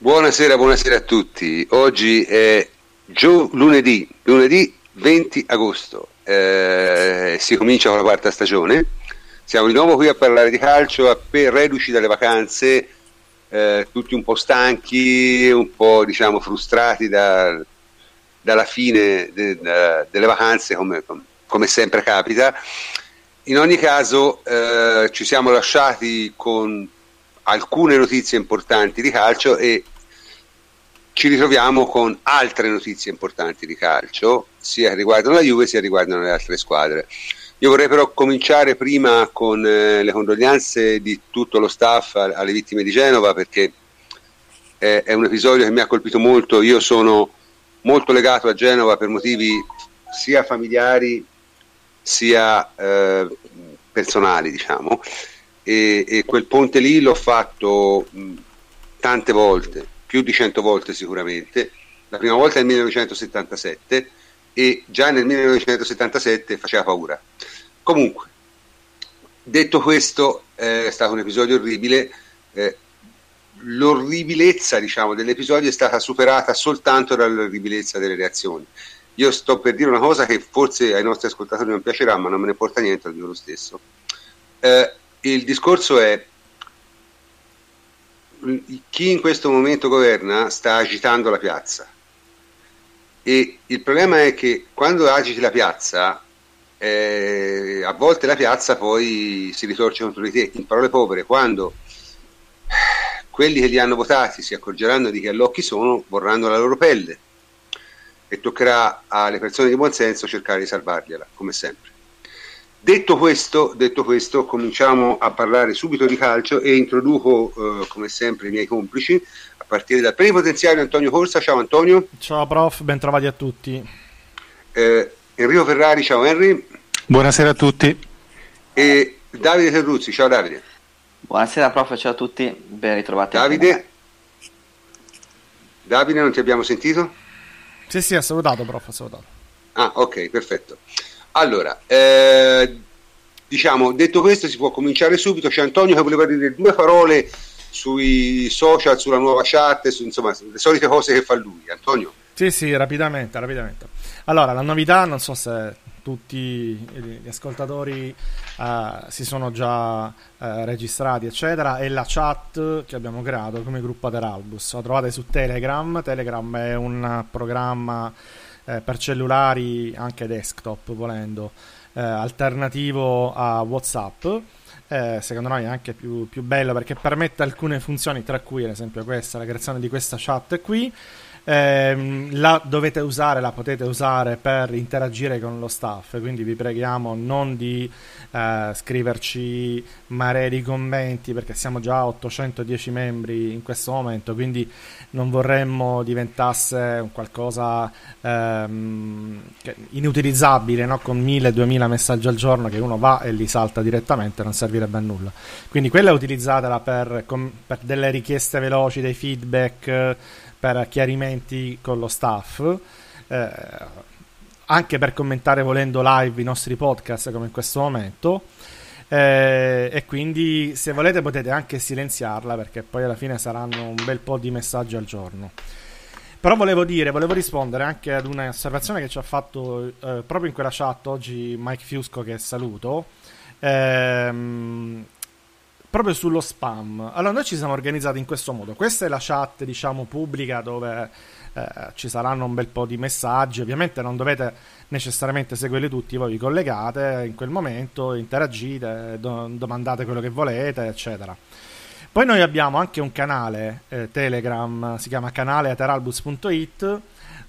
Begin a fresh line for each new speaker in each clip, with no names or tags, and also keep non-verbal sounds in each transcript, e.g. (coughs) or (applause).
Buonasera, buonasera a tutti. Oggi è gio- lunedì, lunedì 20 agosto. Eh, si comincia con la quarta stagione. Siamo di nuovo qui a parlare di calcio, appena reduci dalle vacanze, eh, tutti un po' stanchi, un po' diciamo frustrati da, dalla fine de, de, delle vacanze, come, come, sempre capita. In ogni caso, eh, ci siamo lasciati con alcune notizie importanti di calcio e ci ritroviamo con altre notizie importanti di calcio, sia che riguardano la Juve sia che riguardano le altre squadre. Io vorrei però cominciare prima con eh, le condoglianze di tutto lo staff alle vittime di Genova perché è, è, un episodio che mi ha colpito molto. Io sono molto legato a Genova per motivi sia familiari sia eh, personali, diciamo e, e quel ponte lì l'ho fatto tante volte, più di cento volte sicuramente. La prima volta nel 1977 e già nel 1977 faceva paura. Comunque, detto questo, eh, è stato un episodio orribile. Eh, l'orribilezza diciamo, dell'episodio è stata superata soltanto dall'orribilezza delle reazioni. Io sto per dire una cosa che forse ai nostri ascoltatori non piacerà, ma non me ne porta niente, lo dico lo stesso. Eh, il discorso è chi in questo momento governa sta agitando la piazza. E il problema è che quando agiti la piazza eh, a volte la piazza poi si ritorce contro di te in parole povere quando quelli che li hanno votati si accorgeranno di che all'occhi sono vorranno la loro pelle. E toccherà alle persone di buon senso cercare di salvargliela come sempre Detto questo, detto questo, cominciamo a parlare subito di calcio e introduco eh, come sempre i miei complici a partire dal plenipotenziario Antonio Corsa. Ciao Antonio.
Ciao prof, ben trovati a tutti.
Eh, Enrico Ferrari, ciao Henry.
Buonasera a tutti.
E Davide Terruzzi, ciao Davide.
Buonasera prof, ciao a tutti, ben ritrovati.
Davide. Davide, non ti abbiamo sentito?
Sì, sì, ha salutato prof, ha salutato.
Ah, ok, perfetto. Allora, eh, diciamo, detto questo si può cominciare subito. C'è Antonio che voleva dire due parole sui social, sulla nuova chat, su, insomma, le solite cose che fa lui. Antonio.
Sì, sì, rapidamente, rapidamente. Allora, la novità, non so se tutti gli ascoltatori uh, si sono già uh, registrati, eccetera, è la chat che abbiamo creato come gruppo Ateralbus. La trovate su Telegram. Telegram è un programma eh, per cellulari, anche desktop volendo, eh, alternativo a WhatsApp. Eh, secondo noi è anche più, più bello perché permette alcune funzioni, tra cui ad esempio questa, la creazione di questa chat qui eh, la dovete usare, la potete usare per interagire con lo staff, quindi vi preghiamo non di eh, scriverci mare di commenti perché siamo già a 810 membri in questo momento, quindi non vorremmo diventasse un qualcosa ehm, inutilizzabile no? con 1000-2000 messaggi al giorno che uno va e li salta direttamente, non servirebbe a nulla. Quindi quella utilizzatela per, per delle richieste veloci, dei feedback per chiarimenti con lo staff, eh, anche per commentare volendo live i nostri podcast come in questo momento. Eh, e quindi se volete potete anche silenziarla perché poi alla fine saranno un bel po' di messaggi al giorno. Però volevo dire, volevo rispondere anche ad un'osservazione che ci ha fatto eh, proprio in quella chat oggi Mike Fiusco che saluto. Ehm, proprio sullo spam. Allora, noi ci siamo organizzati in questo modo. Questa è la chat, diciamo, pubblica dove eh, ci saranno un bel po' di messaggi. Ovviamente non dovete necessariamente seguirli tutti, voi vi collegate in quel momento, interagite, do- domandate quello che volete, eccetera. Poi noi abbiamo anche un canale eh, Telegram, si chiama canale ateralbus.it,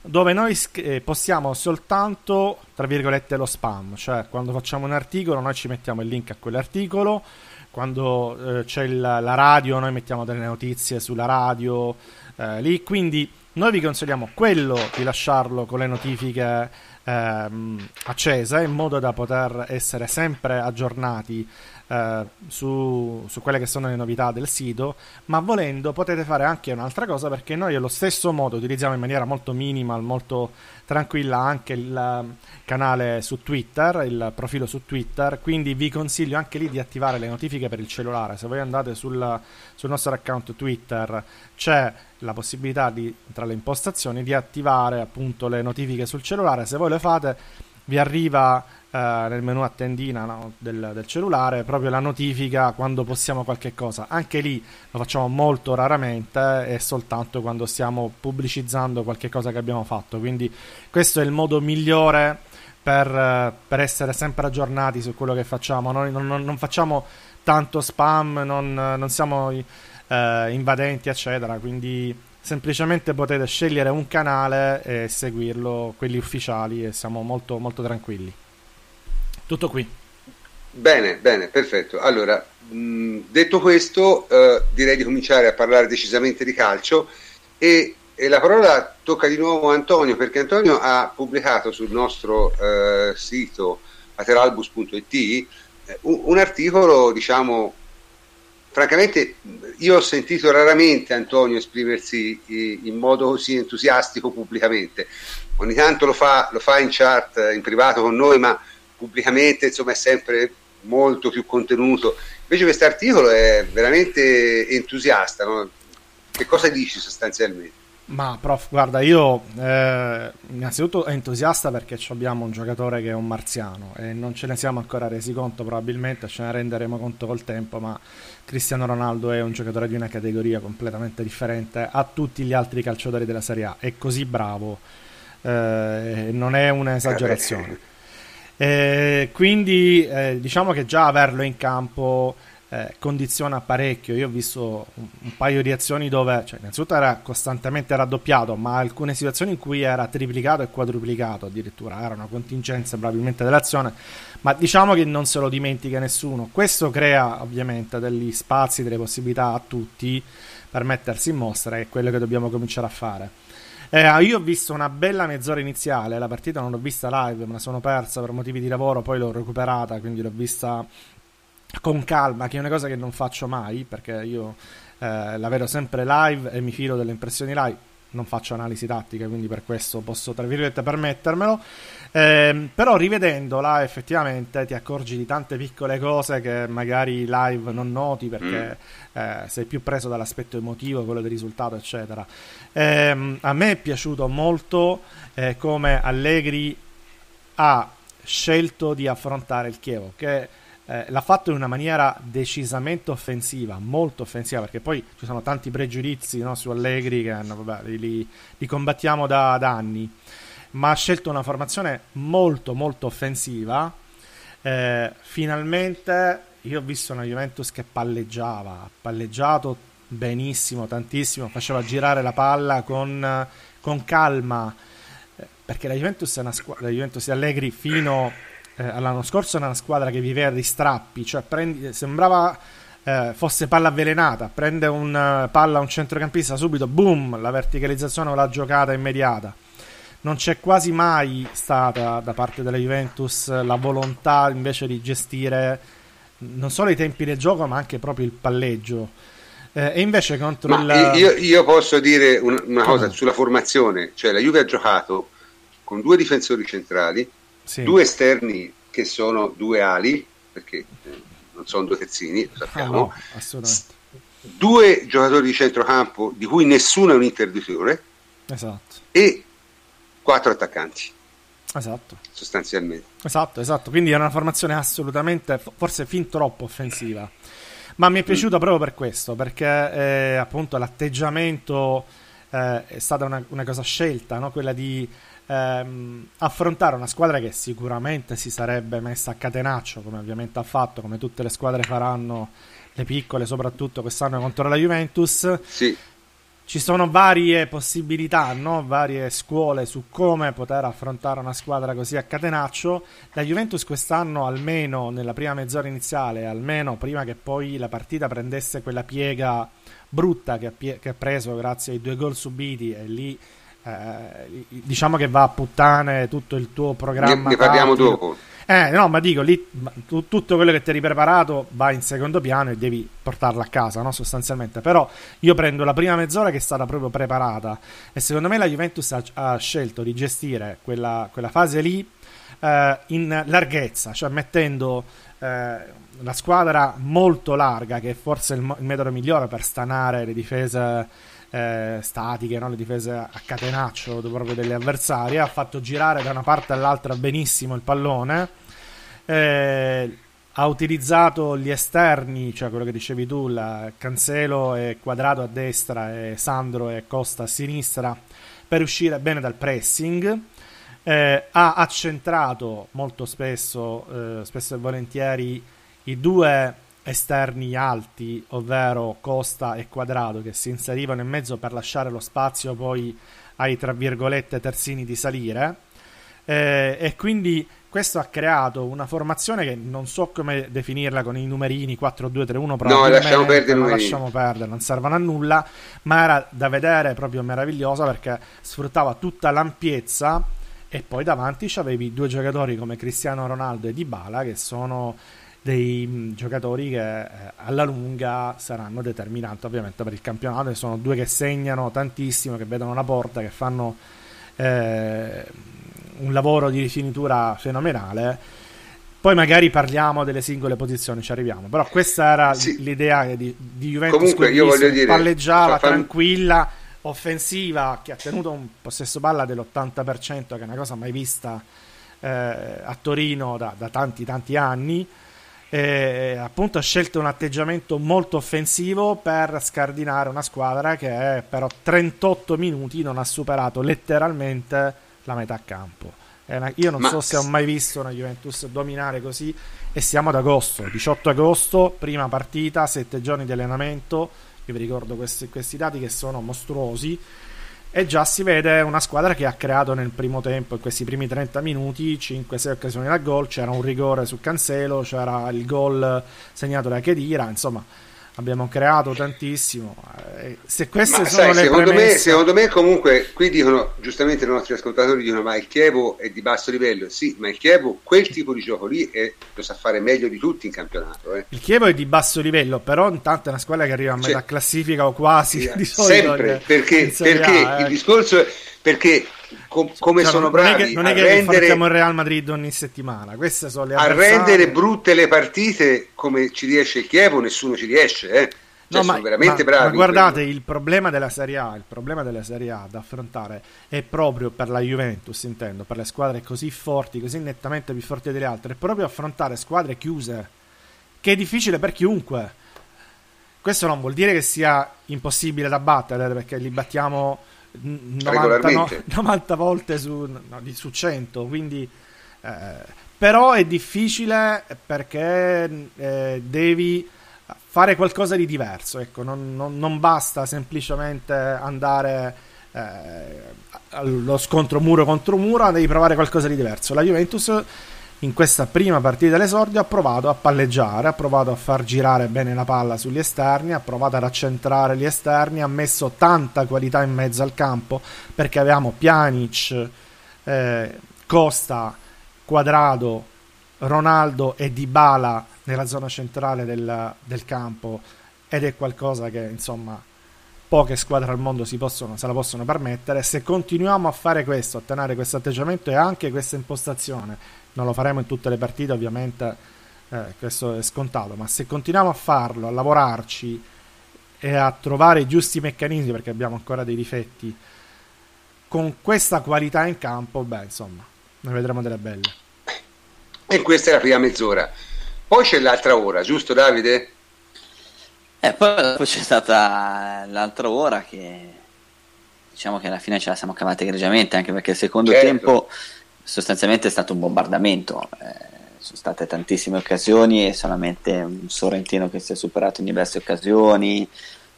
dove noi eh, possiamo soltanto, tra virgolette, lo spam, cioè quando facciamo un articolo noi ci mettiamo il link a quell'articolo, quando eh, c'è il, la radio noi mettiamo delle notizie sulla radio eh, lì, quindi noi vi consigliamo quello di lasciarlo con le notifiche ehm, accese in modo da poter essere sempre aggiornati eh, su, su, quelle che sono le novità del sito, ma volendo potete fare anche un'altra cosa perché noi allo stesso modo utilizziamo in maniera molto minimal, molto tranquilla anche il canale su Twitter, il profilo su Twitter, quindi vi consiglio anche lì di attivare le notifiche per il cellulare. Se voi andate sul, sul nostro account Twitter c'è la possibilità di, tra le impostazioni di attivare appunto le notifiche sul cellulare. Se voi le fate vi arriva nel menu a tendina no, del, del, cellulare proprio la notifica quando possiamo qualche cosa. Anche lì lo facciamo molto raramente e soltanto quando stiamo pubblicizzando qualche cosa che abbiamo fatto. Quindi questo è il modo migliore per, per essere sempre aggiornati su quello che facciamo. Noi non, non, non facciamo tanto spam, non, non siamo eh, invadenti, eccetera. Quindi semplicemente potete scegliere un canale e seguirlo, quelli ufficiali, e siamo molto, molto tranquilli. Tutto qui.
Bene, bene, perfetto. Allora, mh, detto questo, eh, direi di cominciare a parlare decisamente di calcio e, e, la parola tocca di nuovo a Antonio, perché Antonio ha pubblicato sul nostro eh, sito lateralbus.it eh, un, un articolo, diciamo, francamente io ho sentito raramente Antonio esprimersi in modo così entusiastico pubblicamente. Ogni tanto lo fa, lo fa in chat, in privato con noi, ma pubblicamente insomma è sempre molto più contenuto. Invece questo articolo è veramente entusiasta. No? Che cosa dici sostanzialmente?
Ma prof, guarda, io eh, innanzitutto entusiasta perché abbiamo un giocatore che è un marziano e non ce ne siamo ancora resi conto, probabilmente ce ne renderemo conto col tempo, ma Cristiano Ronaldo è un giocatore di una categoria completamente differente a tutti gli altri calciatori della Serie A, è così bravo, eh, non è un'esagerazione. Eh, quindi eh, diciamo che già averlo in campo eh, condiziona parecchio. Io ho visto un, un, paio di azioni dove, cioè, innanzitutto era costantemente raddoppiato, ma alcune situazioni in cui era triplicato e quadruplicato addirittura. Era una contingenza probabilmente dell'azione, ma diciamo che non se lo dimentica nessuno. Questo crea ovviamente degli spazi, delle possibilità a tutti per mettersi in mostra, e è quello che dobbiamo cominciare a fare. Eh, io ho visto una bella mezz'ora iniziale, la partita non l'ho vista live, me la sono persa per motivi di lavoro, poi l'ho recuperata, quindi l'ho vista con calma, che è una cosa che non faccio mai, perché io eh, la vedo sempre live e mi fido delle impressioni live. Non faccio analisi tattica, quindi per questo posso, tra virgolette, permettermelo. Eh, però rivedendola, effettivamente ti accorgi di tante piccole cose che magari live non noti perché mm. eh, sei più preso dall'aspetto emotivo, quello del risultato, eccetera. Eh, a me è piaciuto molto eh, come Allegri ha scelto di affrontare il Chievo, che eh, l'ha fatto in una maniera decisamente offensiva, molto offensiva, perché poi ci sono tanti pregiudizi no, su Allegri che vabbè, li, li, combattiamo da, da, anni, ma ha scelto una formazione molto molto offensiva. Eh, finalmente io ho visto una Juventus che palleggiava, ha palleggiato benissimo, tantissimo, faceva girare la palla con, con calma, eh, perché la Juventus è una squadra, la Juventus di Allegri fino eh, l'anno scorso era una squadra che viveva di strappi, cioè prendi, sembrava eh, fosse palla avvelenata, prende un uh, palla a un centrocampista subito, boom, la verticalizzazione o la giocata immediata. Non c'è quasi mai stata da parte della Juventus la volontà invece di gestire non solo i tempi del gioco, ma anche proprio il palleggio. Eh, e invece contro
ma il. Io, io posso dire una, una cosa sulla formazione: cioè la Juve ha giocato con due difensori centrali sì. due esterni che sono due ali, perché eh, non sono due terzini, lo sappiamo, ah, no, due giocatori di centrocampo di cui nessuno è un interditore
esatto.
e quattro attaccanti.
Esatto.
Sostanzialmente.
Esatto, esatto. Quindi è una formazione assolutamente, forse fin troppo offensiva. Ma mi è piaciuta mm. proprio per questo, perché eh, appunto l'atteggiamento eh, è stata una, una cosa scelta, no? quella di ehm, affrontare una squadra che sicuramente si sarebbe messa a catenaccio, come ovviamente ha fatto, come tutte le squadre faranno, le piccole soprattutto quest'anno contro la Juventus.
Sì.
Ci sono varie possibilità, no? varie scuole su come poter affrontare una squadra così a catenaccio. La Juventus quest'anno, almeno nella prima mezz'ora iniziale, almeno prima che poi la partita prendesse quella piega brutta che ha, pie- che ha preso grazie ai due gol subiti e lì eh, diciamo che va a puttane tutto il tuo programma.
Ne, parliamo tattico. dopo.
Eh, no, ma dico, lì tu, tutto quello che ti hai preparato va in secondo piano e devi portarlo a casa, no? Sostanzialmente. Però io prendo la prima mezz'ora che è stata proprio preparata e secondo me la Juventus ha, ha scelto di gestire quella, quella fase lì eh, in larghezza, cioè mettendo eh, la squadra molto larga, che è forse il, il metodo migliore per stanare le difese eh, statiche, no? le difese a catenaccio proprio delle avversarie, ha fatto girare da una parte all'altra benissimo il pallone, eh, ha utilizzato gli esterni, cioè quello che dicevi tu, la Cancelo e Quadrato a destra e Sandro e Costa a sinistra, per uscire bene dal pressing. Eh, ha accentrato molto spesso, eh, spesso e volentieri, i due esterni alti, ovvero Costa e Quadrado, che si inserivano in mezzo per lasciare lo spazio poi ai tra virgolette terzini di salire. Eh, e quindi questo ha creato una formazione che non so come definirla con i numerini 4-2-3-1
no, lasciamo perdere,
non lasciamo perdere, non servono a nulla, ma era da vedere proprio meravigliosa perché sfruttava tutta l'ampiezza e poi davanti avevi due giocatori come Cristiano Ronaldo e Dybala che sono dei mm, giocatori che eh, alla lunga saranno determinanti ovviamente per il campionato. Sono due che segnano tantissimo, che vedono la porta, che fanno eh, un lavoro di rifinitura fenomenale. Poi magari parliamo delle singole posizioni, ci arriviamo. Però questa era sì. l'idea di, di Juventus
Comunque, io voglio dire,
palleggiava, cioè, tranquilla, offensiva, che ha tenuto un possesso palla dell'80%, che è una cosa mai vista eh, a Torino da, da tanti tanti anni e appunto ha scelto un atteggiamento molto offensivo per scardinare una squadra che però 38 minuti non ha superato letteralmente la metà campo. Una, io non Ma... so se ho mai visto una Juventus dominare così e siamo ad agosto, 18 agosto, prima partita, 7 giorni di allenamento, io vi ricordo questi, questi dati che sono mostruosi e già si vede una squadra che ha creato nel primo tempo, in questi primi 30 minuti, 5-6 occasioni da gol. C'era un rigore su Cancelo, c'era il gol segnato da Chedira. Insomma, abbiamo creato tantissimo. Eh, se queste
ma
sono
sai,
le
secondo
premesse...
me, secondo me, comunque, qui dicono giustamente i nostri ascoltatori: dicono ma il Chievo è di basso livello. Sì, ma il Chievo, quel tipo di gioco lì, è, lo sa fare meglio di tutti in campionato. Eh.
Il Chievo è di basso livello, però intanto è una squadra che arriva a metà cioè, classifica o quasi. (laughs) Sì, di solito,
sempre perché, perché a, il eh. discorso è perché com- come cioè, sono bravi
non è che, non è che rendere, il Real Madrid ogni settimana queste sono le
a rendere brutte le partite come ci riesce il Chievo nessuno ci riesce eh. Cioè, no, ma, veramente
ma,
bravi.
Ma guardate, il problema della Serie A, il problema della Serie A da affrontare è proprio per la Juventus, intendo, per le squadre così forti, così nettamente più forti delle altre, è proprio affrontare squadre chiuse, che è difficile per chiunque. Questo non vuol dire che sia impossibile da battere, perché li battiamo 90, no, 90 (laughs) volte su, no, su 100, quindi... Eh, però è difficile perché eh, devi fare qualcosa di diverso, ecco, non, non, non basta semplicemente andare eh, allo scontro muro contro muro, devi provare qualcosa di diverso. La Juventus in questa prima partita dell'esordio ha provato a palleggiare, ha provato a far girare bene la palla sugli esterni, ha provato ad accentrare gli esterni, ha messo tanta qualità in mezzo al campo perché avevamo Pjanic, eh, Costa, Quadrado, Ronaldo e Dybala nella zona centrale del, del campo ed è qualcosa che insomma poche squadre al mondo possono, se la possono permettere. Se continuiamo a fare questo, a tenere questo atteggiamento e anche questa impostazione, non lo faremo in tutte le partite ovviamente, eh, questo è scontato, ma se continuiamo a farlo, a lavorarci e a trovare i giusti meccanismi, perché abbiamo ancora dei difetti, con questa qualità in campo, beh insomma, ne vedremo delle belle.
E questa è la prima mezz'ora. Poi c'è l'altra ora, giusto Davide?
Eh, poi c'è stata l'altra ora che diciamo che alla fine ce la siamo cavata egregiamente, anche perché il secondo certo. tempo sostanzialmente è stato un bombardamento. Eh, sono state tantissime occasioni e solamente un Sorrentino che si è superato in diverse occasioni,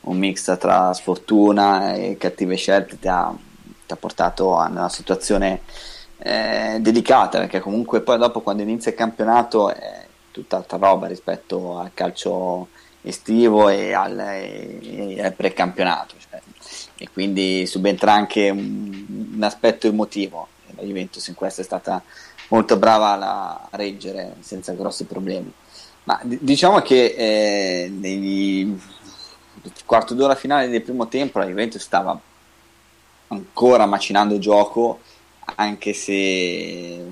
un mix tra sfortuna e cattive scelte ti ha, ti ha portato a una situazione eh, delicata perché comunque poi dopo quando inizia il campionato eh, tutt'altra roba rispetto al calcio estivo e al, e, e al precampionato. Cioè, e quindi subentra anche un, un aspetto emotivo. La Juventus in questo è stata molto brava a reggere senza grossi problemi. Ma d- diciamo che eh, nei quarto d'ora finale del primo tempo la Juventus stava ancora macinando gioco, anche se eh,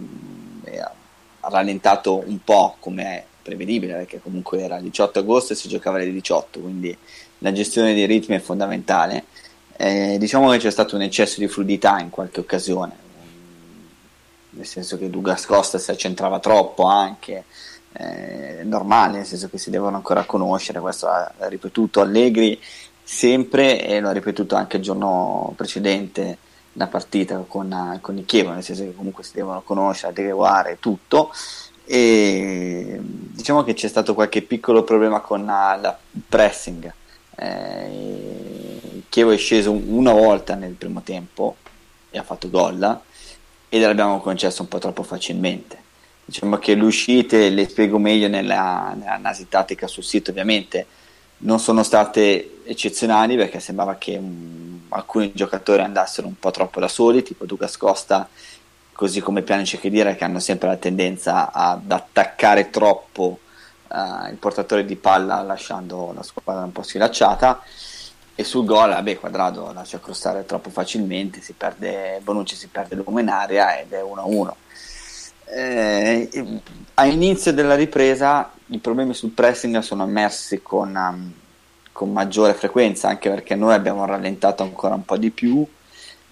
rallentato un po' come è prevedibile, perché comunque era il 18 agosto e si giocava alle 18, quindi la gestione dei ritmi è fondamentale. Eh, diciamo che c'è stato un eccesso di fluidità in qualche occasione, nel senso che Costa si accentrava troppo anche, eh, normale, nel senso che si devono ancora conoscere, questo ha ripetuto Allegri sempre e lo ha ripetuto anche il giorno precedente la partita con, con il Chievo, nel senso che comunque si devono conoscere, adeguare tutto e diciamo che c'è stato qualche piccolo problema con il pressing. Eh, Chievo è sceso una volta nel primo tempo e ha fatto gol e l'abbiamo concesso un po' troppo facilmente. Diciamo che le uscite, le spiego meglio nella, nell'analisi tattica sul sito ovviamente, non sono state eccezionali perché sembrava che um, alcuni giocatori andassero un po' troppo da soli, tipo Douglas Costa, così come Pianice che dire, che hanno sempre la tendenza ad attaccare troppo uh, il portatore di palla lasciando la squadra un po' sfilacciata e sul gol, vabbè, Quadrado lascia crostare troppo facilmente, si perde, Bonucci si perde l'uomo in aria ed è 1-1 eh, a inizio della ripresa i problemi sul pressing sono emersi con, um, con, maggiore frequenza, anche perché noi abbiamo rallentato ancora un po' di più,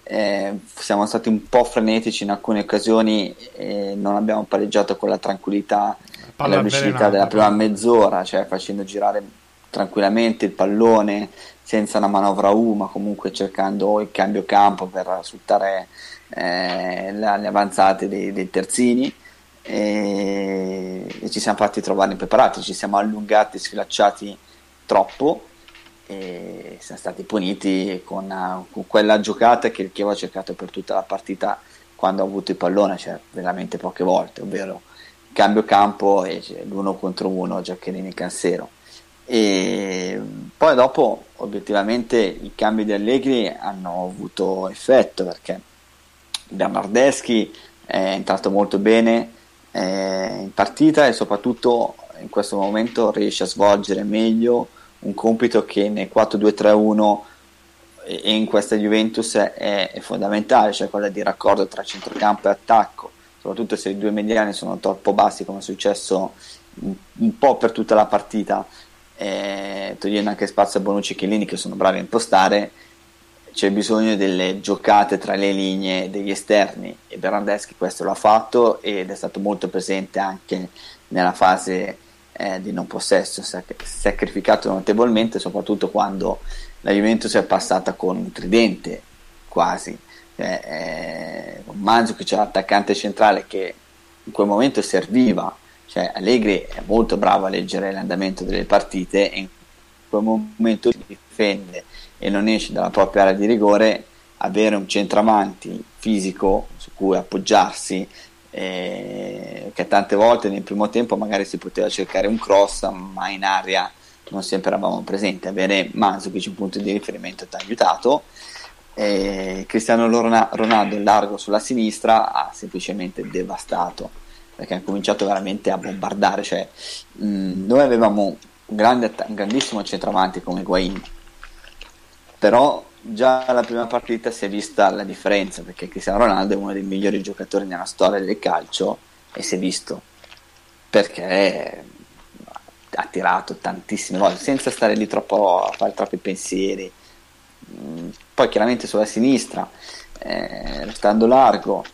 eh, siamo stati un po' frenetici in alcune occasioni e non abbiamo pareggiato con la tranquillità e la lucidità della prima mezz'ora, cioè facendo girare tranquillamente il pallone senza una manovra U, ma comunque cercando il cambio campo per sfruttare eh, le, avanzate dei, dei terzini e, e, ci siamo fatti trovare impreparati, ci siamo allungati, sfilacciati troppo e siamo stati puniti con, con quella giocata che il Chievo ha cercato per tutta la partita quando ha avuto il pallone, cioè veramente poche volte, ovvero cambio campo e cioè, l'uno contro uno Giaccherini Cansero. E poi dopo obiettivamente i cambi di Allegri hanno avuto effetto perché Bernardeschi è entrato molto bene eh, in partita e soprattutto in questo momento riesce a svolgere meglio un compito che nel 4-2-3-1 e in questa Juventus è, è, fondamentale, cioè quella di raccordo tra centrocampo e attacco, soprattutto se i due mediani sono troppo bassi come è successo un, un po' per tutta la partita, eh, togliendo anche spazio a Bonucci e Chiellini che sono bravi a impostare, c'è bisogno delle giocate tra le linee degli esterni. E Berandeschi questo l'ha fatto ed è stato molto presente anche nella fase eh, di non possesso, si è sacrificato notevolmente soprattutto quando la Juventus è passata con un tridente quasi, cioè, eh, Manzukic c'è l'attaccante centrale che in quel momento serviva, cioè Allegri è molto bravo a leggere l'andamento delle partite e in quel momento si difende e non esce dalla propria area di rigore, avere un centravanti fisico su cui appoggiarsi, eh, che tante volte nel primo tempo magari si poteva cercare un cross, ma in aria non sempre eravamo presenti. Avere Manzukic un punto di riferimento ti ha aiutato. Eh, Cristiano Ronaldo largo sulla sinistra ha semplicemente devastato perché ha cominciato veramente a bombardare cioè, mh, noi avevamo un, grande, un grandissimo centravanti come Guain però già alla prima partita si è vista la differenza perché Cristiano Ronaldo è uno dei migliori giocatori nella storia del calcio e si è visto perché ha tirato tantissime volte senza stare lì troppo a fare troppi pensieri. Mm, poi chiaramente sulla sinistra eh, restando largo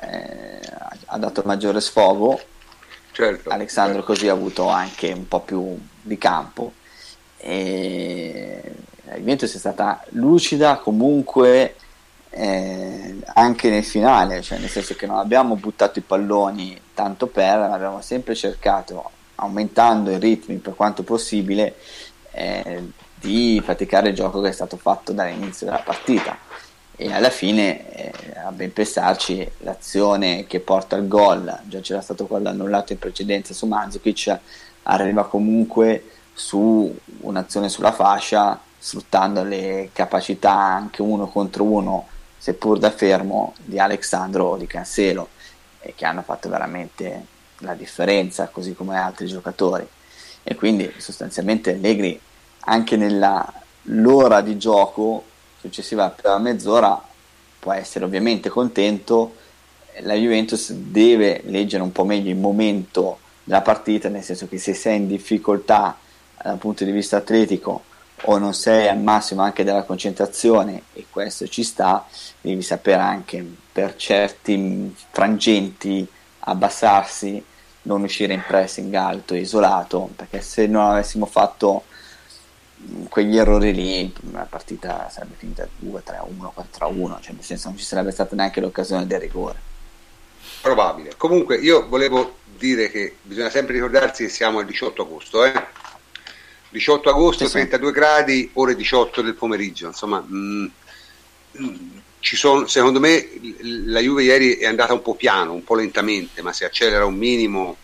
eh, ha dato maggiore sfogo certo, Alessandro certo. così ha avuto anche un po' più di campo e la Juventus è stata lucida comunque eh, anche nel finale, cioè nel senso che non abbiamo buttato i palloni tanto per, ma abbiamo sempre cercato, aumentando i ritmi per quanto possibile, eh, di praticare il gioco che è stato fatto dall'inizio della partita. E alla fine, eh, a ben pensarci, l'azione che porta al gol, già c'era stato quello annullato in precedenza su Manzukic, arriva comunque su un'azione sulla fascia sfruttando le capacità anche uno contro uno seppur da fermo, di Alexandro o di Cancelo e che hanno fatto veramente la differenza, così come altri giocatori. E quindi sostanzialmente Allegri anche nell'ora di gioco successiva per mezz'ora può essere ovviamente contento. La Juventus deve leggere un po' meglio il momento della partita, nel senso che se sei in difficoltà dal punto di vista atletico o non sei al massimo anche della concentrazione e questo ci sta, devi sapere anche per certi frangenti abbassarsi, non uscire in pressing alto, isolato, perché se non avessimo fatto quegli errori lì la partita sarebbe finita 2, 3, 1, 4, 1, cioè nel senso non ci sarebbe stata neanche l'occasione del rigore.
Probabile. Comunque io volevo dire che bisogna sempre ricordarsi che siamo al 18 agosto, eh? 18 agosto, sì, 32 sì. gradi, ore 18 del pomeriggio, insomma, mh, mm, ci sono, secondo me la Juve ieri è andata un po' piano, un po' lentamente, ma se accelera un minimo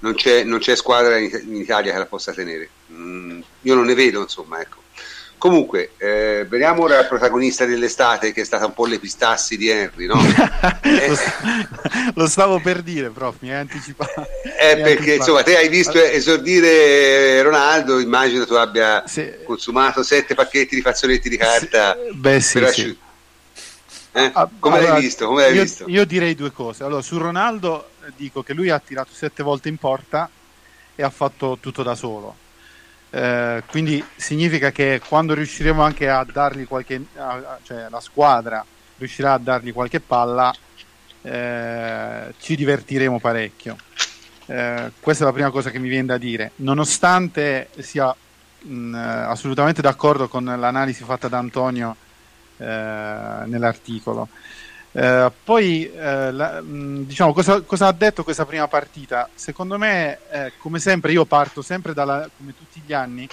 non c'è, non c'è squadra in, in, Italia che la possa tenere. Mm, io non ne vedo, insomma, ecco. Comunque, eh, veniamo ora al protagonista dell'estate, che è stata un po' l'epistassi di Henry, no? (laughs)
eh, lo stavo per dire, prof, mi hai anticipato.
Eh, perché anticipato. insomma, te hai visto esordire Ronaldo, immagino tu abbia sì. consumato sette pacchetti di fazzoletti di carta.
Sì. Beh, sì, sì.
Eh? Ah, Come allora, l'hai visto? Come l'hai
io,
visto?
Io direi due cose. Allora, su Ronaldo dico che lui ha tirato sette volte in porta e ha fatto tutto da solo eh, quindi significa che quando riusciremo anche a dargli qualche, a, cioè la squadra riuscirà a dargli qualche palla, eh, ci divertiremo parecchio. Eh, questa è la prima cosa che mi viene da dire, nonostante sia mh, assolutamente d'accordo con l'analisi fatta da Antonio eh, nell'articolo. Eh, poi, eh, la, diciamo, cosa, cosa, ha detto questa prima partita? Secondo me, eh, come sempre, io parto sempre dalla, come tutti gli anni,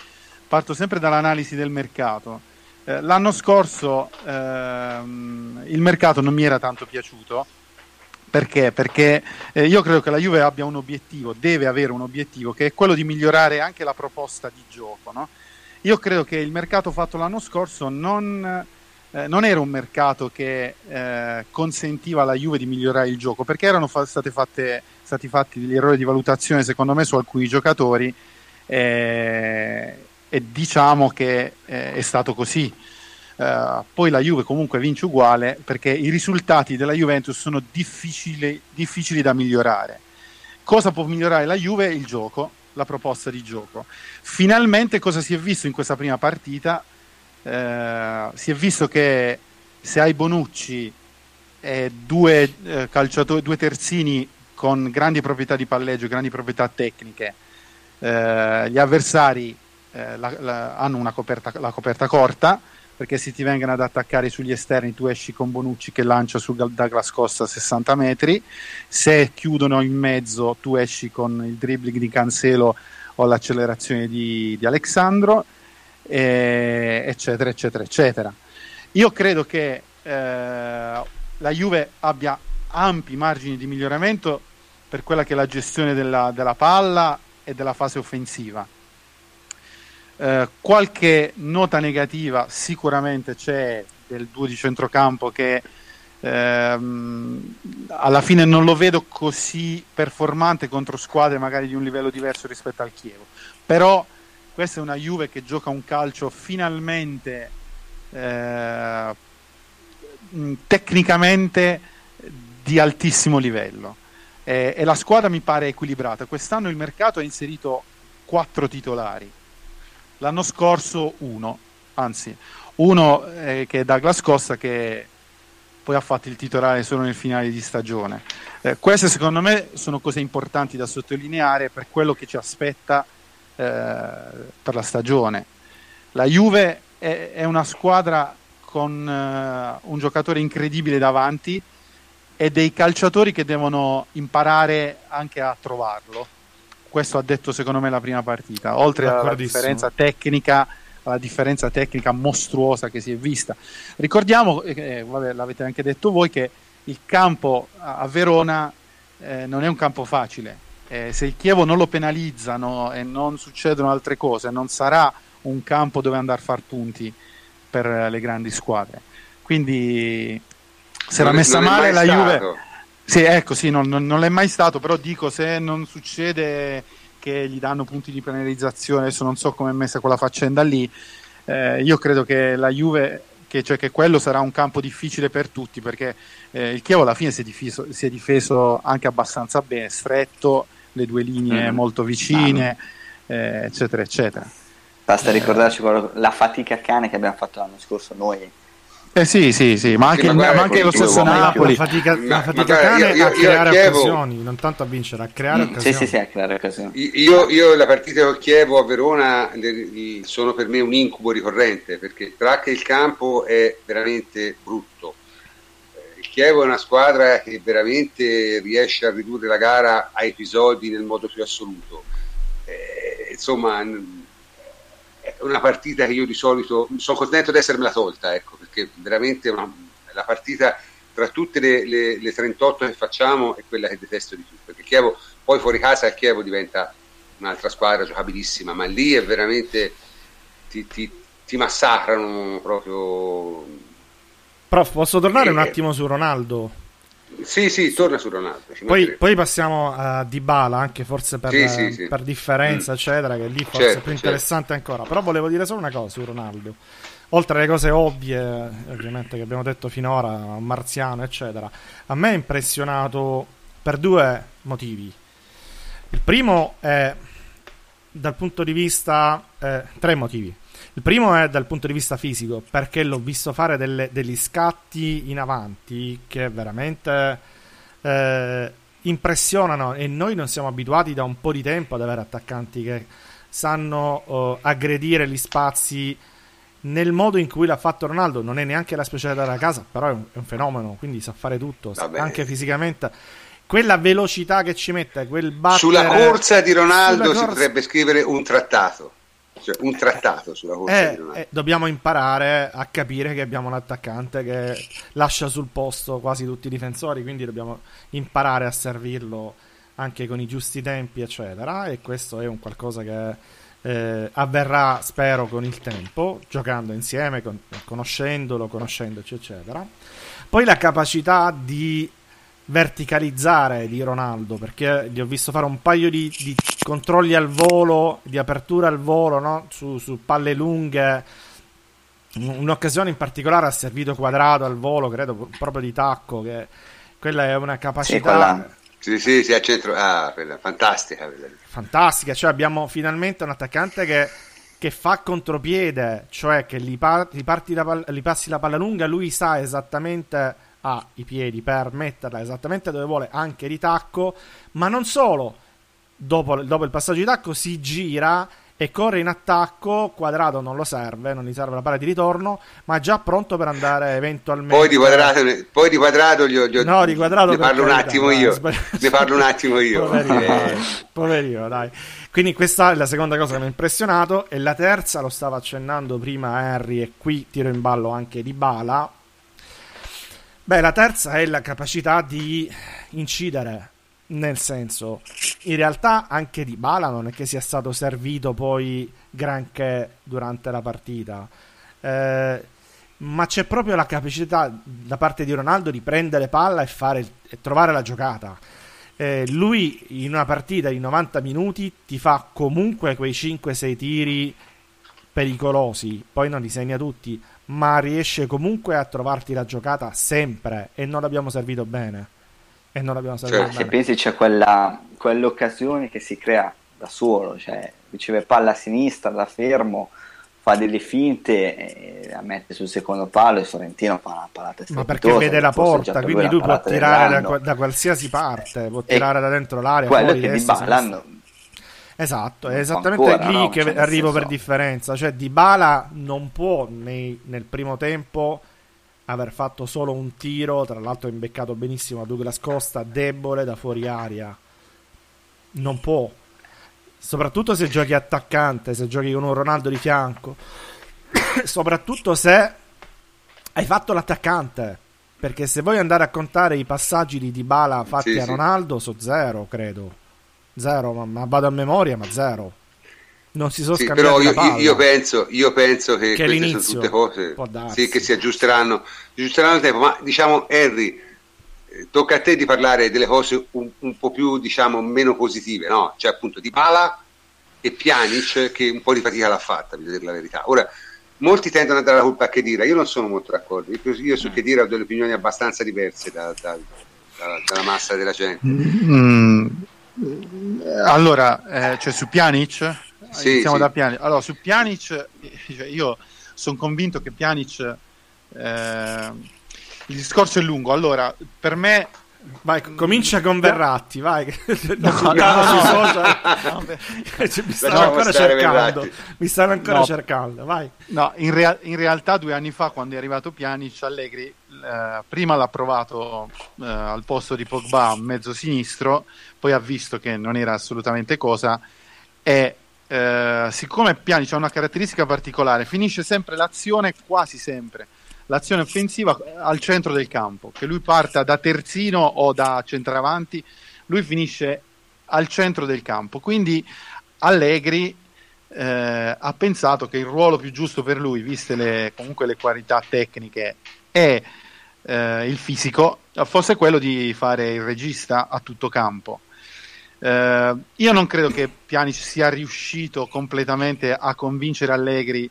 parto sempre dall'analisi del mercato. Eh, l'anno scorso ehm, il mercato non mi era tanto piaciuto. Perché? Perché eh, io credo che la Juve abbia un obiettivo, deve avere un obiettivo, che è quello di migliorare anche la proposta di gioco. No? Io credo che il mercato fatto l'anno scorso non eh, non era un mercato che eh, consentiva alla Juve di migliorare il gioco, perché erano fa- fatte, stati fatti degli errori di valutazione, secondo me, su alcuni giocatori, eh, e diciamo che eh, è stato così. Uh, poi la Juve comunque vince uguale perché i risultati della Juventus sono difficili, difficili da migliorare. Cosa può migliorare la Juve? Il gioco, la proposta di gioco. Finalmente cosa si è visto in questa prima partita? Eh, si è visto che se hai Bonucci e due eh, calciatori, due terzini con grandi proprietà di palleggio, grandi proprietà tecniche, eh, gli avversari eh, la, la, hanno coperta, la coperta corta perché se ti vengono ad attaccare sugli esterni tu esci con Bonucci che lancia su Douglas Costa a 60 metri, se chiudono in mezzo tu esci con il dribbling di Cancelo o l'accelerazione di, di Alexandro eh, eccetera, eccetera, eccetera. Io credo che eh, la Juve abbia ampi margini di miglioramento per quella che è la gestione della, della palla e della fase offensiva. Eh, qualche nota negativa sicuramente c'è del duo di centrocampo che ehm, alla fine non lo vedo così performante contro squadre magari di un livello diverso rispetto al Chievo. Però questa è una Juve che gioca un calcio finalmente eh, tecnicamente di altissimo livello eh, e la squadra mi pare equilibrata. Quest'anno il mercato ha inserito quattro titolari, l'anno scorso uno, anzi uno eh, che è Douglas Costa che poi ha fatto il titolare solo nel finale di stagione. Eh, queste secondo me sono cose importanti da sottolineare per quello che ci aspetta per la stagione. La Juve è, è una squadra con uh, un giocatore incredibile davanti e dei calciatori che devono imparare anche a trovarlo. Questo ha detto secondo me la prima partita, oltre alla differenza tecnica alla differenza tecnica mostruosa che si è vista. Ricordiamo, eh, vabbè, l'avete anche detto voi, che il campo a Verona eh, non è un campo facile, eh, se il Chievo non lo penalizzano e non succedono altre cose, non sarà un campo dove andare a far punti per le grandi squadre. quindi si era messa male la Juve. Sì, ecco, sì, non, non, non l'è mai stato, però dico se non succede che gli danno punti di penalizzazione, adesso non so come è messa quella faccenda lì, eh, io credo che la Juve, che, cioè che quello sarà un campo difficile per tutti, perché eh, il Chievo alla fine si è, difeso, si è, difeso, anche abbastanza bene, stretto, le due linee mm. molto vicine, eh, eccetera, eccetera.
Basta ricordarci la fatica cane che abbiamo fatto l'anno scorso noi
eh sì, sì, sì, ma anche, sì, ma anche lo stesso Napoli.
La fatica, la fatica cane io, io, a creare Chievo, occasioni, non tanto a vincere, a creare mm, occasioni.
Sì, sì, sì, a creare occasioni.
Io, io la partita con Chievo a Verona sono per me un incubo ricorrente, perché tra che il campo è veramente brutto. Eh, il Chievo è una squadra che veramente riesce a ridurre la gara a episodi nel modo più assoluto. Eh, insomma è una partita che io di solito sono contento di essermela tolta, ecco, perché veramente una, la partita tra tutte le, le, le, 38 che facciamo è quella che detesto di più, perché Chievo, poi fuori casa il Chievo diventa un'altra squadra giocabilissima, ma lì è veramente ti, ti, ti massacrano proprio.
Prof, posso tornare e, un attimo su Ronaldo?
Sì, sì, torna su Ronaldo.
Poi, poi, passiamo a Dybala, anche forse per, sì, sì, sì. per differenza, mm. eccetera, che lì forse certo, è più certo. interessante certo. ancora. Però volevo dire solo una cosa su Ronaldo. Oltre alle cose ovvie, ovviamente, che abbiamo detto finora, marziano, eccetera, a me è impressionato per due motivi. Il primo è dal punto di vista... Eh, tre motivi. Il primo è dal punto di vista fisico, perché l'ho visto fare delle, degli scatti in avanti che veramente eh, impressionano e noi non siamo abituati da un po' di tempo ad avere attaccanti che sanno uh, aggredire gli spazi nel modo in cui l'ha fatto Ronaldo. Non è neanche la specialità della casa, però è un, è un fenomeno, quindi sa fare tutto, Vabbè. anche fisicamente quella velocità che ci mette, quel battere...
Sulla corsa di Ronaldo corsa... si potrebbe scrivere un trattato cioè un trattato sulla corsa
eh, eh, dobbiamo imparare a capire che abbiamo un attaccante che lascia sul posto quasi tutti i difensori, quindi dobbiamo imparare a servirlo anche con i giusti tempi, eccetera. E questo è un qualcosa che eh, avverrà, spero, con il tempo, giocando insieme, con, conoscendolo, conoscendoci, eccetera. Poi la capacità di verticalizzare di Ronaldo perché gli ho visto fare un paio di, di controlli al volo, di apertura al volo no? su, su, palle lunghe. Un'occasione in particolare ha servito quadrato al volo, credo proprio di tacco. Che quella è una capacità.
Sì, sì, sì, a centro. Ah, quella, fantastica. Quella.
Fantastica, cioè abbiamo finalmente un attaccante che, che fa contropiede, cioè che gli, par- gli, la, gli passi la palla lunga, lui sa esattamente ha i piedi per metterla esattamente dove vuole anche di tacco, ma non solo, dopo, dopo il passaggio di tacco si gira e corre in attacco, quadrato non lo serve, non gli serve la palla di ritorno, ma già pronto per andare eventualmente.
Poi di quadrato, poi di quadrato gli,
gli, no, di quadrato
ne parlo un attimo dai, io. ne parlo un attimo io.
Poverino, eh. poverino, dai. Quindi questa è la seconda cosa che mi ha impressionato. E la terza, lo stava accennando prima Harry, e qui tiro in ballo anche di Bala Beh, la terza è la capacità di incidere, nel senso, in realtà anche di Bala non è che sia stato servito poi granché durante la partita, eh, ma c'è proprio la capacità da parte di Ronaldo di prendere palla e, fare, e trovare la giocata. Eh, lui in una partita di 90 minuti ti fa comunque quei 5-6 tiri pericolosi, poi non li segna tutti, ma riesce comunque a trovarti la giocata sempre e non l'abbiamo servito bene. E non l'abbiamo servito
cioè, bene. Se pensi c'è quella, quell'occasione che si crea da solo, cioè riceve palla a sinistra da fermo, fa delle finte e la mette sul secondo palo e Sorrentino fa una parata
Ma perché vede la porta, quindi lui può tirare da, da, qualsiasi parte, può tirare da dentro l'area.
Quello che di Balla
Esatto, è esattamente ancora, lì no? che cioè, arrivo per differenza. Cioè, Dybala non può nei, nel primo tempo aver fatto solo un tiro, tra l'altro imbeccato benissimo a Douglas Costa, debole da fuori aria. Non può. Soprattutto se giochi attaccante, se giochi con un Ronaldo di fianco. (coughs) Soprattutto se hai fatto l'attaccante. Perché se vuoi andare a contare i passaggi di Dybala fatti sì, a Ronaldo, sì. so zero, credo. Zero, ma, ma vado a memoria, ma zero. non si sono
sì,
scambiati
però io, io, penso, io penso che,
che
queste sono tutte cose sì, che si aggiusteranno, aggiusteranno il tempo ma diciamo Henry eh, tocca a te di parlare delle cose un, un po' più diciamo meno positive no? cioè appunto di Pala e Pjanic che un po' di fatica l'ha fatta, per dire la verità. Ora, molti tendono a dare la colpa a Chedira, io non sono molto d'accordo, io su Chedira ho delle opinioni abbastanza diverse da, da, da, dalla massa della gente.
Mm, allora, eh, cioè su Pjanic?
Sì, Iniziamo
sì. da Pjanic. Allora, su Pjanic, cioè io sono convinto che Pjanic... Eh, il discorso è lungo. Allora, per me
Vai, comincia con Verratti, vai. (laughs) No, no, no, (laughs) mi stanno ancora cercando. Mi stanno ancora no, cercando, vai.
No, in, rea- in, realtà due anni fa, quando è arrivato Pjanic, Allegri eh, prima l'ha provato eh, al posto di Pogba mezzo sinistro, poi ha visto che non era assolutamente cosa e eh, siccome Pjanic ha una caratteristica particolare, finisce sempre l'azione quasi sempre l'azione offensiva al centro del campo, che lui parta da terzino o da centravanti, lui finisce al centro del campo. Quindi Allegri eh, ha pensato che il ruolo più giusto per lui, viste le, comunque le qualità tecniche e eh, il fisico, fosse quello di fare il regista a tutto campo. Eh, io non credo che Pjanic sia riuscito completamente a convincere Allegri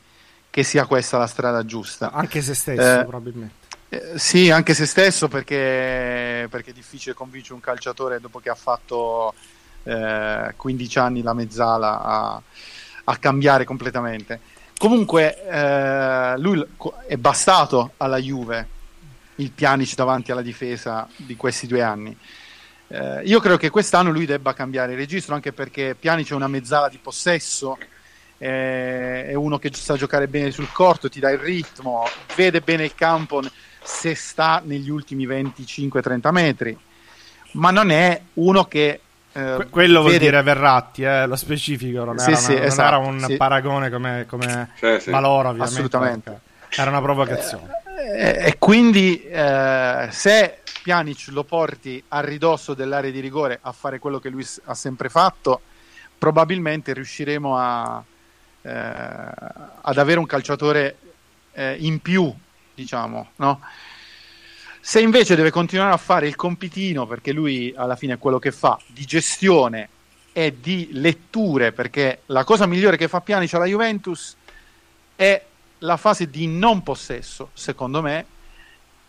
che sia questa la strada giusta.
Anche se stesso, eh, probabilmente.
Eh, sì, anche se stesso, perché, perché, è difficile convincere un calciatore dopo che ha fatto eh, 15 anni la mezzala a, a cambiare completamente. Comunque, eh, lui è bastato alla Juve il Pjanic davanti alla difesa di questi due anni. Eh, io credo che quest'anno lui debba cambiare registro, anche perché Pjanic è una mezzala di possesso è uno che sa giocare bene sul corto, ti dà il ritmo, vede bene il campo se sta negli ultimi 25-30 metri, ma non è uno che...
Eh, quello vuol vede... dire Verratti, eh, lo specifico, non, sì, era, sì, una, esatto, non era, un sì. paragone come, come sì, valore ovviamente.
Assolutamente.
Era una provocazione.
Eh, e quindi eh, se Pjanic lo porti a ridosso dell'area di rigore a fare quello che lui ha sempre fatto, probabilmente riusciremo a, eh, ad avere un calciatore eh, in più, diciamo, no? Se invece deve continuare a fare il compitino, perché lui alla fine è quello che fa, di gestione e di letture, perché la cosa migliore che fa Pjanic alla Juventus è la fase di non possesso, secondo me,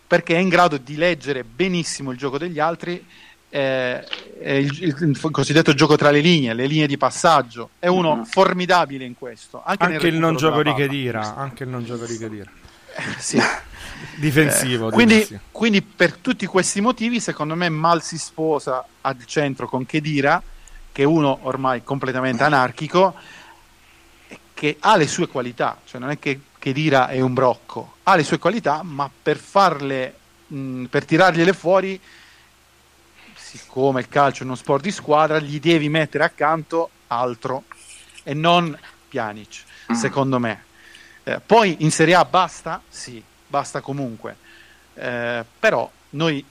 perché è in grado di leggere benissimo il gioco degli altri eh, il, il, il, cosiddetto gioco tra le linee, le linee di passaggio. È uno mm-hmm. formidabile in questo. Anche,
anche il non gioco di Chedira. Anche il non gioco di Chedira. sì. (laughs) Difensivo.
Eh, quindi, quindi, per tutti questi motivi, secondo me, Mal si sposa al centro con Chedira, che è uno ormai completamente anarchico, che ha le sue qualità. Cioè non è che Chedira è un brocco, ha le sue qualità, ma per farle, mh, per tirargliele fuori siccome il calcio è uno sport di squadra, gli devi mettere accanto altro e non Pjanic, mm. secondo me. Eh, poi in Serie A basta? Sì, basta comunque. Eh, però noi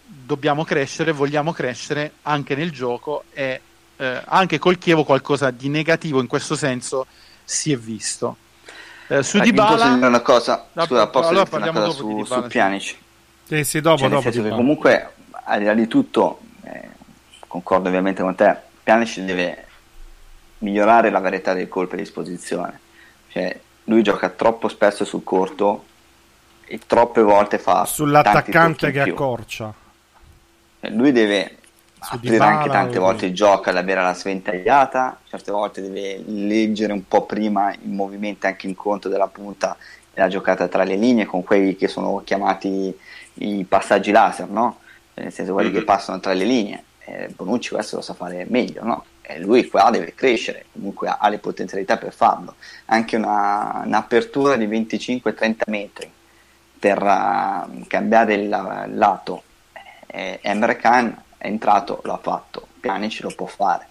dobbiamo crescere, vogliamo crescere anche nel gioco e eh, anche col Chievo qualcosa di negativo in questo senso si è visto.
Eh, su Di Bala una cosa, scusa, posso allora dire una cosa su, su Pjanic?
Sì, sì, dopo, cioè, dopo.
Che comunque, al di là di tutto, eh, concordo ovviamente con te, Pjanic deve migliorare la varietà dei colpi a disposizione. Cioè, lui gioca troppo spesso sul corto e troppe volte fa
sull'attaccante che accorcia.
Cioè, lui deve Su aprire anche tante volte il gioco ad avere la sventagliata, certe volte deve leggere un po' prima i movimenti anche in conto della punta e la giocata tra le linee con quelli che sono chiamati i passaggi laser, no? nel senso quelli mm-hmm. che passano tra le linee. Eh, Bonucci questo lo sa fare meglio, no? E lui qua deve crescere, comunque ha, ha le potenzialità per farlo. Anche una, un'apertura di 25-30 metri per uh, cambiare il lato. Eh, Emre Khan è entrato, l'ha fatto, Pjanic lo può fare.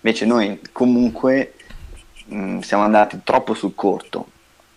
Invece noi comunque mh, mm, siamo andati troppo sul corto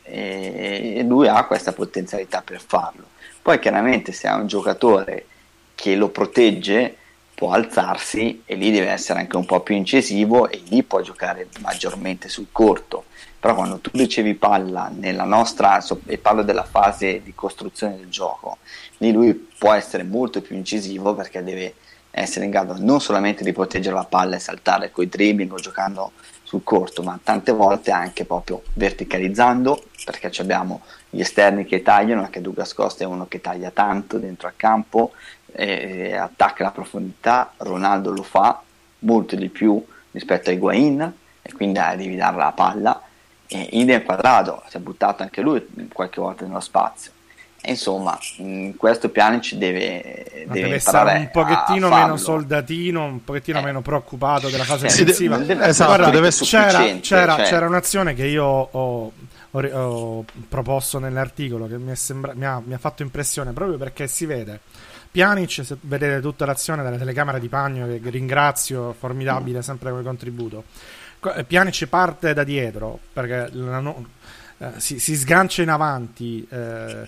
e, e lui ha questa potenzialità per farlo. Poi chiaramente se ha un giocatore che lo protegge può alzarsi e lì deve essere anche un po' più incisivo e lì può giocare maggiormente sul corto. Però quando tu ricevi palla nella nostra, e parlo della fase di costruzione del gioco, lì lui può essere molto più incisivo perché deve essere in grado non solamente di proteggere la palla e saltare coi dribbling o giocando sul corto, ma tante volte anche proprio verticalizzando, perché abbiamo gli esterni che tagliano, anche Douglas Costa è uno che taglia tanto dentro al campo, e attacca la profondità, Ronaldo lo fa molto di più rispetto a Higuain e quindi devi dare la palla e idem quadrato si è buttato anche lui qualche volta nello spazio insomma in questo piano ci deve,
deve, deve essere un pochettino meno soldatino un pochettino eh. meno preoccupato della fase eh, difensiva
deve, esatto, Guarda, deve
c'era, c'era, cioè... c'era, un'azione che io ho, ho, ho proposto nell'articolo che mi, sembra, mi, ha, mi ha fatto impressione proprio perché si vede. Pjanic, se vedete tutta l'azione dalla telecamera di Pagno, che ringrazio, formidabile sempre come contributo. Eh, Pjanic parte da dietro perché no, eh, si, si, sgancia in avanti, eh,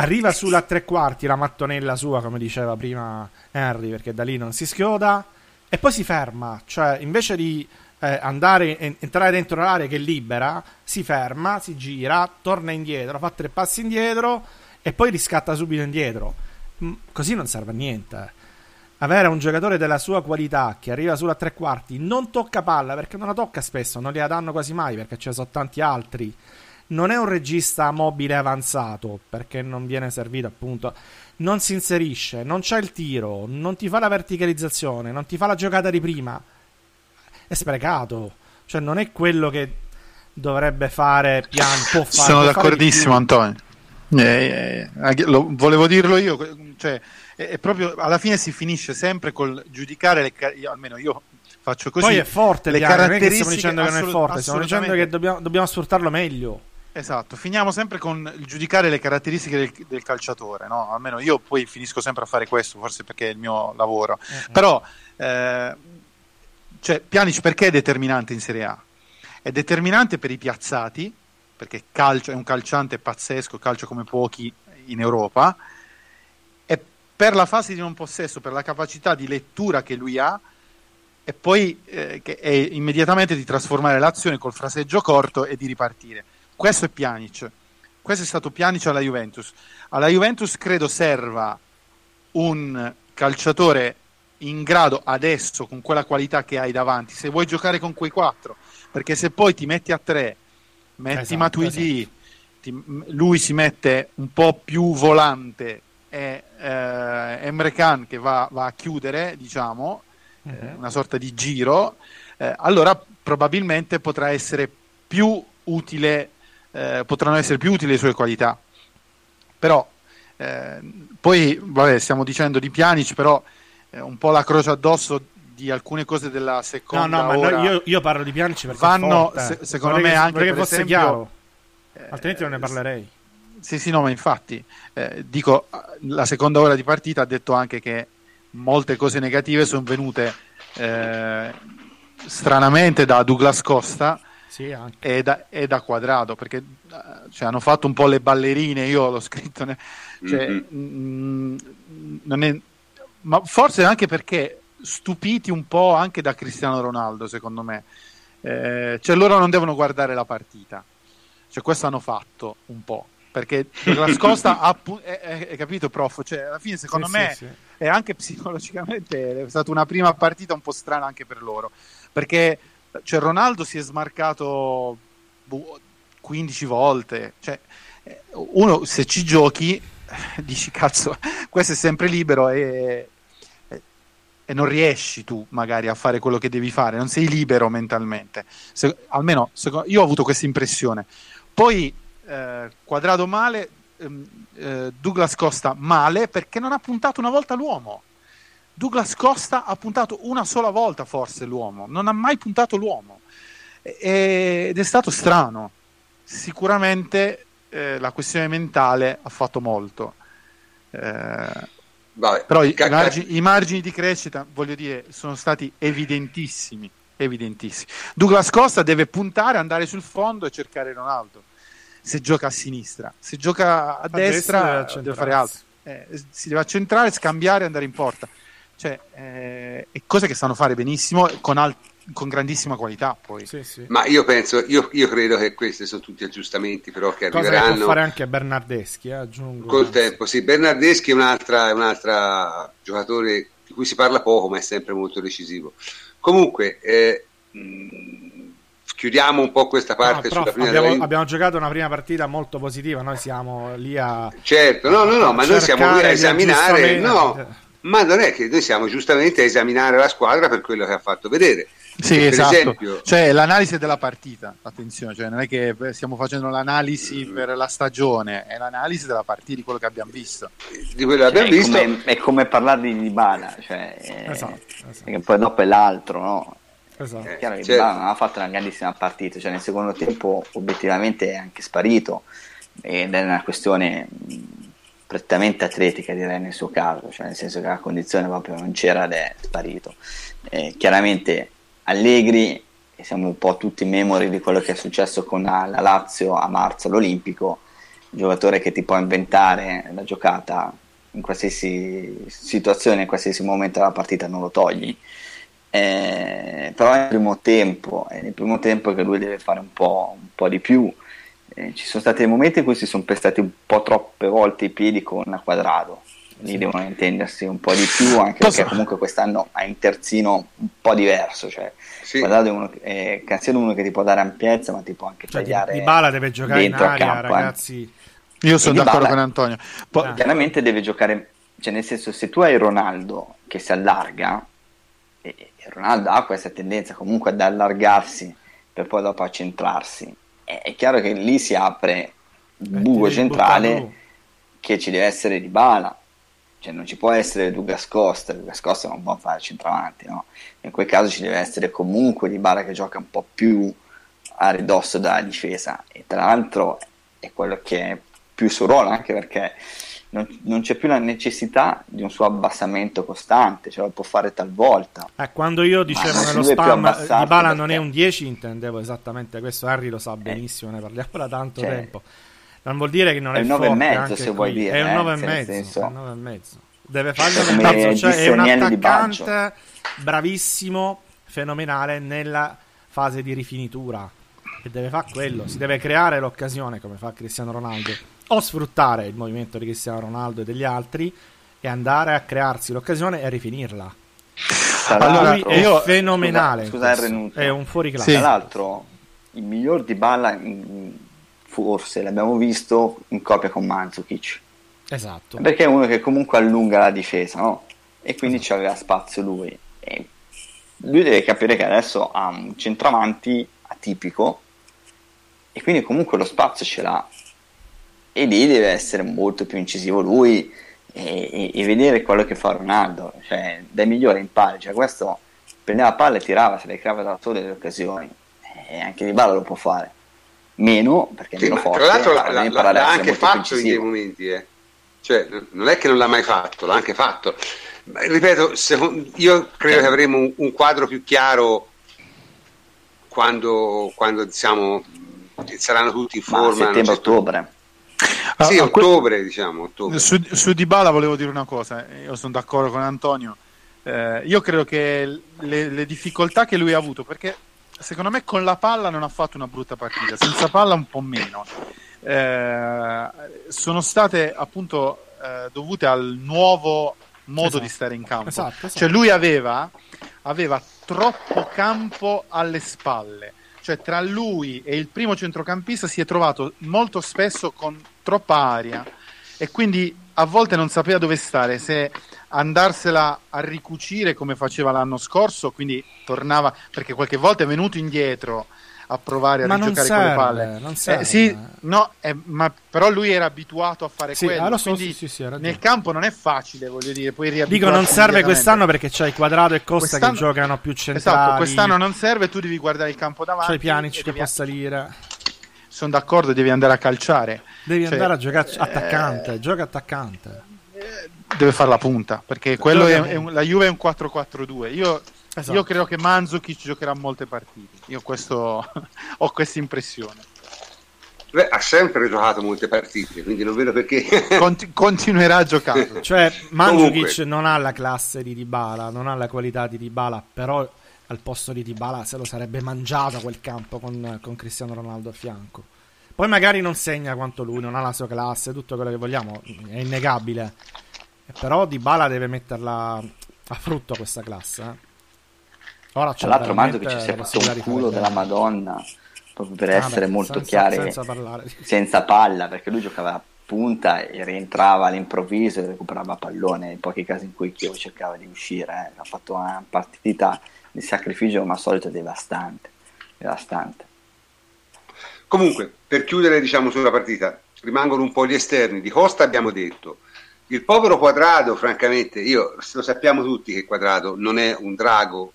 arriva sulla tre quarti la mattonella sua, come diceva prima Henry, perché da lì non si schioda, e poi si ferma, cioè invece di eh, andare, entrare dentro l'area che è libera, si ferma, si gira, torna indietro, fa tre passi indietro e poi riscatta subito indietro Mm, così non serve a niente. Avere un giocatore della sua qualità che arriva sulla tre quarti, non tocca palla perché non la tocca spesso, non gliela danno quasi mai perché ne sono tanti altri. Non è un regista mobile avanzato perché non viene servito appunto. Non si inserisce, non c'è il tiro, non ti fa la verticalizzazione, non ti fa la giocata di prima. È sprecato. Cioè non è quello che dovrebbe fare Pian. Può fare,
Sono d'accordissimo, Antonio. Eh, eh, lo, volevo dirlo io, cioè, è, è, proprio alla fine si finisce sempre col giudicare le io, almeno io faccio così.
Poi è forte le caratteristiche. stiamo dicendo che non è forte, stiamo dicendo che dobbiamo, dobbiamo sfruttarlo meglio.
Esatto, finiamo sempre con il giudicare le caratteristiche del, del, calciatore, no? Almeno io poi finisco sempre a fare questo, forse perché è il mio lavoro. Uh-huh. Però, eh, cioè, Pjanic perché è determinante in Serie A? È determinante per i piazzati, perché calcio, è un calciante pazzesco, calcio come pochi in Europa, e per la fase di non possesso, per la capacità di lettura che lui ha, e poi eh, che è immediatamente di trasformare l'azione col fraseggio corto e di ripartire. Questo è Pjanic. Questo è stato Pjanic alla Juventus. Alla Juventus credo serva un calciatore in grado adesso, con quella qualità che hai davanti, se vuoi giocare con quei quattro, perché se poi ti metti a tre metti esatto, Matuidi, esatto. Ti, lui si mette un po' più volante e eh, Emre Khan che va, va, a chiudere, diciamo, uh-huh. eh, una sorta di giro, eh, allora probabilmente potrà essere più utile, eh, potranno essere più utili le sue qualità. Però eh, poi, vabbè, stiamo dicendo di Pianic, però eh, un po' la croce addosso di alcune cose della seconda no, no, ora,
ma io, io, parlo di Pjanic perché
vanno, se, secondo vorrei me, che, anche
che fosse
esempio,
chiaro. Eh, Altrimenti non ne parlerei.
Sì, sì, no, ma infatti, eh, dico, la seconda ora di partita ha detto anche che molte cose negative sono venute eh, stranamente da Douglas Costa
sì,
e, da, e, da, Quadrado, perché cioè, hanno fatto un po' le ballerine, io l'ho scritto, ne, cioè, mm-hmm. mh, è, ma forse anche perché stupiti un po' anche da Cristiano Ronaldo, secondo me. Eh, cioè loro non devono guardare la partita, cioè questo hanno fatto un po', perché la scosta (laughs) ha è, capito prof, cioè alla fine secondo sì, me sì, sì. è anche psicologicamente è stata una prima partita un po' strana anche per loro, perché cioè, Ronaldo si è smarcato 15 volte, cioè, eh, uno se ci giochi (laughs) dici cazzo, questo è sempre libero e e non riesci tu magari a fare quello che devi fare, non sei libero mentalmente. Se, almeno io ho avuto questa impressione. Poi eh, quadrato male, ehm, eh, Douglas Costa male perché non ha puntato una volta l'uomo. Douglas Costa ha puntato una sola volta forse l'uomo, non ha mai puntato l'uomo e, ed è stato strano. Sicuramente eh, la questione mentale ha fatto molto. Eh, Vabbè, Però i, ca- margini, i, margini, di crescita, voglio dire, sono stati evidentissimi, evidentissimi. Douglas Costa deve puntare, andare sul fondo e cercare Ronaldo. Se gioca a sinistra, se gioca a, a destra, destra deve fare altro. Eh, si deve accentrare, scambiare e andare in porta. Cioè, eh, cose che sanno fare benissimo con, al- con grandissima qualità. Poi.
Sì, sì.
Ma io penso, io, io, credo che questi sono tutti aggiustamenti, però che
Cosa
arriveranno.
Che può fare anche Bernardeschi, eh, aggiungo.
Col tempo, sì. Bernardeschi è un'altra, un'altra giocatore di cui si parla poco, ma è sempre molto decisivo. Comunque, eh, mh, chiudiamo un po' questa parte
no,
sulla prima
abbiamo,
della...
abbiamo, giocato una prima partita molto positiva noi siamo lì a
certo no no no ma noi siamo lì a esaminare no ma non è che noi siamo giustamente a esaminare la squadra per quello che ha fatto vedere
sì, esatto. Esempio... Cioè, l'analisi della partita, attenzione, cioè, non è che stiamo facendo l'analisi per la stagione, è l'analisi della partita, di quello che abbiamo visto.
Di quello che abbiamo cioè, visto.
È come, è come parlare di Dybala, cioè, esatto, esatto. Perché poi dopo è l'altro, no?
Esatto.
È chiaro che certo. non ha fatto una grandissima partita, cioè nel secondo tempo obiettivamente è anche sparito ed è una questione prettamente atletica direi nel suo caso, cioè nel senso che la condizione proprio non c'era ed è sparito. Eh, chiaramente Allegri, siamo un po' tutti memori di quello che è successo con la Lazio a marzo all'Olimpico, giocatore che ti può inventare la giocata in qualsiasi situazione, in qualsiasi momento della partita non lo togli eh, però nel primo tempo è nel primo tempo che lui deve fare un po', un po di più eh, ci sono stati momenti in cui si sono pestati un po' troppe volte i piedi con Quadrado lì sì. devono intendersi un po' di più anche Posso... perché comunque quest'anno ha un terzino un po' diverso cioè sì. Quadrado è uno, è Canzino uno che ti può dare ampiezza ma ti può anche cioè, tagliare
Di Bala deve giocare in aria campo, eh. ragazzi
io sono d'accordo Bala, con Antonio
Poi... chiaramente deve giocare cioè nel senso se tu hai Ronaldo che si allarga e, Ronaldo ha questa tendenza comunque ad allargarsi per poi dopo accentrarsi. È, chiaro che lì si apre un buco centrale che ci deve essere di bala. Cioè non ci può essere Douglas Costa, Douglas Costa non può fare centravanti, no? In quel caso ci deve essere comunque di bala che gioca un po' più a ridosso della difesa e tra l'altro è quello che è più suo ruolo anche perché non, non, c'è più la necessità di un suo abbassamento costante, ce lo può fare talvolta.
Eh, quando io dicevo nello spam di Bala non è un 10, intendevo esattamente questo. Harry lo sa benissimo, eh. ne parliamo da tanto cioè, tempo. Non vuol dire che non è, è un
9,5 se vuoi dire.
È un 9,5. Eh, Deve farlo un pezzo, cioè è un attaccante bravissimo, fenomenale nella fase di rifinitura. E deve fare quello, si deve creare l'occasione come fa Cristiano Ronaldo o sfruttare il movimento di Cristiano Ronaldo e degli altri e andare a crearsi l'occasione e rifinirla. Allora, lui è io, fenomenale.
Scusa, scusa
è un fuori classe.
Sì. Tra l'altro, il miglior di Balla, forse l'abbiamo visto in coppia con Mandzukic.
Esatto.
Perché è uno che comunque allunga la difesa, no? E quindi esatto. c'aveva spazio lui. E lui deve capire che adesso ha un centravanti atipico e quindi comunque lo spazio ce l'ha e lì deve essere molto più incisivo lui e, e, e vedere quello che fa Ronaldo, cioè dai migliori in palla, cioè questo prendeva la palla e tirava, se le creava da sole le occasioni. E anche Di Bala lo può fare. Meno perché è
sì,
meno forte
tra l'altro l'ha, l'ha anche fatto in dei momenti eh. cioè, non è che non l'ha mai fatto l'ha anche fatto. Ma, ripeto secondo, io credo che avremo un, un, quadro più chiaro quando, quando diciamo saranno tutti in forma
settembre-ottobre
sì, ottobre, diciamo. Ottobre.
Su, su Dybala volevo dire una cosa, io sono d'accordo con Antonio. Eh, io credo che le, le, difficoltà che lui ha avuto, perché secondo me con la palla non ha fatto una brutta partita, senza palla un po' meno, eh, sono state appunto eh, dovute al nuovo modo esatto. di stare in campo. Esatto, esatto. Cioè lui aveva, aveva troppo campo alle spalle cioè tra lui e il primo centrocampista si è trovato molto spesso con troppa aria e quindi a volte non sapeva dove stare, se andarsela a ricucire come faceva l'anno scorso, quindi tornava perché qualche volta è venuto indietro a provare a ma rigiocare serve, con le palle.
Non serve.
Eh, sì, no, eh, ma però lui era abituato a fare
sì,
quello.
Ah, so, sì, sì,
nel campo non è facile, voglio dire. Poi
Dico, non serve quest'anno perché c'hai Quadrato e Costa quest'anno, che giocano più esatto, centrali. Esatto,
quest'anno non serve, tu devi guardare il campo davanti.
C'hai Pianic che può salire.
Sono d'accordo, devi andare a calciare.
Devi cioè, andare a giocare attaccante, eh, gioca attaccante.
Deve fare la punta, perché quello è, è un, la Juve è un 4-4-2. Io Esatto. Io credo che Mandzukic giocherà molte partite. Io questo, (laughs) ho questa impressione.
Beh, ha sempre giocato molte partite, quindi non vedo perché. (laughs)
Conti- continuerà a giocare. (laughs)
Cioè, Mandzukic non ha la classe di Dybala, non ha la qualità di Dybala, però al posto di Dybala se lo sarebbe mangiato quel campo con, con Cristiano Ronaldo a fianco. Poi magari non segna quanto lui, non ha la sua classe, tutto quello che vogliamo, è innegabile. Però Dybala deve metterla a frutto questa classe. Eh.
Ora Tra l'altro Mandzukic si è fatto un culo della Madonna proprio per essere ah, beh, molto senza, chiari, senza, senza, palla, perché lui giocava a punta e rientrava all'improvviso e recuperava pallone, in pochi casi in cui Chievo cercava di uscire, eh. ha fatto una partita di sacrificio come al solito devastante, devastante.
Comunque, per chiudere diciamo sulla partita, rimangono un po' gli esterni, di Costa abbiamo detto, il povero Quadrado, francamente, io lo sappiamo tutti che Quadrado non è un drago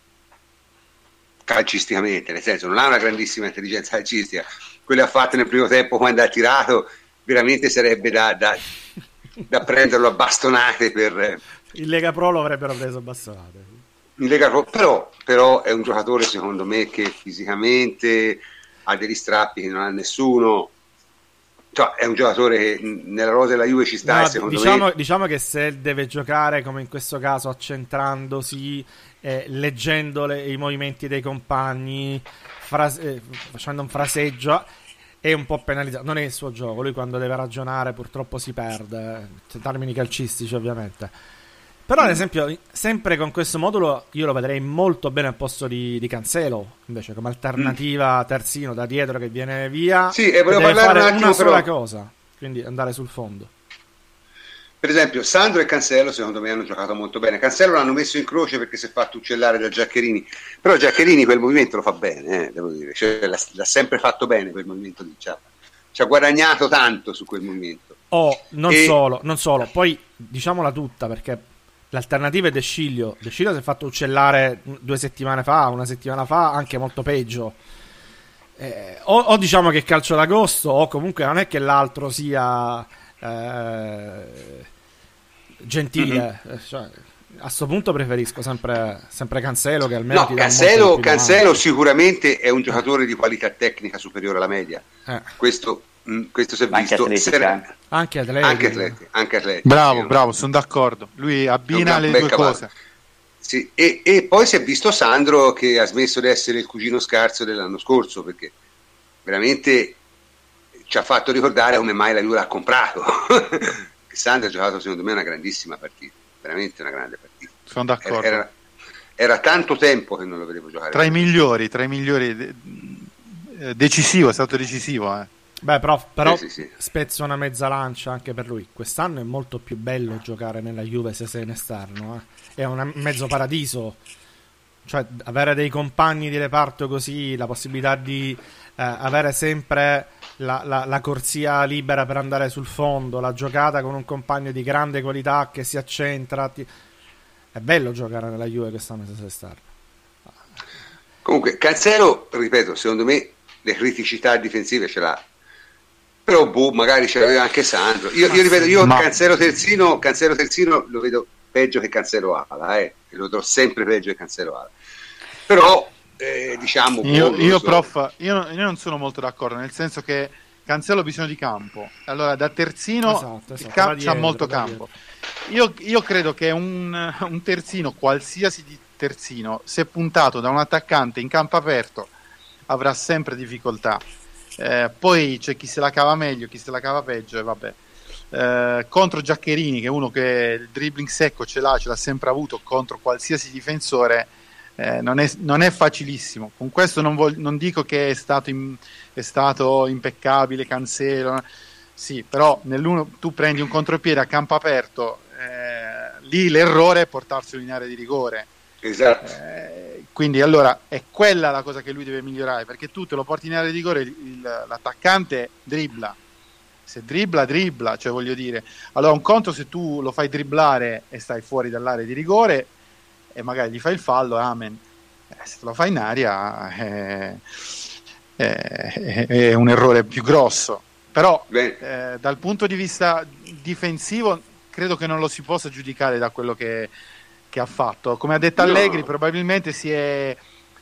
calcisticamente, nel senso non ha una grandissima intelligenza calcistica, quelle ha fatte nel primo tempo quando ha tirato veramente sarebbe da, da, da prenderlo a bastonate per...
Il Lega Pro lo avrebbero preso a bastonate.
Il Lega Pro, però, però è un giocatore secondo me che fisicamente ha degli strappi che non ha nessuno, cioè, è un giocatore che nella rosa della Juve ci sta no,
diciamo,
me...
diciamo che se deve giocare come in questo caso accentrandosi eh, leggendo le, i movimenti dei compagni frase, eh, facendo un fraseggio è un po' penalizzato non è il suo gioco lui quando deve ragionare purtroppo si perde in termini calcistici ovviamente però, ad esempio, sempre con questo modulo io lo vedrei molto bene al posto di, di Cancelo, invece come alternativa mm. terzino da dietro che viene via.
Sì, e volevo parlare un attimo
una sola
però...
cosa, quindi andare sul fondo.
Per esempio, Sandro e Cancelo secondo me hanno giocato molto bene. Cancelo l'hanno messo in croce perché si è fatto uccellare da Giaccherini, però Giaccherini quel movimento lo fa bene, eh, devo dire, cioè, l'ha, l'ha, sempre fatto bene quel movimento di Ciapa. Ci ha guadagnato tanto su quel movimento.
Oh, non e... solo, non solo, poi diciamola tutta perché L'alternativa è De Sciglio. De Sciglio si è fatto uccellare due settimane fa, una settimana fa, anche molto peggio. Eh, o, o, diciamo che calcio d'agosto, o comunque non è che l'altro sia eh, gentile. Mm-hmm. Cioè, a questo punto preferisco sempre, sempre Cancelo che almeno
no,
ti
Cancelo, Cancelo sicuramente è un giocatore di qualità tecnica superiore alla media. Eh. Questo Mm, questo si è visto
anche
Ser-
anche atleti,
anche atleti, anche atleti
bravo sì, bravo sono d'accordo lui abbina le due cavallo. cose
sì, e, e, poi si è visto Sandro che ha smesso di essere il cugino scarso dell'anno scorso perché veramente ci ha fatto ricordare come mai la Juve l'ha comprato (laughs) Sandro ha giocato secondo me una grandissima partita veramente una grande partita
sono d'accordo
era, era, era tanto tempo che non lo vedevo giocare
tra i migliori tra i migliori eh, decisivo è stato decisivo eh
Beh, però, però sì, sì, sì. spezzo una mezza lancia anche per lui. Quest'anno è molto più bello giocare nella Juve se sei in esterno. Eh. È un mezzo paradiso. Cioè, avere dei compagni di reparto così, la possibilità di eh, avere sempre la, la, la, corsia libera per andare sul fondo, la giocata con un compagno di grande qualità che si accentra. Ti... È bello giocare nella Juve quest'anno se sei esterno.
Comunque, Cancelo, ripeto, secondo me le criticità difensive ce l'ha però boh, magari ce l'aveva anche Sandro. Io, io ripeto, io Ma... Cancelo Terzino, Cancelo Terzino lo vedo peggio che Cancelo Ala, eh. lo vedo sempre peggio che Cancelo Ala. Però eh, diciamo
io, io so. prof, io, io, non sono molto d'accordo, nel senso che Cancelo ha bisogno di campo. Allora, da terzino esatto, esatto, c'ha molto campo. Io, io, credo che un, un terzino, qualsiasi terzino, se puntato da un attaccante in campo aperto, avrà sempre difficoltà eh, poi c'è chi se la cava meglio, chi se la cava peggio, e vabbè. Eh, contro Giaccherini, che è uno che il dribbling secco ce l'ha, ce l'ha sempre avuto contro qualsiasi difensore, eh, non, è, non, è, facilissimo. Con questo non, voglio, non dico che è stato, in, è stato impeccabile, Cancelo, sì, però nell'uno tu prendi un contropiede a campo aperto, eh, lì l'errore è portarselo in area di rigore.
Esatto.
Eh, quindi allora è quella la cosa che lui deve migliorare, perché tu te lo porti in area di rigore, il, l'attaccante dribbla, se dribbla, dribbla, cioè voglio dire, allora un conto se tu lo fai dribblare e stai fuori dall'area di rigore e magari gli fai il fallo, amen. Eh, se te lo fai in aria è, è, è un errore più grosso. Però eh, dal punto di vista difensivo credo che non lo si possa giudicare da quello che che ha fatto. Come ha detto Allegri, no. probabilmente si è,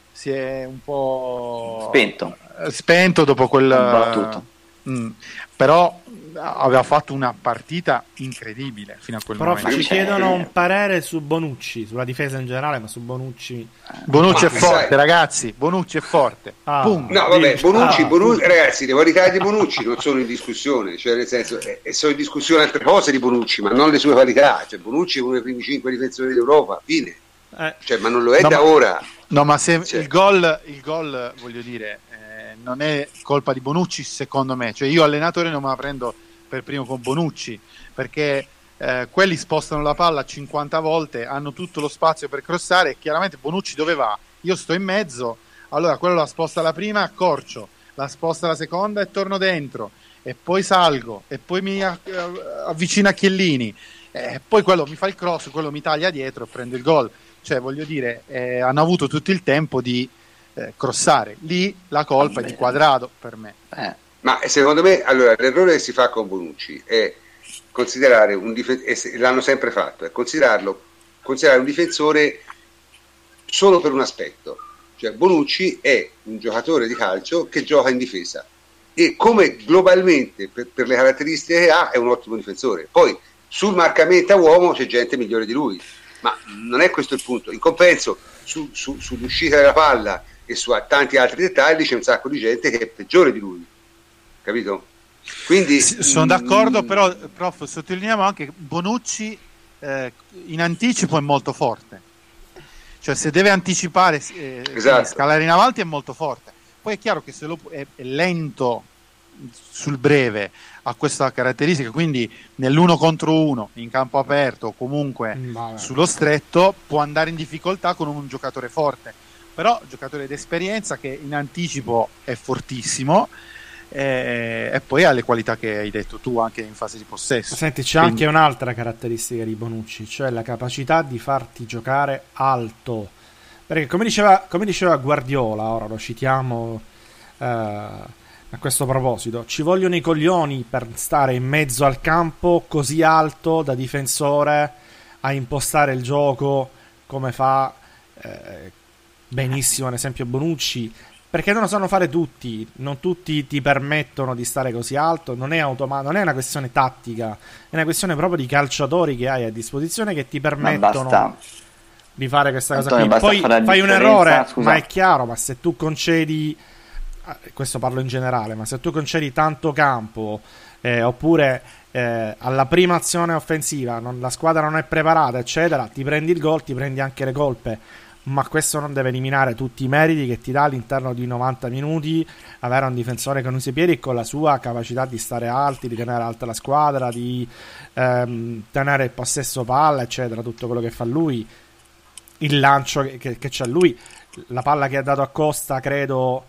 si è, un po'
spento,
spento dopo quel, Mm, però aveva fatto una partita incredibile fino a quel
Però
momento.
ci chiedono un parere su Bonucci, sulla difesa in generale, ma su Bonucci.
Bonucci
Ma
è forte,
sai-
ragazzi. Bonucci è forte.
Ah.
Punto.
No, vabbè, Bonucci,
ah,
Bonucci- ragazzi, le qualità di Bonucci non sono in discussione, cioè nel senso, eh, eh, sono in discussione altre cose di Bonucci, ma non le sue qualità. Cioè, Bonucci è uno dei primi cinque difensori d'Europa, fine.
Eh,
Cioè, ma non lo è
No,
da
ma-
ora.
No, ma se
Cioè-
il gol, il gol, voglio dire, non è colpa di Bonucci, secondo me. Cioè, io allenatore non me la prendo per primo con Bonucci, perché eh, quelli spostano la palla 50 volte, hanno tutto lo spazio per crossare e chiaramente Bonucci dove va? Io sto in mezzo, allora quello la sposta la prima, accorcio, la sposta la seconda e torno dentro, e poi salgo, e poi mi avvicino a Chiellini, e poi quello mi fa il cross, quello mi taglia dietro e prendo il gol. Cioè, voglio dire, eh, hanno avuto tutto il tempo di eh, crossare. Lì la colpa è di quadrato per me.
Eh,
Ma secondo me, allora, l'errore che si fa con Bonucci è considerare un difensore, l'hanno sempre fatto, è considerarlo, considerare un difensore solo per un aspetto. Cioè, Bonucci è un giocatore di calcio che gioca in difesa e come globalmente, per, per le caratteristiche che ha, è un ottimo difensore. Poi sul marcamento a uomo c'è gente migliore di lui, ma non è questo il punto. In compenso, su- su- sull'uscita della palla e su tanti altri dettagli c'è un sacco di gente che è peggiore di lui, capito? Quindi
sono
mm,
d'accordo, però, prof, sottolineiamo anche che Bonucci eh, in anticipo è molto forte. Cioè, se deve anticipare, eh,
Esatto.
scalare in avanti è molto forte. Poi è chiaro che se lo, è, è lento sul breve, ha questa caratteristica, quindi nell'uno contro uno, in campo aperto o comunque
mm, vabbè.
sullo stretto, può andare in difficoltà con un giocatore forte. Però giocatore d'esperienza che in anticipo è fortissimo eh, e poi ha le qualità che hai detto tu anche in fase di possesso.
Senti, c'è
Quindi-
anche un'altra caratteristica di Bonucci, cioè la capacità di farti giocare alto. Perché come diceva, come diceva Guardiola, ora lo citiamo eh, a questo proposito, ci vogliono i coglioni per stare in mezzo al campo così alto da difensore a impostare il gioco come fa eh, benissimo ad esempio Bonucci perché non lo sanno fare tutti, non tutti ti permettono di stare così alto, non è automatico, non è una questione tattica, è una questione proprio di calciatori che hai a disposizione che ti permettono di fare questa
Antonio,
cosa qui. Poi fai un errore,
scusa.
ma è chiaro, ma se tu concedi eh, questo parlo in generale, ma se tu concedi tanto campo eh, oppure eh, alla prima azione offensiva non- la squadra non è preparata, eccetera, ti prendi il gol, ti prendi anche le colpe. Ma questo non deve eliminare tutti i meriti che ti dà all'interno di 90 minuti avere un difensore con i piedi con la sua capacità di stare alti, di tenere alta la squadra, di ehm, tenere il possesso palla, eccetera, tutto quello che fa lui, il lancio che, che, che c'ha lui, la palla che ha dato a Costa, credo,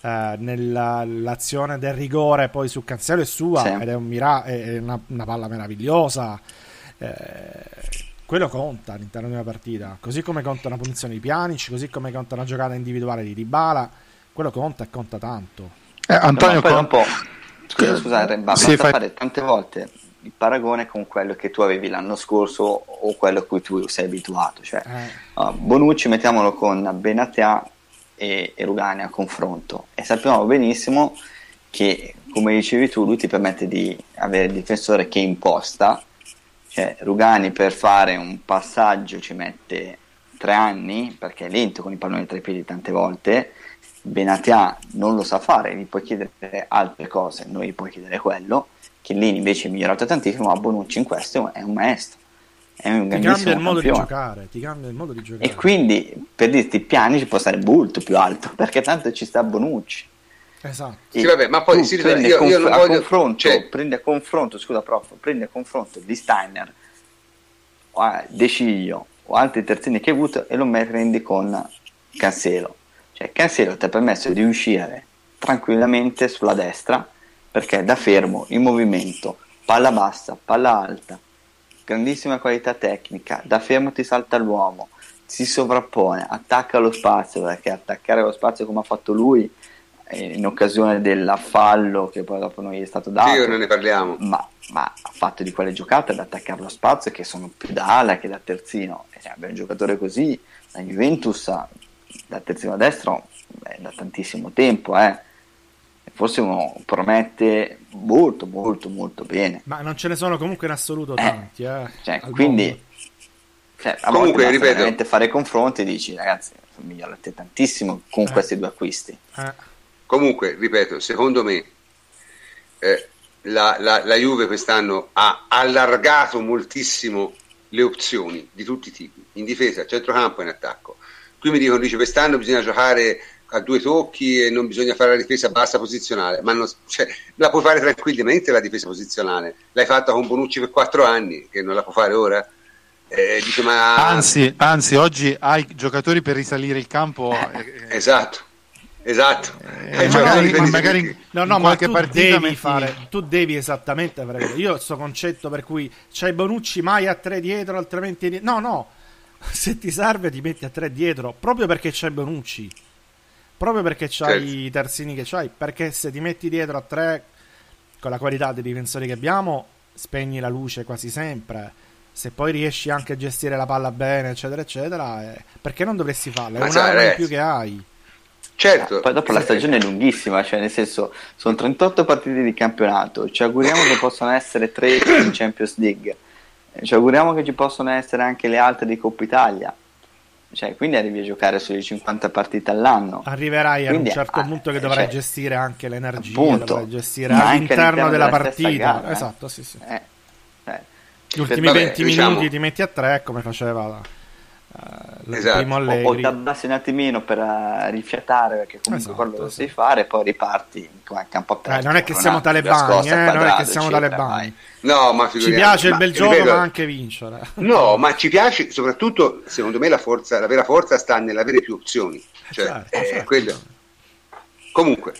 eh, nell'azione del rigore poi su Cancelo è sua
Sì.
ed è, un mira- è una, una palla meravigliosa. Eh, quello conta all'interno di una partita, così come conta una punizione di Pjanic, così come conta una giocata individuale di Dybala, quello conta e conta tanto.
Eh, Antonio,
poi
con-
dopo, scusa, scusate, ba-
Sì,
basta
fai-
fare tante volte il paragone con quello che tu avevi l'anno scorso o quello a cui tu sei abituato. Cioè,
Eh,
ah, Bonucci mettiamolo con Benatia e, e Rugani a confronto e sappiamo benissimo che, come dicevi tu, lui ti permette di avere il difensore che imposta. Cioè, Rugani per fare un passaggio ci mette tre anni perché è lento con i palloni tra i piedi tante volte. Benatia non lo sa fare, gli puoi chiedere altre cose, noi gli puoi chiedere quello. Chiellini invece è migliorato tantissimo, ma Bonucci in questo è un maestro. È un
ti cambia il modo di
campione.
giocare, ti cambia il modo di giocare.
E quindi per dirti piani ci può stare molto più alto (laughs) perché tanto ci sta Bonucci.
Esatto.
Sì, vabbè, ma poi
tu
si ritorna- io- io
conf-
non
a
voglio-
confronto,
cioè-
prendi a confronto, scusa prof, prendi a confronto di Steiner, De Ciglio o altri terzini che hai avuto e lo prendi con Cancelo. Cioè Cancelo ti ha permesso di uscire tranquillamente sulla destra perché da fermo, in movimento, palla bassa, palla alta, grandissima qualità tecnica, da fermo ti salta l'uomo, si sovrappone, attacca lo spazio perché attaccare lo spazio come ha fatto lui in occasione del fallo che poi dopo non gli è stato dato
Sì, ora ne parliamo.
ma, ma ha fatto di quelle giocate da attaccare lo spazio che sono più da ala che da terzino e abbiamo un giocatore così la Juventus da terzino a destro è da tantissimo tempo eh. forse uno promette molto molto molto bene.
Ma non ce ne sono comunque in assoluto eh, tanti, eh,
cioè, quindi cioè, a comunque ripeto veramente fare confronti e dici ragazzi migliorate tantissimo con eh. questi due acquisti.
Eh. Comunque, ripeto, secondo me eh, la, la, la Juve quest'anno ha allargato moltissimo le opzioni di tutti i tipi, in difesa, centrocampo e in attacco. Qui mi dicono, dice, quest'anno bisogna giocare a due tocchi e non bisogna fare la difesa bassa posizionale, ma non, cioè, la puoi fare tranquillamente la difesa posizionale. L'hai fatta con Bonucci per quattro anni, che non la può fare ora.
Eh, dice, ma... anzi, anzi, oggi hai giocatori per risalire il campo.
Eh, eh, esatto. Esatto,
eh, magari, ma magari no, no, ma tu devi fare, tu devi esattamente fare io questo concetto per cui c'hai Bonucci mai a tre dietro, altrimenti no, no, (laughs) se ti serve ti metti a tre dietro proprio perché c'hai Bonucci proprio perché c'hai certo. i terzini che c'hai. Perché se ti metti dietro a tre con la qualità dei difensori che abbiamo, spegni la luce quasi sempre. Se poi riesci anche a gestire la palla bene, eccetera, eccetera, eh, perché non dovresti farlo? È un'arma in più che hai.
Certo.
Poi dopo la stagione è lunghissima, cioè nel senso sono 38 partite di campionato, ci auguriamo che possano essere 3 in Champions League, ci auguriamo che ci possano essere anche le altre di Coppa Italia cioè, quindi arrivi a giocare sulle 50 partite all'anno.
Arriverai quindi, a un certo ah, punto che dovrai cioè, gestire anche l'energia, appunto, dovrai gestire all'interno, all'interno della, della partita. Gara, eh? esatto, sì, sì. Eh, eh. Gli ultimi vabbè, 20 diciamo... minuti ti metti a tre come faceva
Uh, esatto. O, o ti abbassi un attimino per uh, rifiatare perché comunque esatto, quello lo sai fare e poi riparti in campo aperto.
Eh, non è che siamo talebani, eh, non è che siamo talebani.
No, ma
ci piace il bel gioco, ripeto, ma anche vincere.
No, ma ci piace soprattutto, secondo me, la, forza, la vera forza sta nell'avere più opzioni. Cioè, certo, eh, certo. Comunque,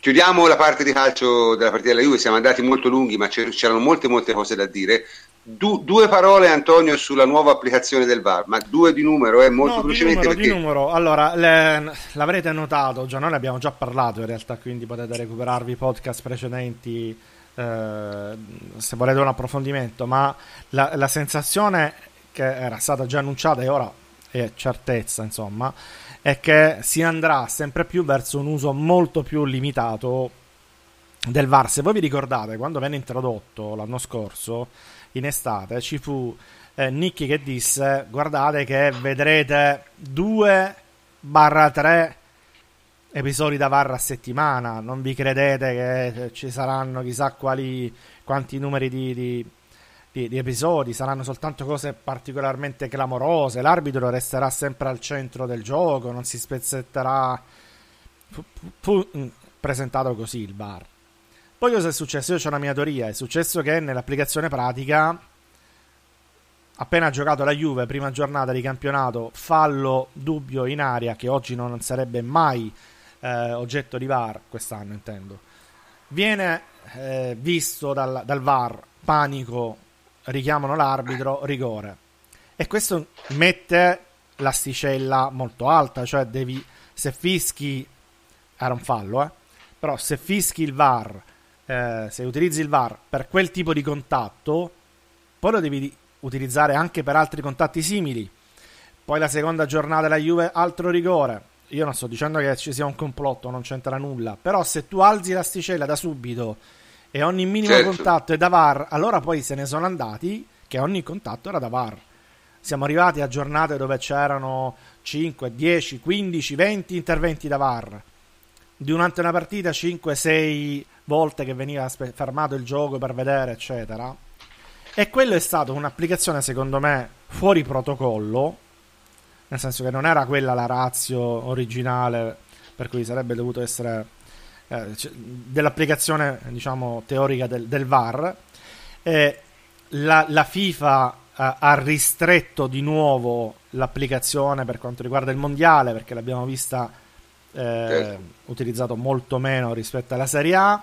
chiudiamo la parte di calcio della partita della Juve. Siamo andati molto lunghi, ma c'erano molte, molte cose da dire. Du- due parole, Antonio, sulla nuova applicazione del VAR, ma due di numero, eh, molto no, velocemente.
Di numero, perché... di numero. Allora, le... l'avrete notato, già noi ne abbiamo già parlato in realtà, quindi potete recuperarvi i podcast precedenti eh, se volete un approfondimento, ma la, la, sensazione che era stata già annunciata e ora è certezza, insomma, è che si andrà sempre più verso un uso molto più limitato del VAR. Se voi vi ricordate, quando venne introdotto l'anno scorso, in estate, ci fu eh, Nicky che disse guardate che vedrete 2 barra 3 episodi da VAR a settimana, non vi credete che ci saranno chissà quali, quanti numeri di, di, di, di episodi, saranno soltanto cose particolarmente clamorose, l'arbitro resterà sempre al centro del gioco, non si spezzetterà. Fu, fu mm, presentato così il VAR. Poi cosa è successo? Io ho una mia teoria, è successo che nell'applicazione pratica appena giocato la Juve, prima giornata di campionato, fallo dubbio in aria che oggi non sarebbe mai eh, oggetto di VAR, quest'anno intendo, viene eh, visto dal, dal VAR, panico, richiamano l'arbitro, rigore. E questo mette l'asticella molto alta, cioè devi, se fischi, era un fallo, eh? però se fischi il VAR, eh, se utilizzi il VAR per quel tipo di contatto, poi lo devi utilizzare anche per altri contatti simili. Poi la seconda giornata della Juve, altro rigore io non sto dicendo che ci sia un complotto, non c'entra nulla, però se tu alzi l'asticella da subito e ogni minimo certo. contatto è da VAR, allora poi se ne sono andati che ogni contatto era da VAR. Siamo arrivati a giornate dove c'erano 5, 10, 15, 20 interventi da VAR. Durante una partita 5, 6 volte che veniva fermato il gioco per vedere, eccetera. E quello è stato un'applicazione, secondo me, fuori protocollo nel senso che non era quella la razio originale per cui sarebbe dovuto essere eh, dell'applicazione diciamo teorica del, del VAR e la, la FIFA eh, ha ristretto di nuovo l'applicazione per quanto riguarda il mondiale perché l'abbiamo vista eh, certo. utilizzato molto meno rispetto alla Serie A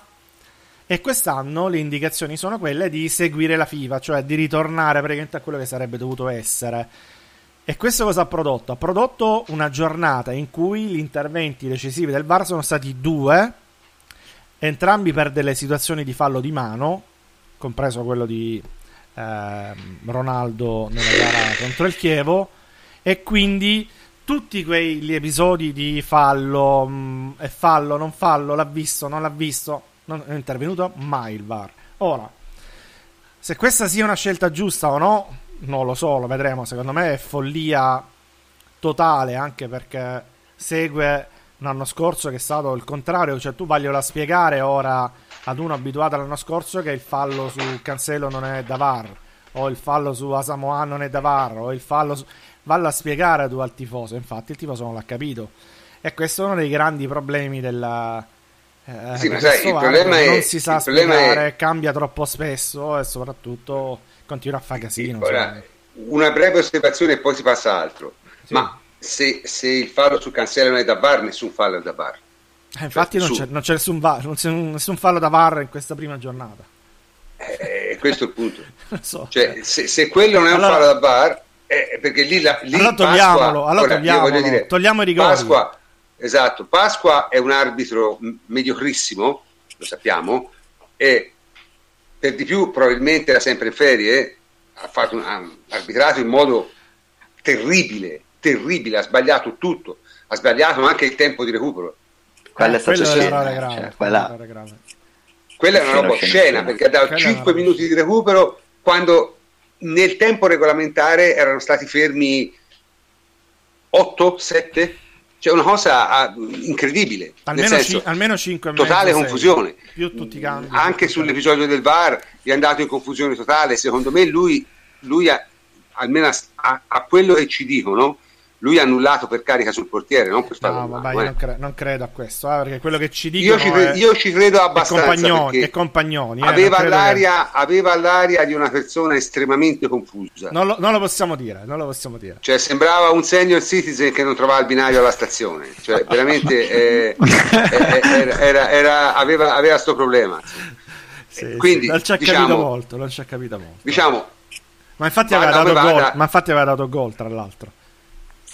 e quest'anno le indicazioni sono quelle di seguire la FIFA, cioè di ritornare praticamente a quello che sarebbe dovuto essere e questo cosa ha prodotto? Ha prodotto una giornata in cui gli interventi decisivi del VAR sono stati due, entrambi per delle situazioni di fallo di mano, compreso quello di eh, Ronaldo nella gara contro il Chievo, e quindi tutti quegli episodi di fallo, mh, è fallo, non fallo, l'ha visto, non l'ha visto, non è intervenuto mai il VAR. Ora, se questa sia una scelta giusta o no, non lo so, lo vedremo. Secondo me è follia totale, anche perché segue un anno scorso che è stato il contrario, cioè tu vaglielo a spiegare ora ad uno abituato l'anno scorso che il fallo su Cancelo non è da VAR, o il fallo su Asamoah non è da VAR, o il fallo su... Vallo a spiegare tu al tifoso, infatti il tifoso non l'ha capito. E questo è uno dei grandi problemi della...
Eh, sì, ma sai, il problema è...
Non si sa spiegare, è... cambia troppo spesso e soprattutto continua a fare casino.
Ora, una breve osservazione e poi si passa a altro. Sì. Ma se, se, il fallo su Cancelo non è da VAR, nessun fallo è da VAR.
Eh, infatti cioè, non, c'è, non, c'è, nessun, VAR, non c'è nessun fallo da VAR in questa prima giornata.
Eh, questo è il punto. (laughs) so. cioè, se, se, quello non è un allora, fallo da VAR, eh, perché lì, la, lì
allora togliamolo, Pasqua, allora togliamolo, dire, togliamo i rigori.
Pasqua, esatto, Pasqua è un arbitro mediocrissimo, lo sappiamo, e per di più probabilmente era sempre in ferie, ha, fatto un, ha arbitrato in modo terribile, terribile, ha sbagliato tutto, ha sbagliato anche il tempo di recupero.
Quella è stata
scena, grave, cioè, quella...
quella... è una roba scena perché ha dato 5 minuti di recupero quando nel tempo regolamentare erano stati fermi 8, 7, cioè una cosa ah, incredibile.
Almeno, senso, c- almeno 5
Totale mezzo, confusione.
Più tutti cambi.
Anche sull'episodio del VAR è andato in confusione totale. Secondo me lui, lui ha, almeno a, a, quello che ci dicono, lui ha annullato per carica sul portiere, non per farlo.
No, vabbè, io non, cre- non, credo a questo, eh, perché quello che ci dicono
io ci, cre-
è...
io ci credo abbastanza.
E compagnoni, e compagnoni eh,
aveva, l'aria, che... aveva, l'aria, di una persona estremamente confusa.
Non lo, non lo, possiamo dire, non lo possiamo dire.
Cioè, sembrava un senior citizen che non trovava il binario alla stazione. Cioè, veramente eh, eh, era, era, era, aveva, aveva sto problema.
Sì, Quindi, sì. non ci ha diciamo, capito molto, non ci ha capito molto.
Diciamo,
ma infatti, aveva dato gol, ma infatti aveva dato gol, tra l'altro.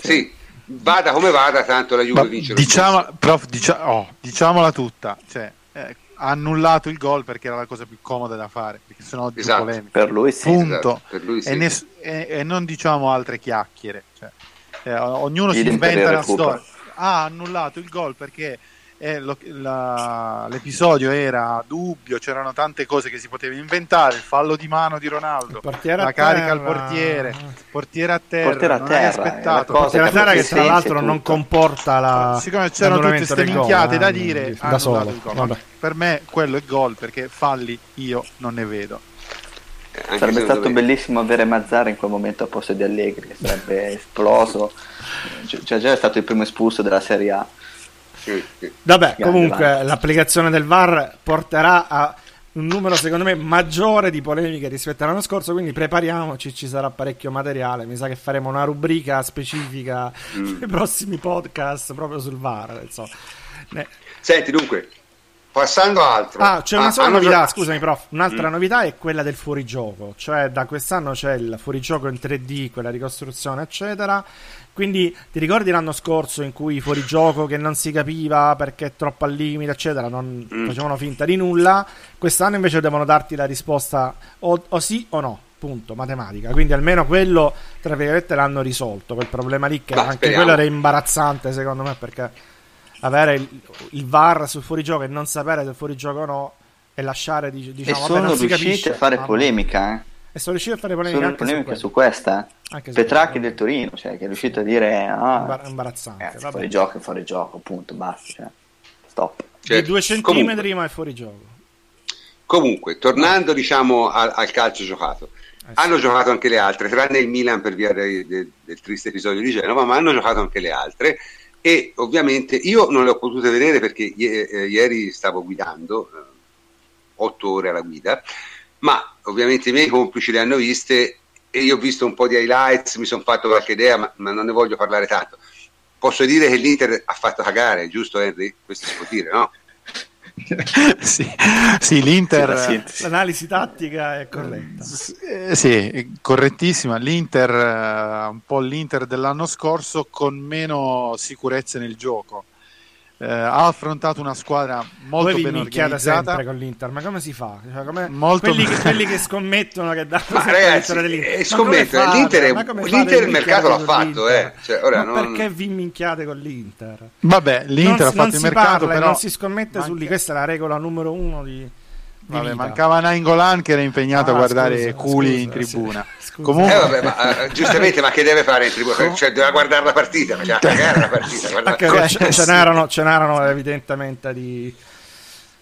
Sì, vada come vada, tanto la Juve Ma vince.
Diciamo, prof, dicia- oh, diciamola tutta, cioè, eh, ha annullato il gol perché era la cosa più comoda da fare, perché sennò
esatto.
polemica.
Per lui sì.
Punto.
Esatto. Lui sì.
E, ne- e, e, non diciamo altre chiacchiere. Cioè, eh, ognuno si inventa la storia. Ha annullato il gol perché eh, lo, la, l'episodio era dubbio, c'erano tante cose che si poteva inventare, il fallo di mano di Ronaldo, la carica al portiere, portiere a terra,
portiere a terra
aspettato, portiere a terra che tra l'altro tutto. non comporta la
siccome c'erano tutte queste minchiate da eh, dire
da solo.
per me quello è gol perché falli io non ne vedo.
Anche sarebbe stato dove... bellissimo avere Mazzara in quel momento a posto di Allegri che sarebbe esploso. Cioè già è stato il primo espulso della Serie A
Vabbè, comunque l'applicazione del VAR porterà a un numero secondo me maggiore di polemiche rispetto all'anno scorso, quindi prepariamoci, ci sarà parecchio materiale, mi sa che faremo una rubrica specifica mm. nei prossimi podcast proprio sul VAR.
Ne... Senti dunque, passando a altro.
Ah, c'è una ah, sola novità, giocato... scusami prof, un'altra mm. novità è quella del fuorigioco, cioè da quest'anno c'è il fuorigioco in 3D, quella ricostruzione eccetera quindi ti ricordi l'anno scorso in cui fuori gioco che non si capiva perché è troppo al limite, eccetera, non mm. facevano finta di nulla. Quest'anno invece devono darti la risposta o, o sì o no punto, matematica. Quindi almeno quello, tra virgolette, l'hanno risolto. Quel problema lì che Ma anche speriamo. quello era imbarazzante secondo me perché avere il, il VAR sul fuorigioco e non sapere se fuorigioco o no e lasciare diciamo,
e sono vabbè, riusciti capisce, a fare polemica eh?
E sono riuscito a fare polemica anche
polemica su, su questa. Anche Petracchi del Torino, cioè, che è riuscito a dire ah,
imbarazzante.
Eh, fuori gioco è fuori gioco, punto, basta. Cioè, stop.
Cioè, di due centimetri, comunque, ma è fuori gioco.
Comunque, tornando diciamo al, al calcio giocato, eh, hanno sì. giocato anche le altre, tranne il Milan per via del, del, del triste episodio di Genova, ma hanno giocato anche le altre e ovviamente io non le ho potute vedere perché i- eh, ieri stavo guidando, eh, otto ore alla guida, ma ovviamente i miei complici le hanno viste e io ho visto un po' di highlights, mi sono fatto qualche idea, ma, ma, non ne voglio parlare tanto. Posso dire che l'Inter ha fatto cagare, giusto Henry? Questo si può dire, no? (laughs)
sì, sì, l'Inter
sì, l'analisi tattica è corretta
eh, sì, correttissima l'Inter eh, un po' l'Inter dell'anno scorso con meno sicurezze nel gioco eh, ha affrontato una squadra molto
Voi
ben
organizzata. sempre con l'Inter, ma come si fa? Cioè, come... quelli, che, quelli, che, scommettono che danno
ma ragazzi, eh, scommettono, l'Inter, è, l'Inter il mercato l'ha fatto, eh. cioè, ora
non... perché vi minchiate con l'Inter?
Vabbè, l'Inter non, ha fatto il mercato,
parla,
però
non si scommette manca... su lì, questa è la regola numero uno di
Vabbè, mancava Nainggolan che era impegnato ah, a guardare scusa, culi scusa, in tribuna.
Sì. Comunque... Eh, vabbè, ma, uh, giustamente, ma che deve fare in tribuna? Cioè, deve guardare la partita, ma cagare la partita.
Guarda... ce, ce, n'erano, ce n'erano evidentemente di...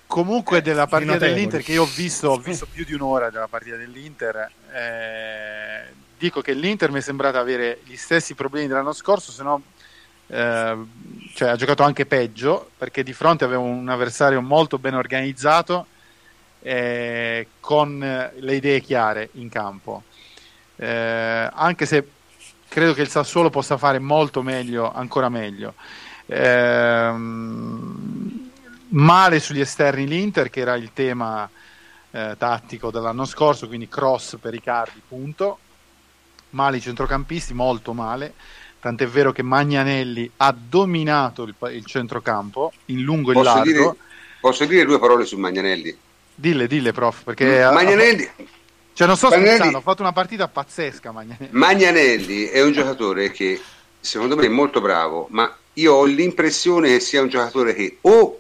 Comunque della partita dell'Inter che io ho visto, ho visto più di un'ora della partita dell'Inter, eh, dico che l'Inter mi è sembrata avere gli stessi problemi dell'anno scorso, se no eh, cioè, ha giocato anche peggio perché di fronte aveva un avversario molto ben organizzato eh, con le idee chiare in campo. Eh, anche se credo che il Sassuolo possa fare molto meglio, ancora meglio. Eh, male sugli esterni l'Inter, che era il tema eh, tattico dell'anno scorso, quindi cross per Icardi, punto. Male i centrocampisti, molto male. Tant'è vero che Magnanelli ha dominato il, il centrocampo in lungo e in largo.
Dire, posso dire due parole su Magnanelli?
Dille, dille, prof, perché...
Magnanelli...
Cioè, non sto Magnanelli... scherzando, ha fatto una partita pazzesca Magnanelli.
Magnanelli è un giocatore che, secondo me, è molto bravo, ma io ho l'impressione che sia un giocatore che o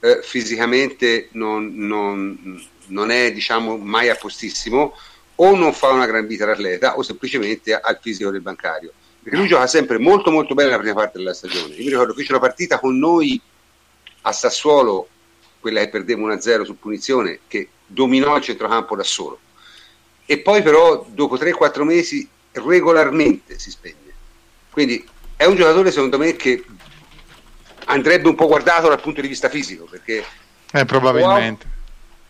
eh, fisicamente non, non, non, è, diciamo, mai a postissimo, o non fa una gran vita d'atleta, o semplicemente ha il fisico del bancario. Perché lui gioca sempre molto molto bene la prima parte della stagione. Io mi ricordo che fece una partita con noi a Sassuolo quella che perdeva 1-0 su punizione, che dominò il centrocampo da solo. E poi però dopo 3-4 mesi regolarmente si spegne. Quindi è un giocatore secondo me che andrebbe un po' guardato dal punto di vista fisico, perché
eh, probabilmente.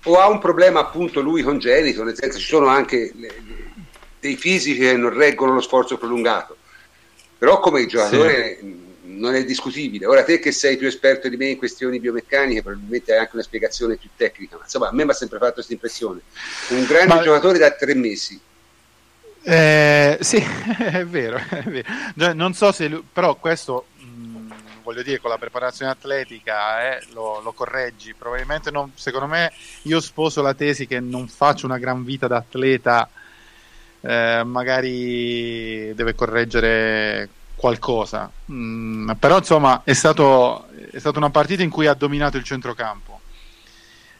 O ha, o ha, un problema appunto lui congenito, nel senso ci sono anche le, le, dei fisici che non reggono lo sforzo prolungato. Però come giocatore... Sì non è discutibile. Ora te che sei più esperto di me in questioni biomeccaniche, probabilmente hai anche una spiegazione più tecnica, ma insomma a me mi ha sempre fatto questa impressione. Un grande ma... giocatore da tre mesi.
Eh, sì, (laughs) è vero, è vero. Non so se lui, però questo mh, voglio dire con la preparazione atletica eh, lo, lo, correggi. Probabilmente non, secondo me io sposo la tesi che non faccio una gran vita da atleta. Eh, magari deve correggere qualcosa. Mm, però insomma è, stato, è stata una partita in cui ha dominato il centrocampo.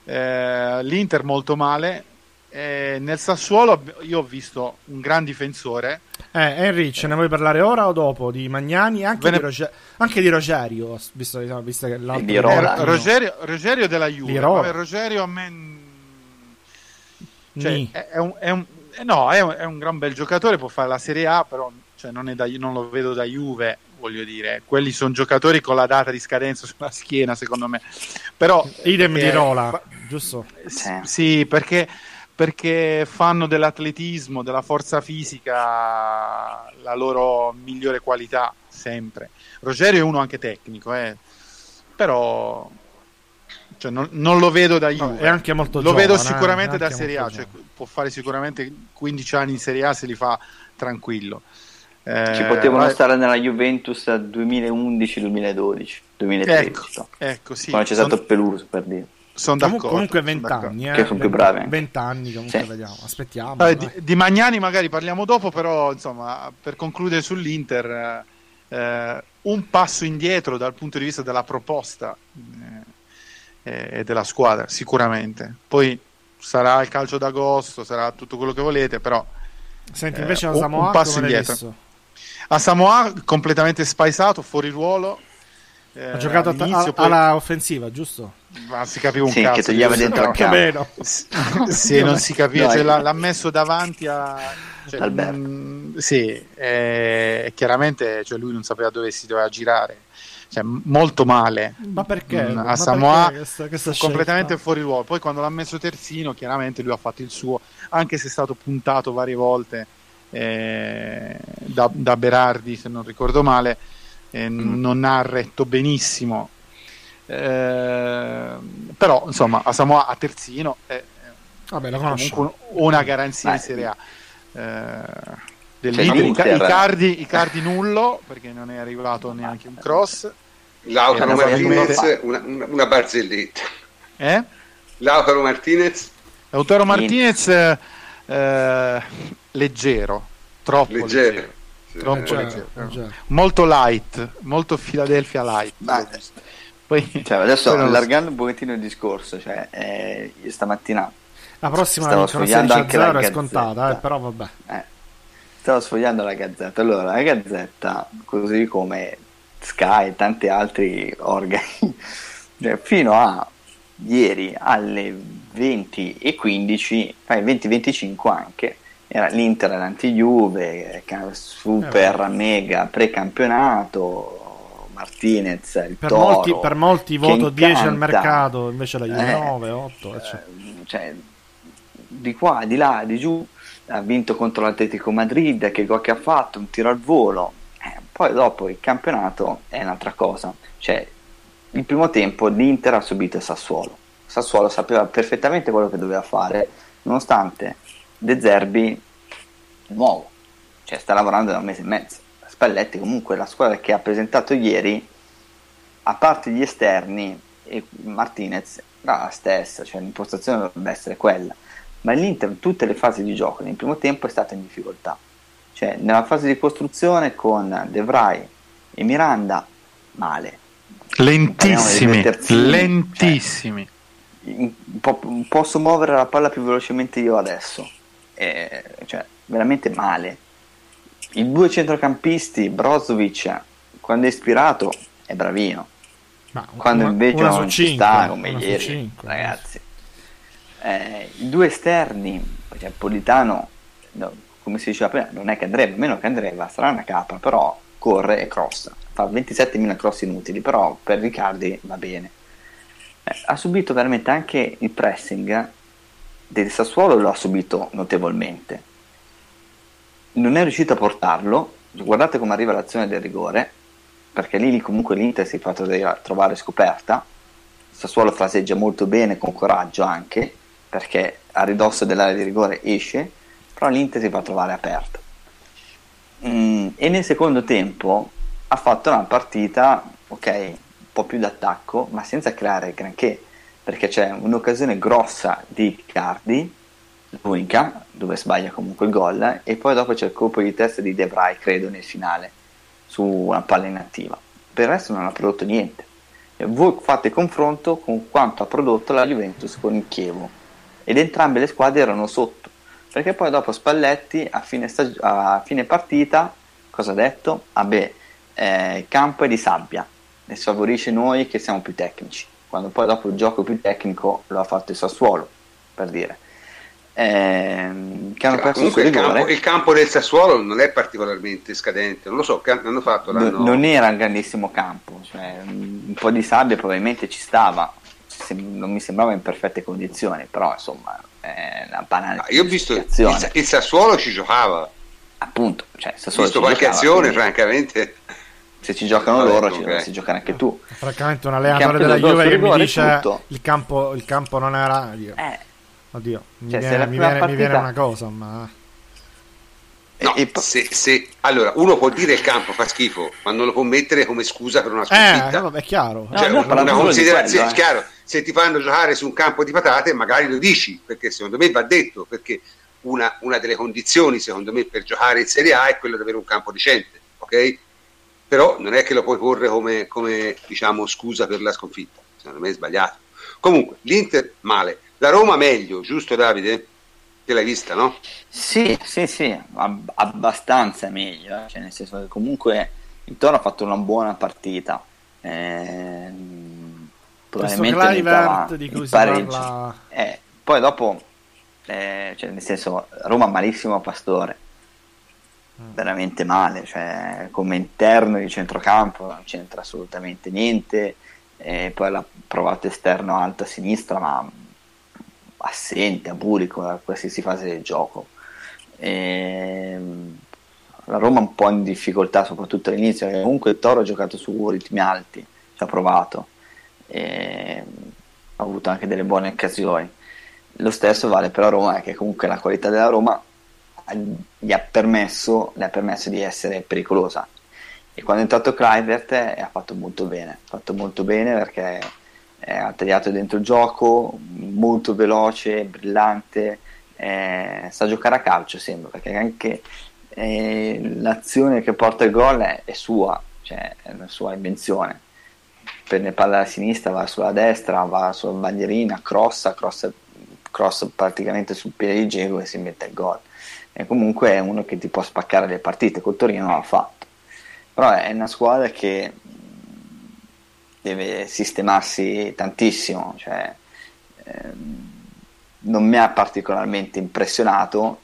Eh, L'Inter molto male. Eh, nel Sassuolo io ho visto un gran difensore.
Eh, Henry, ce ne vuoi parlare ora o dopo? Di Magnani anche, ne... di, Roger... anche di Rogerio, visto, visto che l'altro...
Di eh, Rogerio, Rogerio della Juve. Vabbè, Rogerio a me... Cioè, è, è, un, è, un, eh, no, è un, è un gran bel giocatore, può fare la Serie A, però cioè non, da, non, lo vedo da Juve, voglio dire, quelli sono giocatori con la data di scadenza sulla schiena, secondo me. Però,
Idem di Rola, giusto?
Sì, sì perché, perché, fanno dell'atletismo, della forza fisica la loro migliore qualità, sempre. Rogerio è uno anche tecnico, eh. però cioè, non, non, lo vedo da Juve.
è anche molto
Lo
giovane,
vedo sicuramente da Serie A, cioè, può fare sicuramente 15 anni in Serie A se li fa tranquillo.
Eh, Ci potevano vai... stare nella Juventus 2011-2012, 2013.
Ecco, ecco sì.
Quando c'è
son...
stato Peluso per dire.
Sono d'accordo.
Comunque 20 anni, eh?
che sono più bravi.
20 anni comunque sì. vediamo, aspettiamo.
Allora, di, di, Magnani magari parliamo dopo, però insomma, per concludere sull'Inter, eh, un passo indietro dal punto di vista della proposta eh, e della squadra, sicuramente. Poi sarà il calcio d'agosto, sarà tutto quello che volete, però
Senti, invece eh, un, un passo indietro.
A Samoa completamente spaesato, fuori ruolo.
Eh, ha giocato a, poi... alla offensiva, giusto?
Ma si capiva un
sì,
cazzo.
Che toglieva dentro
anche meno. (laughs)
sì, non si capiva, cioè, l'ha, l'ha, messo davanti a... Cioè, mh, mm, sì, eh, chiaramente cioè, lui non sapeva dove si doveva girare. Cioè, molto male.
Ma perché? Mh,
mm, a Samoa questa, questa completamente fuori ruolo. Poi quando l'ha messo terzino, chiaramente lui ha fatto il suo, anche se è stato puntato varie volte eh, da, da, Berardi, se non ricordo male, eh, mm. non ha retto benissimo. Eh, però insomma a Samoa a terzino è
Vabbè,
comunque una garanzia in Serie A eh, dell'Inter, Icardi, Icardi nullo perché non è arrivato neanche un cross
Lautaro Martinez, una, una, barzelletta.
Eh?
Lautaro Martinez?
Lautaro Martinez eh, leggero, troppo leggero. leggero. Troppo leggero. leggero. leggero. Molto light, molto Philadelphia light.
Ma, poi, cioè, adesso allargando un pochettino il discorso, cioè, eh, stamattina
la prossima stavo sfogliando anche la è scontata, eh, però vabbè. Eh,
stavo sfogliando la gazzetta. Allora, la gazzetta, così come Sky e tanti altri organi, (laughs) cioè, fino a ieri alle 20 e 15, eh, 20-25 anche, era l'Inter l'anti-Juve, super eh, mega precampionato, Martinez, il
per
Toro,
molti, per molti voto 10 al mercato, invece la Juve 9, 8.
Cioè. cioè di qua, di là, di giù, ha vinto contro l'Atletico Madrid, che gol che ha fatto, un tiro al volo, eh, poi dopo il campionato è un'altra cosa, cioè il primo tempo l'Inter ha subito il Sassuolo, Sassuolo sapeva perfettamente quello che doveva fare, nonostante De Zerbi nuovo, cioè sta lavorando da un mese e mezzo. Spalletti comunque la squadra che ha presentato ieri, a parte gli esterni e Martinez, era la stessa, cioè l'impostazione dovrebbe essere quella ma l'Inter in tutte le fasi di gioco nel primo tempo è stata in difficoltà. Cioè, nella fase di costruzione con De Vrij e Miranda, male.
Lentissimi, lentissimi.
Cioè, po- posso muovere la palla più velocemente io adesso. Eh, cioè, veramente male. I due centrocampisti, Brozovic, quando è ispirato, è bravino. Ma quando una, invece una non ci sta, come ieri, cinque, ragazzi eh, i due esterni, perché Politano, no, come si diceva prima, non è che andrebbe, meno che andrebbe, sarà una capa, però corre e crossa, fa 27.000 cross inutili, però per Riccardi va bene. Ha subito veramente anche il pressing del Sassuolo, lo ha subito notevolmente. Non è riuscito a portarlo, guardate come arriva l'azione del rigore, perché lì comunque l'Inter si fa trovare scoperta, Sassuolo fraseggia molto bene, con coraggio anche, perché a ridosso dell'area di rigore esce, però l'Inter si fa trovare aperto. Mm, e nel secondo tempo ha fatto una partita, ok, po' più d'attacco, ma senza creare granché, perché c'è un'occasione grossa di Cardi, l'unica, dove sbaglia comunque il gol, e poi dopo c'è il colpo di testa di De Vrij, credo, nel finale, su una palla inattiva. Per il resto non ha prodotto niente. E voi fate confronto con quanto ha prodotto la Juventus con il Chievo ed entrambe le squadre erano sotto perché poi dopo Spalletti a fine, stag- a fine partita cosa ha detto? Ah beh, eh, campo è di sabbia ne sfavorisce noi che siamo più tecnici quando poi dopo il gioco più tecnico lo ha fatto il Sassuolo per dire
ehm, che hanno cioè, perso il campo, il campo, del Sassuolo non è particolarmente scadente non lo so, che hanno fatto l'hanno...
non era un grandissimo campo cioè, un po' di sabbia probabilmente ci stava non mi sembrava in perfette condizioni, però insomma è una banale.
io ho visto il, il, Sassuolo ci giocava.
Appunto, cioè,
ho visto qualche giocava, azione, francamente.
Se ci giocano Vabbè, loro, okay. ci dovresti giocare anche tu.
Francamente, un allenatore della Juve che mi dice il campo, il campo, non era. Oddio, eh. Oddio mi, cioè, viene, mi, viene, partita... mi viene una cosa, ma.
No, e, se, se, allora uno può dire il campo fa schifo, ma non lo può mettere come scusa per una sconfitta.
Eh, è chiaro.
Cioè, no, una, considerazione, quello, eh. chiaro, se ti fanno giocare su un campo di patate, magari lo dici, perché secondo me va detto, perché una, una delle condizioni, secondo me, per giocare in Serie A è quello di avere un campo decente, ok? Però non è che lo puoi porre come, come diciamo, scusa per la sconfitta, secondo me è sbagliato. Comunque, l'Inter male, la Roma meglio, giusto Davide? Te l'hai vista, no?
Sì, sì, sì, ab- abbastanza meglio, eh. cioè nel senso che comunque il Toro ha fatto una buona partita. Eh, probabilmente
di cui pareggio. Parla...
Eh, poi dopo, eh, cioè nel senso, Roma malissimo a Pastore. Veramente male, cioè come interno di centrocampo non c'entra assolutamente niente. E poi l'ha provato esterno alto a sinistra, ma assente, aburico da qualsiasi fase del gioco. E ehm, la Roma un po' in difficoltà, soprattutto all'inizio, comunque il Toro ha giocato su ritmi alti, ci ha provato, e ha avuto anche delle buone occasioni. Lo stesso vale per la Roma, che comunque la qualità della Roma gli ha permesso, gli ha permesso di essere pericolosa. e quando è entrato Kluivert ha fatto molto bene, ha fatto molto bene perché ha tagliato dentro il gioco, molto veloce, brillante, eh, sa giocare a calcio sembra, perché anche eh, l'azione che porta il gol è, è sua, cioè è una sua invenzione. Prende palla a sinistra, va sulla destra, va sulla bandierina, crossa, crossa, cross praticamente sul piede di Diego e si mette il gol. E comunque è uno che ti può spaccare le partite, col Torino l'ha fatto. Però è una squadra che deve sistemarsi tantissimo, cioè, ehm, non mi ha particolarmente impressionato,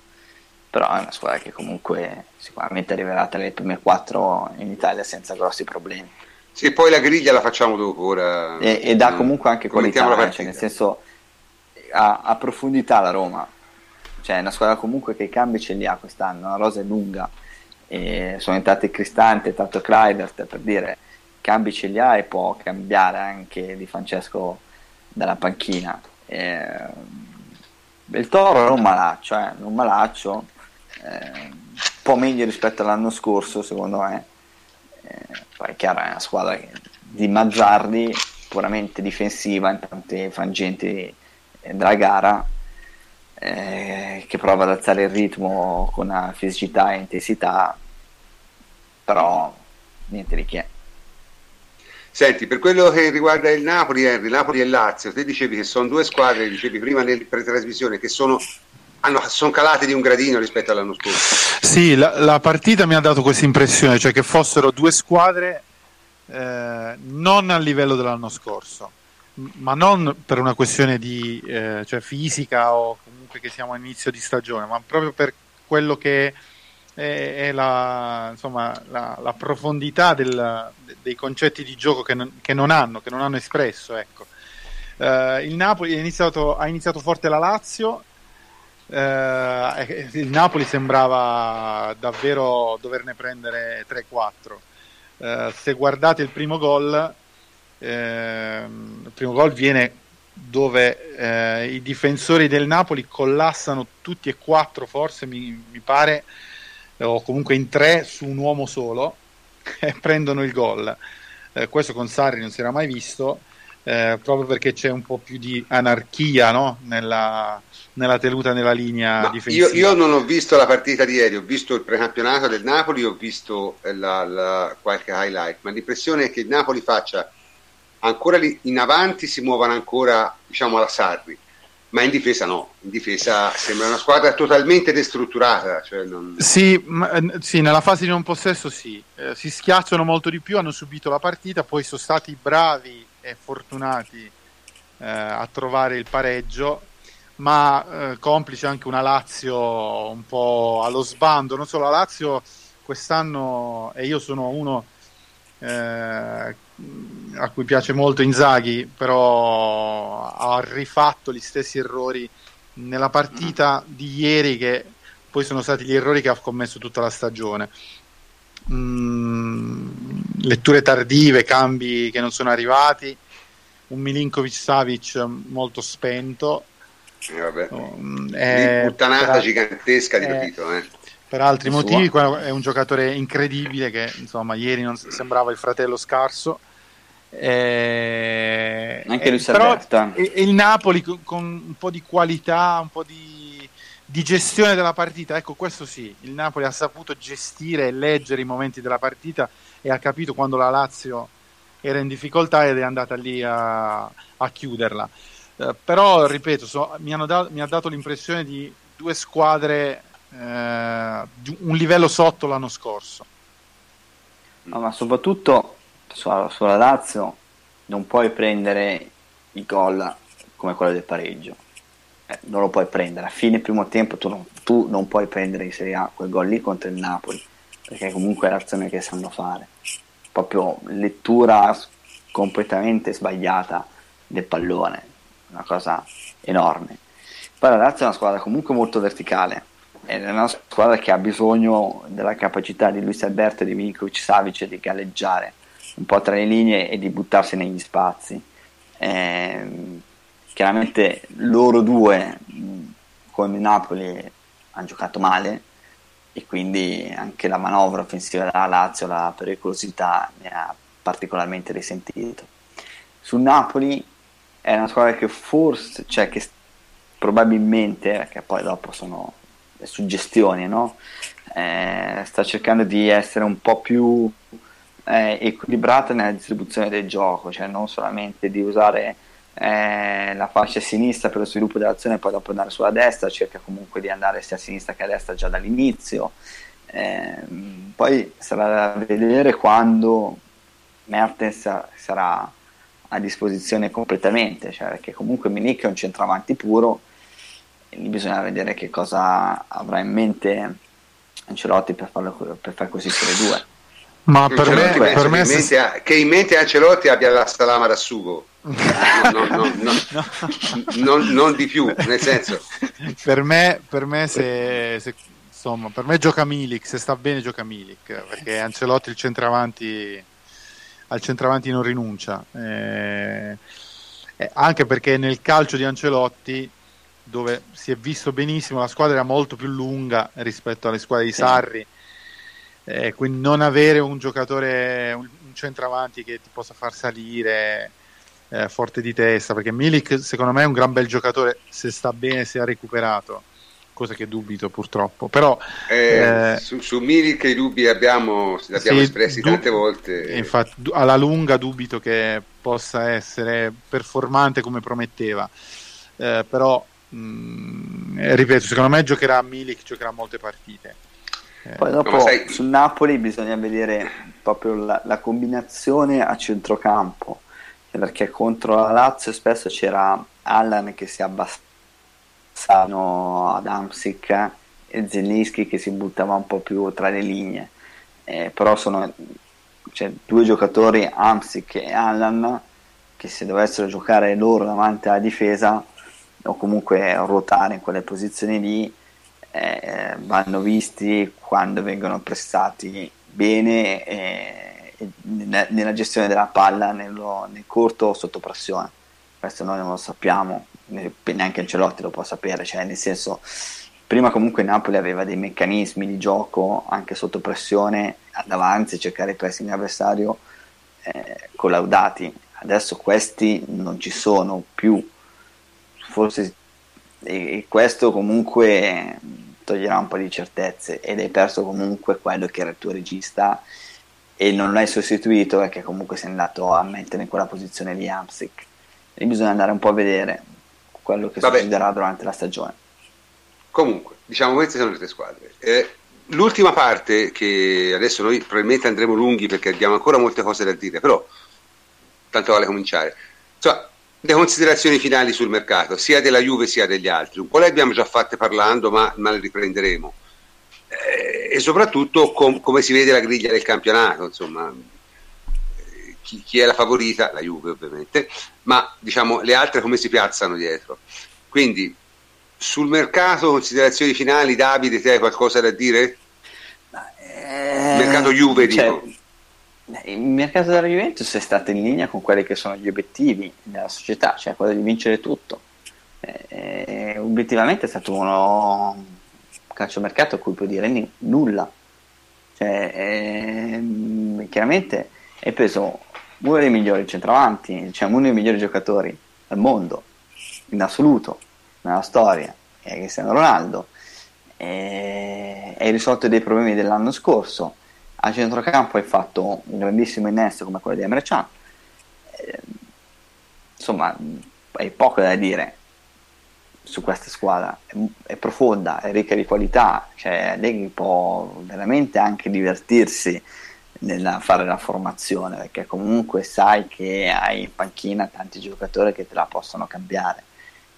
però è una squadra che comunque sicuramente arriverà tra le prime quattro in Italia senza grossi problemi.
Sì, poi la griglia la facciamo dopo ora.
E, e dà mm, comunque anche qualità, eh, cioè nel senso ha, ha, profondità la Roma, cioè è una squadra comunque che i cambi ce li ha quest'anno, la rosa è lunga, e sono entrati Cristante, tanto Kluivert per dire cambi ce li ha e può cambiare anche Di Francesco dalla panchina. Eh, il Toro è un malaccio, eh, un malaccio eh, un po' meglio rispetto all'anno scorso secondo me. Eh, poi è chiaro, è una squadra di Mazzardi puramente difensiva in tanti frangenti della gara eh, che prova ad alzare il ritmo con fisicità e intensità però niente di che
Senti, per quello che riguarda il Napoli, Henry, Napoli e Lazio, te dicevi che sono due squadre, dicevi prima nel pretrasmissione, che sono, hanno, sono calate di un gradino rispetto all'anno scorso.
Sì, la, la partita mi ha dato questa impressione, cioè che fossero due squadre eh, non a livello dell'anno scorso, ma non per una questione di eh, cioè fisica o che siamo all'inizio di stagione, ma proprio per quello che è, è la, insomma, la, la profondità del, dei concetti di gioco che non, che non, hanno, che non hanno espresso. Ecco. Uh, il Napoli iniziato, ha iniziato forte la Lazio. Uh, il Napoli sembrava davvero doverne prendere 3-4. Uh, se guardate il primo gol, ehm, il primo gol viene dove i difensori del Napoli collassano tutti e quattro, forse mi, mi pare, o comunque in tre su un uomo solo (laughs) e prendono il gol. Eh, questo con Sarri non si era mai visto, eh, proprio perché c'è un po' più di anarchia no? nella, nella, tenuta nella linea difensiva.
Io, io, non ho visto la partita di ieri, ho visto il precampionato del Napoli, ho visto la, la, qualche highlight, ma l'impressione è che il Napoli faccia ancora in avanti, si muovano ancora diciamo alla Sarri ma in difesa no, in difesa sembra una squadra totalmente destrutturata. Cioè non...
sì, ma, eh, sì, nella fase di non possesso sì, eh, si schiacciano molto di più, hanno subito la partita, poi sono stati bravi e fortunati eh, a trovare il pareggio, ma eh, complice anche una Lazio un po' allo sbando, non solo la Lazio quest'anno, e io sono uno eh, a cui piace molto Inzaghi, però ha rifatto gli stessi errori nella partita di ieri che poi sono stati gli errori che ha commesso tutta la stagione. Mm, letture tardive, cambi che non sono arrivati, un Milinkovic Savic molto spento.
Eh, vabbè. Um, puttanata per, gigantesca di capito, eh.
Per altri motivi, è un giocatore incredibile che insomma ieri non sembrava il fratello scarso. Eh,
Anche lui eh, però
il Napoli con, con, un po' di qualità, un po' di, di, gestione della partita, ecco questo sì, il Napoli ha saputo gestire e leggere i momenti della partita e ha capito quando la Lazio era in difficoltà ed è andata lì a, a chiuderla. Eh, però, ripeto, so, mi, da, mi, ha dato l'impressione di due squadre eh, un livello sotto l'anno scorso.
No, ma soprattutto sulla, sulla Lazio non puoi prendere il gol come quello del pareggio. Eh, non lo puoi prendere. A fine primo tempo tu non, tu non puoi prendere in Serie A quel gol lì contro il Napoli, perché comunque è l'azione che sanno fare. Proprio lettura completamente sbagliata del pallone, una cosa enorme. Poi la Lazio è una squadra comunque molto verticale, è una squadra che ha bisogno della capacità di Luis Alberto, di Milinkovic Savic di galleggiare un po' tra le linee e di buttarsi negli spazi. Eh, chiaramente loro due, come Napoli, hanno giocato male, e quindi anche la manovra offensiva della Lazio, la pericolosità ne ha particolarmente risentito. Sul Napoli è una squadra che forse, cioè che probabilmente, che poi dopo sono suggestioni, no? eh, sta cercando di essere un po' più eh, equilibrata nella distribuzione del gioco, cioè non solamente di usare eh, la fascia sinistra per lo sviluppo dell'azione e poi dopo andare sulla destra, cerca comunque di andare sia a sinistra che a destra già dall'inizio. Eh, poi sarà da vedere quando Mertens sarà a disposizione completamente, cioè perché comunque Milik è un centravanti puro, lì bisogna vedere che cosa avrà in mente Ancelotti per, farlo, per far così sulle due.
Ma per me, per me
che, se... mente, che in mente Ancelotti abbia la salama da sugo, (laughs) no, no, no, non di più, nel senso.
Per me, per me se, se, insomma, per me gioca Milik, se sta bene gioca Milik, perché Ancelotti il centravanti al centravanti non rinuncia. Eh, eh, anche perché nel calcio di Ancelotti dove si è visto benissimo la squadra era molto più lunga rispetto alle squadre di Sarri eh, quindi non avere un giocatore, un, un centravanti che ti possa far salire eh, forte di testa, perché Milik secondo me è un gran bel giocatore se sta bene, se ha recuperato, cosa che dubito purtroppo. Però,
eh, eh, su, su, Milik i dubbi abbiamo, li abbiamo sì, espressi dub- tante volte.
Infatti, alla lunga dubito che possa essere performante come prometteva, eh, però mh, mm, ripeto, secondo me giocherà Milik, giocherà molte partite.
Eh, Poi dopo sai... sul Napoli bisogna vedere proprio la, la combinazione a centrocampo, perché contro la Lazio spesso c'era Allan che si abbassava ad Amsic e Zelinski che si buttava un po' più tra le linee. Eh, però sono cioè, due giocatori, Amsic e Allan, che se dovessero giocare loro davanti alla difesa o comunque ruotare in quelle posizioni lì eh, vanno visti quando vengono prestati bene eh, nella gestione della palla nello, nel corto o sotto pressione. Questo noi non lo sappiamo, neanche Ancelotti lo può sapere, cioè nel senso prima comunque Napoli aveva dei meccanismi di gioco anche sotto pressione davanti, cercare il pressing avversario eh, collaudati. Adesso questi non ci sono più, forse e questo comunque toglierà un po' di certezze ed hai perso comunque quello che era il tuo regista e non l'hai sostituito perché comunque sei andato a mettere in quella posizione lì Amsic. E bisogna andare un po' a vedere quello che Vabbè. succederà durante la stagione.
Comunque diciamo queste sono le tre squadre. Eh, l'ultima parte che adesso noi probabilmente andremo lunghi perché abbiamo ancora molte cose da dire però tanto vale cominciare. Insomma le considerazioni finali sul mercato, sia della Juve sia degli altri. Un po' le abbiamo già fatte parlando, ma, ma le riprenderemo. Eh, e soprattutto com- come si vede la griglia del campionato, insomma, chi, chi, è la favorita, la Juve ovviamente, ma diciamo le altre come si piazzano dietro. Quindi sul mercato, considerazioni finali, Davide, te hai qualcosa da dire? Eh, mercato Juve, cioè, dico
il mercato della Juventus è stato in linea con quelli che sono gli obiettivi della società, cioè quello di vincere tutto. E, obiettivamente è stato uno calciomercato a cui puoi dire nulla. Cioè, è, chiaramente hai preso uno dei migliori centravanti, cioè uno dei migliori giocatori al mondo, in assoluto, nella storia, è Cristiano Ronaldo, e hai risolto dei problemi dell'anno scorso a centrocampo hai fatto un grandissimo innesto come quello di Emre Can. Eh, insomma hai poco da dire su questa squadra. È, è, profonda, è ricca di qualità cioè Leghi può veramente anche divertirsi nel fare la formazione perché comunque sai che hai in panchina tanti giocatori che te la possono cambiare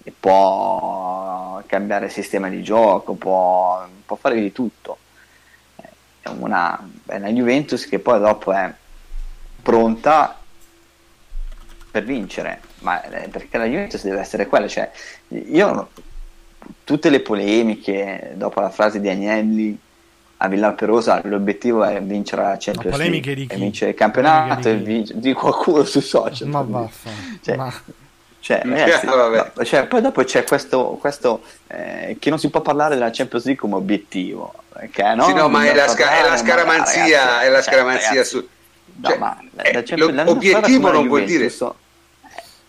e può cambiare il sistema di gioco può, può fare di tutto è una, è una Juventus che poi dopo è pronta per vincere, ma perché la Juventus deve essere quella, cioè io tutte le polemiche dopo la frase di Agnelli a Villaperosa l'obiettivo è vincere la Champions League
di
vincere il campionato di, e vincere, di qualcuno su social
ma vaffa
cioè,
ma...
Cioè, ragazzi, (laughs) no, cioè, poi dopo c'è questo, questo eh, che non si può parlare della Champions League come obiettivo. Perché, no?
Sì, no, ma è la, sca- è la scaramanzia, è la cioè, scaramanzia su... Cioè, no, ma eh, l'obiettivo non vuol dire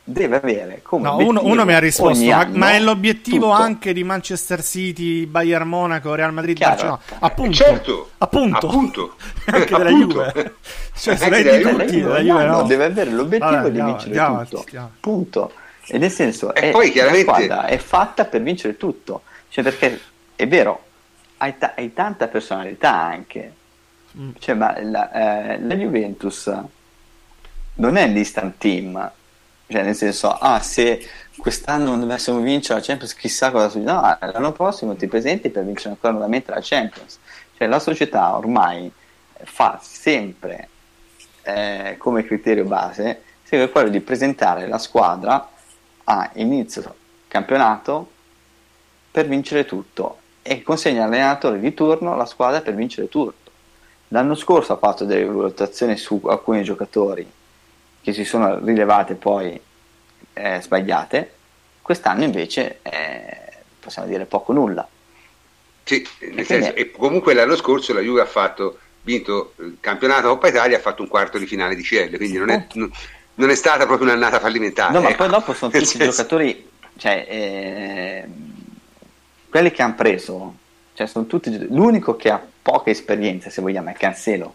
deve avere come
no, uno, uno, mi ha risposto ma, ma, è l'obiettivo tutto. anche di Manchester City Bayern Monaco Real Madrid Chiaro. Appunto
certo
appunto,
appunto. (laughs)
anche della Juve cioè se di tutti
la Juve no. deve avere l'obiettivo Vabbè, di vincere andiamo, tutto andiamo. punto e nel senso
e
è,
poi chiaramente... la
squadra è fatta per vincere tutto cioè perché è vero hai, ta- hai tanta personalità anche mm. cioè ma la, eh, la Juventus non è l'instant team cioè, nel senso, ah, se quest'anno non dovessimo vincere la Champions, chissà cosa succede. No, l'anno prossimo ti presenti per vincere ancora nuovamente la Champions. Cioè, la società ormai fa sempre eh, come criterio base segue quello di presentare la squadra a inizio campionato per vincere tutto e consegna all'allenatore di turno la squadra per vincere tutto. L'anno scorso ha fatto delle valutazioni su alcuni giocatori che si sono rilevate poi eh, sbagliate, quest'anno invece eh, possiamo dire poco nulla.
Sì, e senso, e comunque l'anno scorso la Juve ha fatto, vinto il campionato Coppa Italia, ha fatto un quarto di finale di CL, quindi non è, non, non è stata proprio un'annata fallimentare.
No, ma ecco. poi dopo sono (laughs) tutti senso... giocatori, cioè, eh, quelli che hanno preso, cioè sono tutti, l'unico che ha poca esperienza, se vogliamo, è Cancelo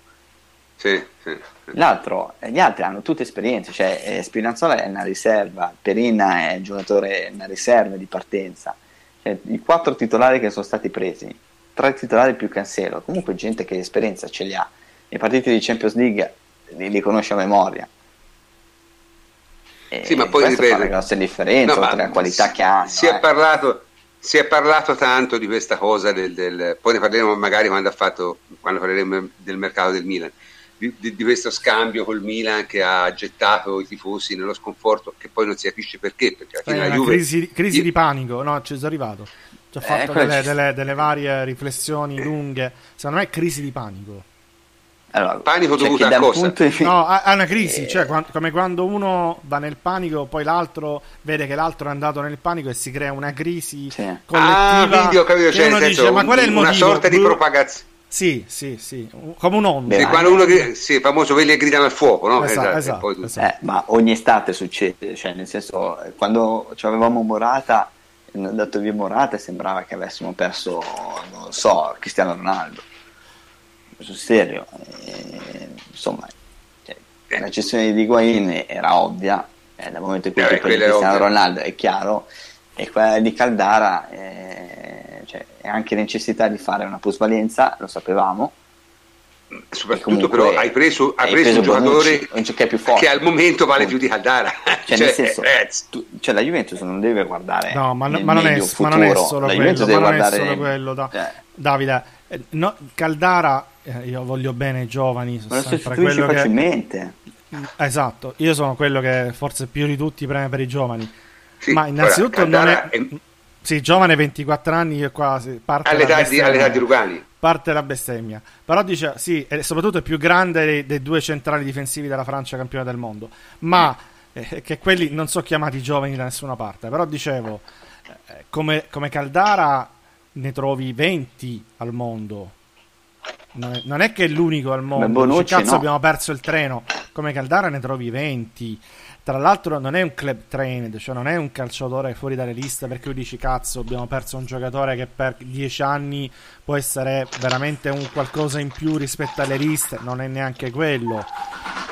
sì, sì,
L'altro, gli altri hanno tutte esperienze, cioè eh, Spinazzola è una riserva, Perina è un giocatore, una riserva di partenza. Cioè, I quattro titolari che sono stati presi, tre titolari più Cancelo, comunque gente che esperienza ce li ha. I partiti di Champions League li, li conosce a memoria.
E sì, ma poi ripeto, fa
una grossa differenza no, oltre alla qualità che hanno.
Si è, eh. parlato, si è parlato tanto di questa cosa del, del, poi ne parleremo magari quando, ha fatto, quando parleremo del mercato del Milan di, di, questo scambio col Milan che ha gettato i tifosi nello sconforto, che poi non si capisce perché. perché
alla fine la Juve, crisi, crisi io... di panico, no, ci sono arrivato. Ci ho fatto eh, delle, delle, delle, varie riflessioni lunghe. Secondo me è crisi di panico.
Allora, panico cioè dovuto a cosa?
Di... No, a, una crisi, eh... cioè come quando uno va nel panico, poi l'altro vede che l'altro è andato nel panico e si crea una crisi sì. collettiva.
Ah, ho capito, cioè, senso, dice, ma qual è il motivo? Una sorta di propagazione
sì, sì, sì, come un'onda.
Sì, quando uno grida, sì, famoso quelli che gridano al fuoco, no? Esatto,
esatto, esatto, esatto. Eh, ma ogni estate succede, cioè nel senso, quando avevamo Morata, hanno dato via Morata sembrava che avessimo perso, non lo so, Cristiano Ronaldo. Sul serio, eh, insomma, cioè, la cessione di Higuain era ovvia, eh, dal momento in cui eh, Cristiano Ronaldo è chiaro, e quella di Caldara... Eh, cioè, è anche necessità di fare una plusvalenza, lo sapevamo.
Soprattutto però hai preso, hai preso, preso un giocatore
Bonucci, che, è più forte.
che al momento vale più di Caldara.
Cioè, (laughs) cioè, senso, eh, tu, cioè, la Juventus non deve guardare
no, ma, ma, non, è, ma non, è, solo la quello, ma non è solo quello da, cioè. Davide, no, Caldara, eh, io voglio bene i giovani,
sono lo quello
facilmente. Che... Esatto, io sono quello che forse più di tutti preme per i giovani. Sì, ma innanzitutto non è... è sì, giovane 24 anni e quasi. Parte
all'età, di, all'età di Rugani.
Parte la bestemmia. Però dice, sì, e soprattutto è più grande dei, dei due centrali difensivi della Francia campione del mondo. Ma eh, che quelli non sono chiamati giovani da nessuna parte. Però dicevo, eh, come, come Caldara ne trovi 20 al mondo. Non è, non è, che è l'unico al mondo. Bonucci, cazzo, no. abbiamo perso il treno. Come Caldara ne trovi 20. Tra l'altro non è un club trained, cioè non è un calciatore fuori dalle liste perché tu dici cazzo abbiamo perso un giocatore che per dieci anni può essere veramente un qualcosa in più rispetto alle liste, non è neanche quello.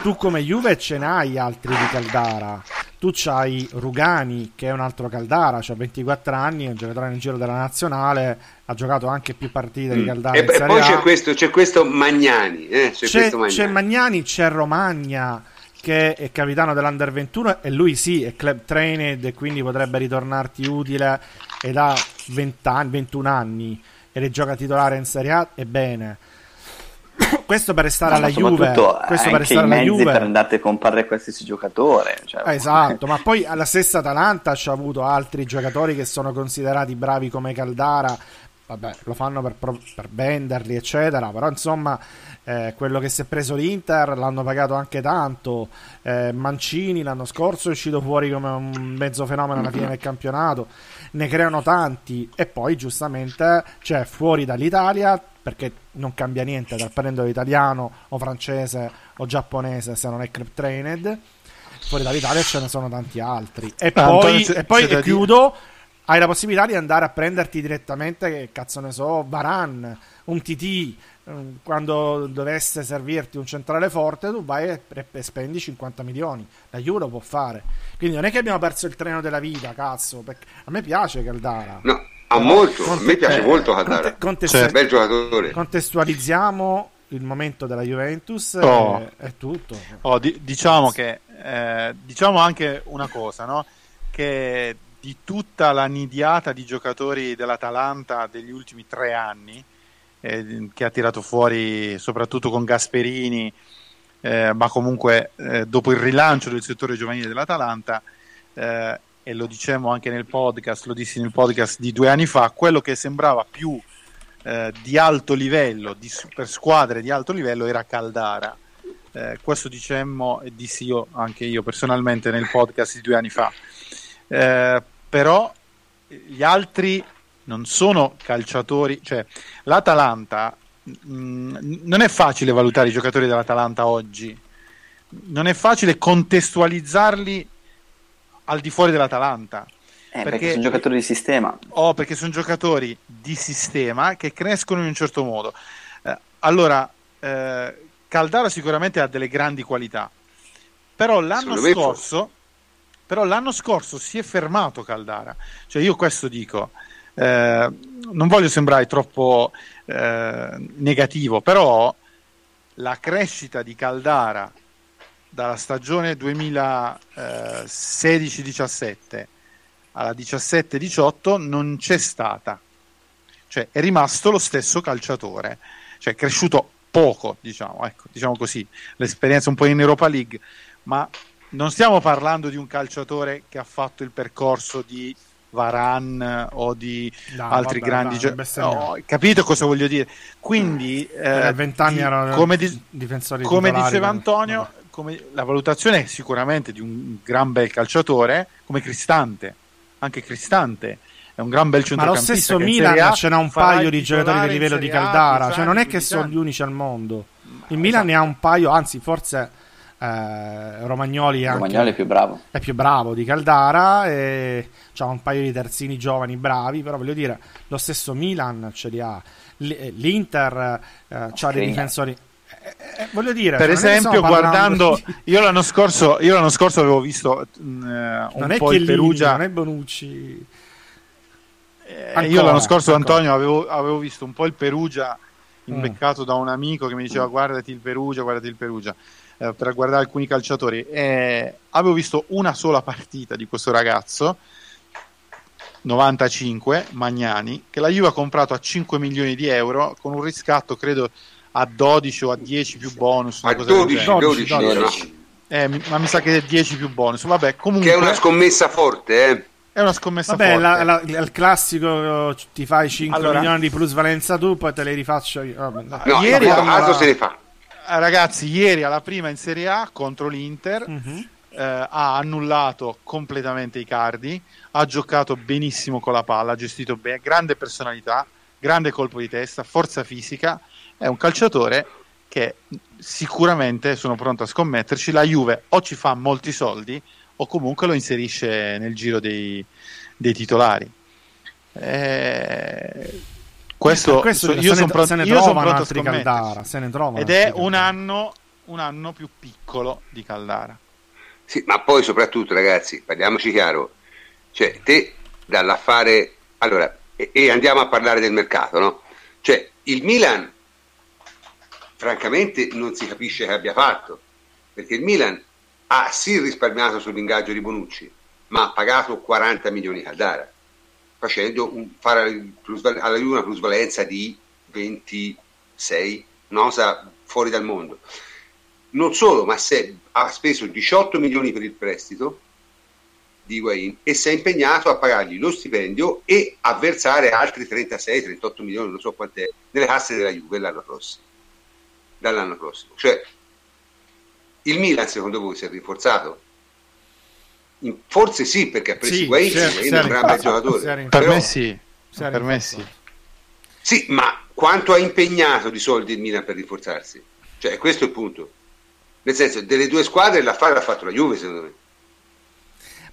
Tu come Juve ce n'hai altri di Caldara, tu c'hai Rugani che è un altro Caldara, cioè 24 anni, è un giocatore nel giro della nazionale, ha giocato anche più partite di mm. Caldara.
E, e poi c'è questo, c'è questo, Magnani, eh? c'è,
c'è,
questo Magnani.
c'è Magnani, c'è Romagna che è capitano dell'Under 21 e lui sì è club trained e quindi potrebbe ritornarti utile ed ha 20 anni, 21 anni e le gioca titolare in Serie A ebbene. (coughs) Questo per restare no, alla Juve questo per restare alla Juve.
per andare a comprare qualsiasi giocatore cioè...
esatto ma poi alla stessa Atalanta ci ha avuto altri giocatori che sono considerati bravi come Caldara vabbè, lo fanno per, per venderli, eccetera, però insomma eh, quello che si è preso l'Inter l'hanno pagato anche tanto, eh, Mancini l'anno scorso è uscito fuori come un mezzo fenomeno alla fine del campionato, ne creano tanti. E poi giustamente c'è fuori dall'Italia perché non cambia niente dal prendere italiano o francese o giapponese se non è club trained. Fuori dall'Italia ce ne sono tanti altri. E poi, e poi e chiudo hai la possibilità di andare a prenderti direttamente, che cazzo ne so, Varan, un TT, mm, quando dovesse servirti un centrale forte, tu vai e, e spendi 50 milioni. La Juve lo può fare. Quindi non è che abbiamo perso il treno della vita, cazzo. a me piace Caldara.
No, a molto. Conte- a me piace eh, molto Caldara. Conte-
contestu- è un bel giocatore. Contestualizziamo il momento della Juventus oh. è, è tutto.
Oh, di- diciamo che eh, diciamo anche una cosa, no? Che di tutta la nidiata di giocatori dell'Atalanta degli ultimi tre anni, eh, che ha tirato fuori soprattutto con Gasperini, eh, ma comunque eh, dopo il rilancio del settore giovanile dell'Atalanta, eh, e lo dicevamo anche nel podcast, lo dissi nel podcast di due anni fa, quello che sembrava più eh, di alto livello, di, per squadre di alto livello, era Caldara. Eh, questo dicemmo e dissi io, anche io personalmente nel podcast di due anni fa. Eh, però gli altri non sono calciatori, cioè l'Atalanta mh, mm, non è facile valutare i giocatori dell'Atalanta oggi, non è facile contestualizzarli al di fuori dell'Atalanta.
Eh, perché, perché, sono giocatori di sistema.
Oh, perché sono giocatori di sistema che crescono in un certo modo. Eh, allora, eh, Caldara sicuramente ha delle grandi qualità, però l'anno scorso però l'anno scorso si è fermato Caldara. Cioè io questo dico, eh, non voglio sembrare troppo eh, negativo, però la crescita di Caldara dalla stagione 2016-17 alla 17-18 non c'è stata. Cioè è rimasto lo stesso calciatore, cioè è cresciuto poco, diciamo, ecco, diciamo così, l'esperienza un po' in Europa League, ma non stiamo parlando di un calciatore che ha fatto il percorso di Varan o di no, altri vabbè, grandi giocatori. No, capito cosa voglio dire? Quindi,
eh, vent'anni erano
come, di- difensori come diceva Antonio, come, la valutazione è sicuramente di un gran bel calciatore come Cristante, anche Cristante è un gran bel centrocampista.
Ma lo stesso Milan ce n'ha un paio di giocatori di livello di Caldara, cioè non è che sono gli unici al mondo. Il Milan esatto. ne ha un paio, anzi forse eh, Romagnoli,
Romagnoli è più bravo.
è più bravo di Caldara e ha un paio di terzini giovani bravi però voglio dire lo stesso Milan ce li ha. l'Inter eh, ha dei difensori. Eh, eh, voglio dire
per esempio guardando (laughs) io l'anno scorso io l'anno scorso avevo visto mh, un non po' il Perugia.
non è Bonucci.
Ancora, io l'anno scorso ancora. Antonio avevo, avevo, visto un po' il Perugia imbeccato mm. da un amico che mi diceva guardati il Perugia guardati il Perugia eh, per guardare alcuni calciatori. E avevo visto una sola partita di questo ragazzo, 95, Magnani, che la Juve ha comprato a 5 milioni di euro con un riscatto credo a 12 o a 10 più bonus.
A 12, 12, 12, 12.
Eh, ma mi sa che è 10 più bonus. Vabbè, comunque...
Che è una scommessa forte, eh.
È una scommessa
Vabbè,
forte.
La, la, il classico ti fai 5 allora, milioni di plusvalenza tu, poi te le rifaccio io.
Vabbè, no, ieri no, altro se ne fa
ragazzi, ieri alla prima in Serie A contro l'Inter uh-huh. eh, ha annullato completamente i cardi, ha giocato benissimo con la palla, ha gestito bene, grande personalità, grande colpo di testa, forza fisica, è un calciatore che sicuramente sono pronto a scommetterci, la Juve o ci fa molti soldi o comunque lo inserisce nel giro dei, dei titolari. Eh, questo,
questo io sono pronto, se ne io trovano altri Caldara, se ne trovano
ed è un anno, un anno più piccolo di Caldara.
Sì, ma poi soprattutto ragazzi, parliamoci chiaro, cioè te dall'affare, allora, e, e andiamo a parlare del mercato, no? Cioè il Milan, francamente non si capisce che abbia fatto, perché il Milan ha sì risparmiato sull'ingaggio di Bonucci, ma ha pagato 40 milioni Caldara facendo un, fare alla Juve una plusvalenza di 26, una cosa fuori dal mondo. Non solo, ma se ha speso 18 milioni per il prestito, di Higuain e si è impegnato a pagargli lo stipendio e a versare altri 36-38 milioni, non so quant'è, nelle casse della Juve l'anno prossimo. Dall'anno prossimo. Cioè, il Milan secondo voi si è rinforzato? Forse sì, perché ha preso sì, Higuain, Higuain è un gran bel giocatore.
Per me sì. Per me sì.
Sì, ma quanto ha impegnato di soldi il Milan per rinforzarsi? Cioè, questo è il punto. Nel senso, delle due squadre l'affare l'ha fatto la Juve, secondo me.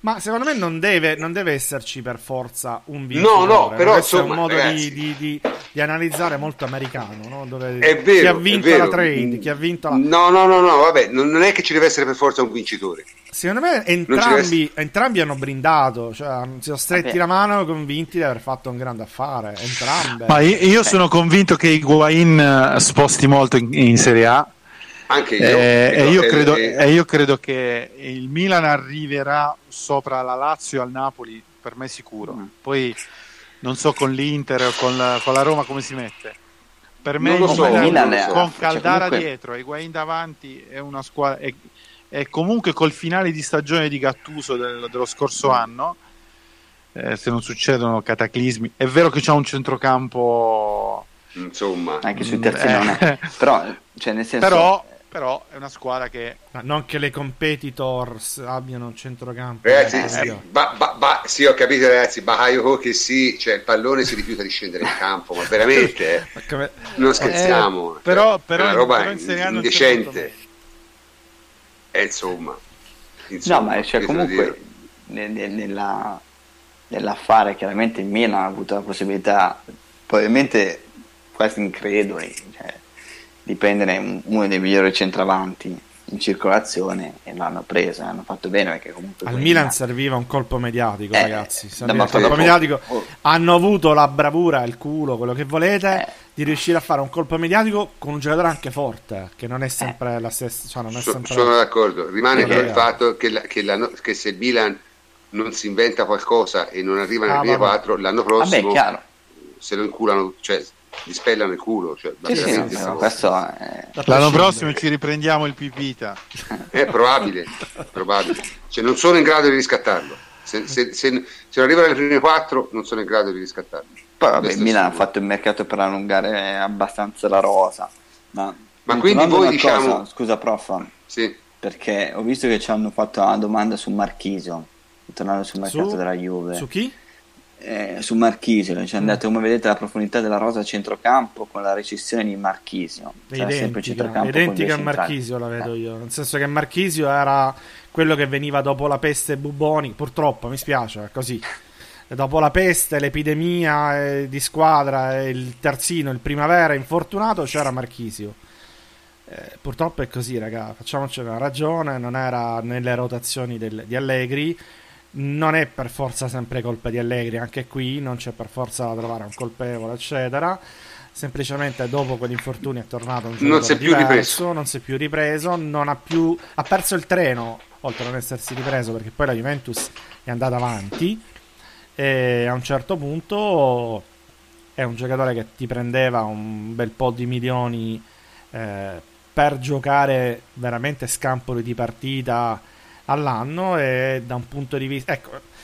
Ma secondo me non deve, non deve esserci per forza un vincitore.
No, no, però
Questo
insomma,
è un modo
ragazzi,
di, di, di, di analizzare molto americano, no? Dove
È vero,
chi ha
è
vinto
vero.
la trade, chi ha vinto la...
No, no, no, no, vabbè, non, non è che ci deve essere per forza un vincitore.
Secondo me entrambi, entrambi hanno brindato, cioè si sono stretti
Vabbè.
la mano convinti di aver fatto un grande affare, entrambe.
Ma io, io sono convinto che Higuain eh, sposti molto in, in Serie A
Anche io.
eh, e, io
Eh,
credo,
eh,
e io credo che il Milan arriverà sopra la Lazio e al Napoli, per me sicuro.
Mm.
Poi non so con l'Inter o con la, con la Roma come si mette. Per me
so,
Milan
Milan è-
con
cioè,
Caldara
comunque-
dietro e Higuain davanti è una squadra... E, e comunque col finale di stagione di Gattuso del- dello scorso anno, eh, se non succedono cataclismi, è vero che c'è un centrocampo...
insomma,
anche sui
Mm,
terzi non è.
eh.
Però, cioè, nel senso,
però, però è una squadra che
Ma non che le competitors abbiano un centrocampo.
ragazzi,
eh,
sì, ba- ba- ba- sì, ho capito ragazzi, Bakayoko che sì, cioè il pallone si rifiuta di scendere in campo, ma veramente, eh,
Ma come-
non scherziamo.
Eh, però-
cioè,
però-
è una roba
però
indecente. Eh, insomma,
No,
insomma,
ma cioè, comunque
dire?
ne- ne- nella- nell'affare chiaramente il Milan ha avuto la possibilità, probabilmente quasi increduli, cioè, di prendere un- uno dei migliori centravanti in circolazione e l'hanno preso, e hanno fatto bene perché comunque
Al Milan serviva un colpo mediatico,
Eh,
ragazzi. Serviva un colpo mediatico.
oh.
Hanno avuto la bravura, il culo, quello che volete,
Eh.
di riuscire a fare un colpo mediatico con un giocatore anche forte, che non è sempre la stessa. Cioè non è
So-
sempre...
sono d'accordo, rimane però il fatto che, la- che l'anno- che se il Milan non si inventa qualcosa e non arriva nelle
Ah,
prime
vabbè.
quattro, l'anno
Vabbè,
prossimo
chiaro.
se lo inculano, cioè gli spellano il culo. Cioè,
Sì, sì, no, è...
L'anno prossimo ci riprendiamo il Pipita.
È probabile, probabile. Cioè, non sono in grado di riscattarlo. Se, se, se, se non arriva alle prime quattro, non sono in grado di riscattarlo.
Poi vabbè,
Questo
il Milan ha fatto il mercato per allungare abbastanza la rosa. Ma,
Ma quindi voi, diciamo-
cosa, scusa prof,
Sì.
perché ho visto che ci hanno fatto una domanda su Marchisio, tornando sul mercato
Su-
della Juve.
Su chi?
Eh, su Marchisio, ci hanno detto come vedete la profondità della rosa a centrocampo con la recessione di Marchisio.
È
Sarà sempre
identica,
centrocampo
identica a. Marchisio la vedo
Eh.
io nel senso che Marchisio era quello che veniva dopo la peste bubonica purtroppo mi spiace è così dopo la peste l'epidemia eh, di squadra e il terzino il primavera infortunato c'era Marchisio Eh, purtroppo è così raga facciamoci una ragione non era nelle rotazioni del- di Allegri non è per forza sempre colpa di Allegri anche qui non c'è per forza da trovare un colpevole eccetera semplicemente dopo quell'infortunio è tornato un
Non si è più ripreso.
non si è più ripreso, non ha più ha perso il treno, oltre a non essersi ripreso perché poi la Juventus è andata avanti e a un certo punto è un giocatore che ti prendeva un bel po' di milioni eh, per giocare veramente scampoli di partita all'anno e da un punto di vista ecco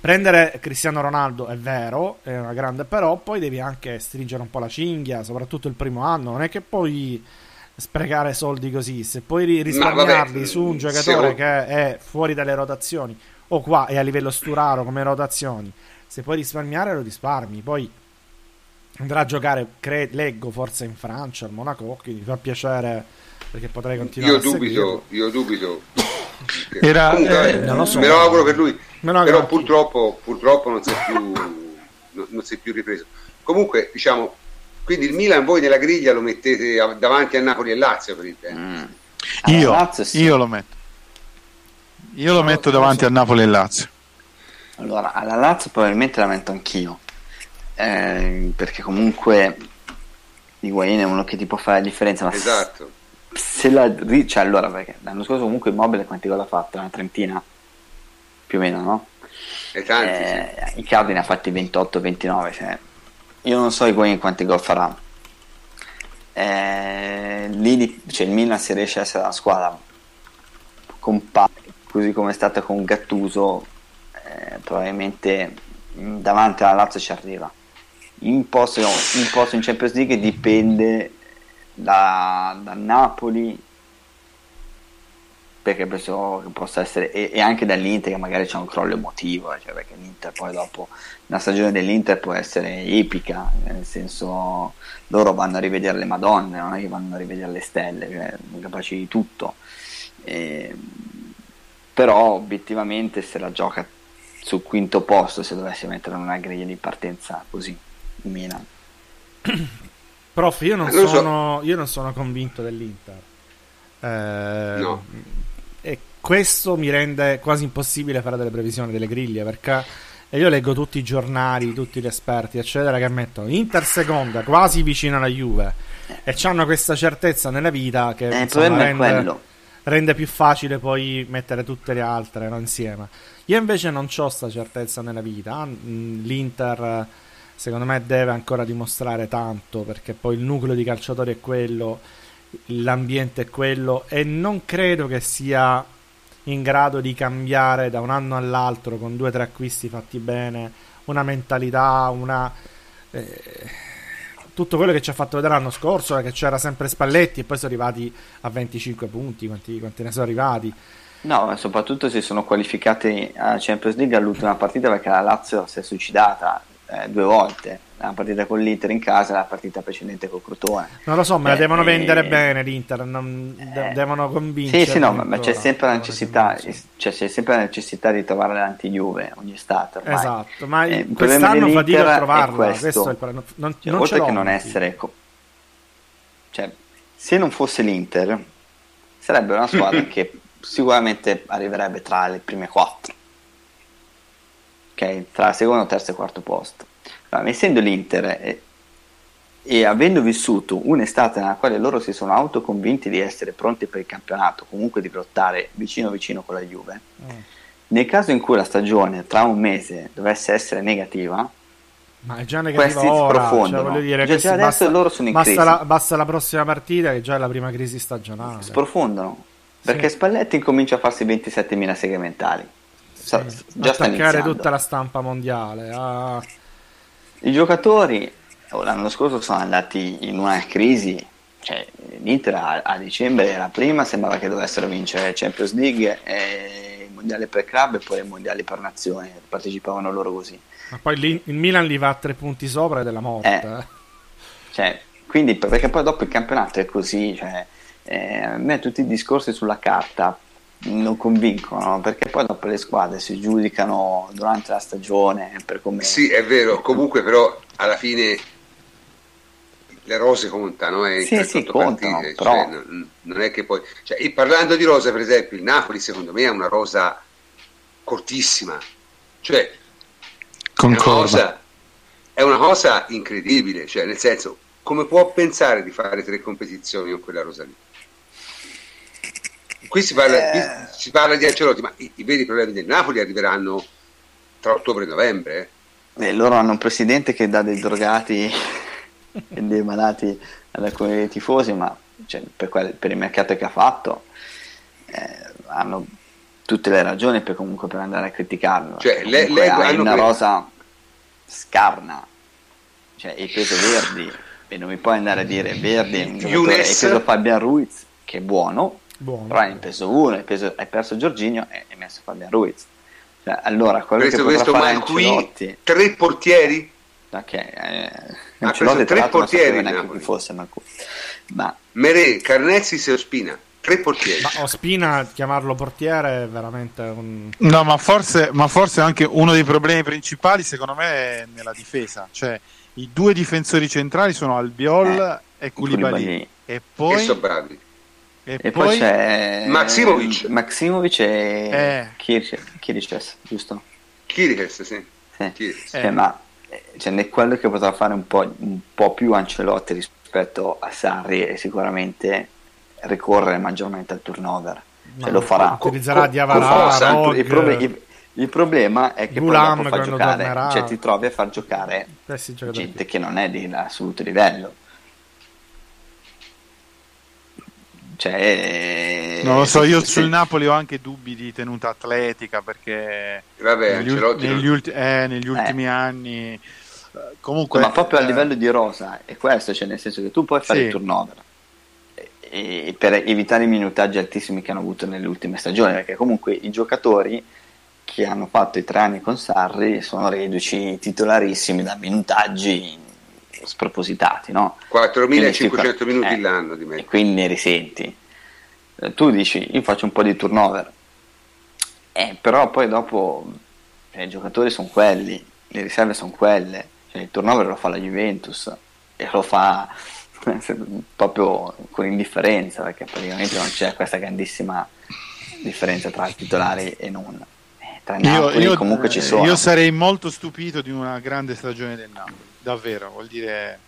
prendere Cristiano Ronaldo è vero, è una grande, però poi devi anche stringere un po' la cinghia, soprattutto il primo anno. Non è che puoi sprecare soldi così. Se puoi ri- risparmiarli
vabbè,
su un giocatore che è fuori dalle rotazioni, o qua è a livello sturaro come rotazioni, se puoi risparmiare lo risparmi. Poi andrà a giocare, cre- leggo, forse in Francia, al Monaco, che mi fa piacere perché potrei continuare
Io
a seguirlo.
dubito, io dubito.
Era-
Comunque,
eh,
non lo so.
Me lo auguro per lui. Però
anch'io.
purtroppo, purtroppo non si è più non, non si è più ripreso. Comunque, diciamo, quindi il Milan voi nella griglia lo mettete davanti a Napoli e Lazio per il tempo.
Mm.
Io,
Lazio sì.
io lo metto. Io lo metto davanti a Napoli e Lazio.
Allora, alla Lazio probabilmente la metto anch'io. Eh, perché comunque Higuain è uno che ti può fare la differenza. Ma
Esatto.
Se la cioè allora perché l'anno scorso comunque Immobile quanti gol ha fatto? Una trentina? Più o meno, no?
E tanti, sì.
Eh, Icardi ne ha fatti 28-29 cioè, io non so Higuain quanti gol farà eh, lì cioè, il Milan se riesce a essere una squadra compatti così come è stata con Gattuso probabilmente davanti alla Lazio ci arriva. In posto, in posto in Champions League dipende da, da Napoli perché penso che possa essere e, e, anche dall'Inter che magari c'è un crollo emotivo cioè perché l'Inter poi dopo la stagione dell'Inter può essere epica nel senso loro vanno a rivedere le madonne non è che vanno a rivedere le stelle cioè, sono capaci di tutto. E, però obiettivamente se la gioca sul quinto posto se dovesse mettere una griglia di partenza così in Milan (clears throat)
prof io non, sono, io non sono convinto dell'Inter eh, no e questo mi rende quasi impossibile fare delle previsioni delle griglie perché io leggo tutti i giornali, tutti gli esperti, eccetera, che mettono Inter seconda, quasi vicino alla Juve e hanno questa certezza nella vita che
eh, insomma, rende,
rende, più facile poi mettere tutte le altre no, insieme. Io invece non ho questa certezza nella vita. Mm, L'Inter, secondo me, deve ancora dimostrare tanto perché poi il nucleo di calciatori è quello l'ambiente è quello e non credo che sia in grado di cambiare da un anno all'altro con due o tre acquisti fatti bene, una mentalità, una... Eh, tutto quello che ci ha fatto vedere l'anno scorso è che c'era sempre Spalletti e poi sono arrivati a 25 punti, quanti, quanti ne sono arrivati?
No, ma soprattutto si sono qualificati a Champions League all'ultima partita perché la Lazio si è suicidata eh, due volte la partita con l'Inter in casa e la partita precedente con Crotone.
Non lo so, ma eh, devono eh, vendere bene l'Inter, non, de- eh, devono convincere.
Sì, sì, no, ma c'è sempre, la necessità, cioè, c'è sempre la necessità di trovare l'anti-Juve ogni estate. Ormai.
Esatto, ma eh, quest'anno fatica a trovarla. Questo. questo
il problema. Non, cioè, non oltre che non essere... Co- cioè, se non fosse l'Inter, sarebbe una squadra (laughs) che sicuramente arriverebbe tra le prime quattro. Ok, tra secondo, terzo e quarto posto ma essendo l'Inter e, e avendo vissuto un'estate nella quale loro si sono autoconvinti di essere pronti per il campionato, comunque di lottare vicino vicino con la Juve, mm. nel caso in cui la stagione tra un mese dovesse essere negativa,
ma è già negativa questi ora, sprofondano. Cioè, dire,
già, già adesso basta, loro sono in
basta
crisi.
La, basta la prossima partita che già è la prima crisi stagionale.
Sprofondano. Perché sì. Spalletti incomincia a farsi 27.000
Sì. Già Attaccare tutta la stampa mondiale. Ah
i giocatori oh, l'anno scorso sono andati in una crisi, cioè, l'Inter a, a dicembre era prima, sembrava che dovessero vincere Champions League, il mondiale per club e poi i mondiali per nazione, partecipavano loro così.
Ma poi lì, il Milan li va a tre punti sopra e della morte. Eh, eh.
Cioè, quindi, perché poi dopo il campionato è così, cioè, eh, a me tutti i discorsi sulla carta non convincono perché poi dopo le squadre si giudicano durante la stagione per come
sì è vero. Comunque però alla fine le rose contano eh,
sì, sì, contano, partite, però...
cioè, non, non, è che poi cioè, parlando di rose per esempio il Napoli secondo me è una rosa cortissima. Cioè è una, cosa, è una cosa incredibile cioè nel senso come può pensare di fare tre competizioni con quella rosa lì qui si parla, eh... si parla di Ancelotti, ma i, i, veri problemi del Napoli arriveranno tra ottobre e novembre.
Eh. loro hanno un presidente che dà dei (laughs) drogati e dei malati ad alcuni tifosi, ma cioè, per, quel, per, il mercato che ha fatto eh, hanno tutte le ragioni per comunque per andare a criticarlo.
Cioè, le, le,
hai una rosa scarna, cioè hai preso Verdi e non mi puoi andare a dire Verdi hai preso Fabian Ruiz che è buono, Buono. Però hai preso uno, hai, preso, hai perso Giorginio e hai messo Fabian Ruiz. Cioè, allora, quello questo, che questo fare Ancelotti...
Tre portieri?
Ok, eh, Ancelotti tre portieri non chi fosse Malcù. Ma...
Mere, Carnezzis e Ospina tre portieri.
Ma Ospina chiamarlo portiere è veramente un.
No, ma forse, ma forse anche uno dei problemi principali, secondo me, è nella difesa. Cioè, i due difensori centrali sono Albiol eh, e Koulibaly. E poi.
E sono bravi.
E, e poi, poi, c'è
Maximovic,
Maximovic e eh. Kiriches, giusto?
Kiriches, sì. sì.
Kiriches. Cioè, ma cioè, è quello che potrà fare un po', un po', più Ancelotti rispetto a Sarri e sicuramente ricorrere maggiormente al turnover. Cioè, lo farà.
Utilizzerà Diavara,
il, proble- il, il, problema è che Gulam, poi dopo fa giocare, cioè ti trovi a far giocare gente che non è di assoluto livello. Cioè,
non lo so, io sì. sul Napoli ho anche dubbi di tenuta atletica perché
Vabbè,
negli, negli, ulti- eh, negli ultimi eh. anni comunque
ma proprio a eh, livello di rosa è questo cioè nel senso che tu puoi fare sì. il turnover e, e per evitare i minutaggi altissimi che hanno avuto nelle ultime stagioni perché comunque i giocatori che hanno fatto i tre anni con Sarri sono reduci titolarissimi da minutaggi spropositati no?
4.500 minuti eh, l'anno di me
e quindi ne risenti. Eh, tu dici io faccio un po' di turnover. Eh, però poi dopo eh, i giocatori sono quelli le riserve sono quelle. Cioè, il turnover lo fa la Juventus e lo fa (laughs) proprio con indifferenza perché praticamente non c'è questa grandissima differenza tra i titolari e non. Eh, tra Napoli io, io, comunque ci sono.
io sarei molto stupito di una grande stagione del Napoli davvero vuol dire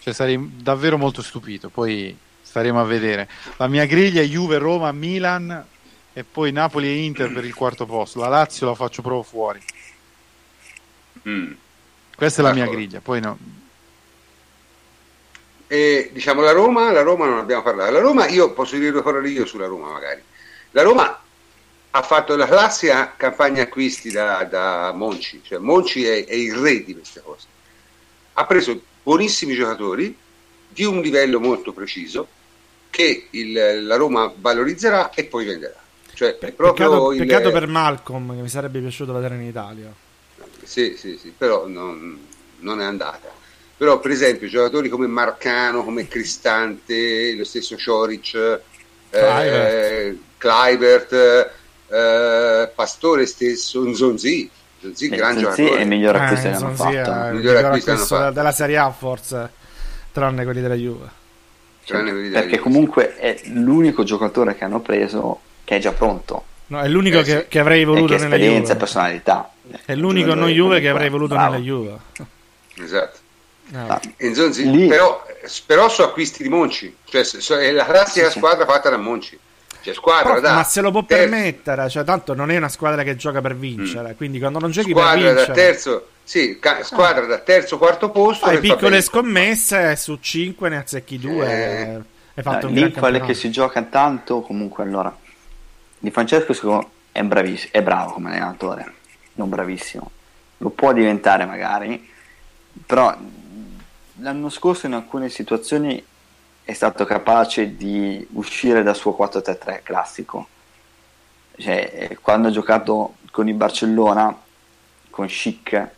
cioè sarei davvero molto stupito poi staremo a vedere la mia griglia è Juve, Roma, Milan e poi Napoli e Inter per il quarto posto la Lazio la faccio proprio fuori mm. Questa è la mia griglia, poi no.
E, diciamo la Roma, la Roma non abbiamo parlato. La Roma, io posso dire due parole io sulla Roma magari. La Roma ha fatto la classica campagna acquisti da, da Monci, cioè Monci è, è, il re di queste cose. Ha preso buonissimi giocatori di un livello molto preciso che il, la Roma valorizzerà e poi venderà. Cioè,
peccato, il... peccato per Malcolm che mi sarebbe piaciuto vedere in Italia
sì, sì, sì, però non, non, è andata. Però, per esempio, giocatori come Marcano, come Cristante, lo stesso Cioric, eh, Clivert, eh, Pastore stesso, Nzonzi.
Nzonzi, eh, gran giocatore. è il miglior acquisto eh, che hanno fatto.
Il miglior acquisto, della Serie A, forse, tranne quelli della Juve.
Tranne Perché comunque è l'unico giocatore che hanno preso che è già pronto.
No, è l'unico eh, che, sì. che, avrei voluto nella Juve.
Esperienza e personalità.
È l'unico non Juve che avrei voluto Bravo. nella Juve.
Esatto. Ah. Zonzi, però, però su acquisti di Monci, cioè è la classica sì, squadra fatta da Monci. Cioè, squadra,
da, ma se lo può terzo. permettere, cioè, tanto non è una squadra che gioca per vincere, mm. quindi quando non giochi squadra per vincere...
Da terzo, sì, ca- squadra ah. da terzo, quarto posto...
Hai piccole scommesse, su 5 ne azzecchi 2. Eh. Hai fatto no, lì
quelle che si gioca tanto, comunque allora... Di Francesco è, braviss- è bravo come allenatore non bravissimo, lo può diventare magari, però l'anno scorso in alcune situazioni è stato capace di uscire dal suo 4-3-3 classico. Cioè, quando ha giocato con il Barcellona, con Schick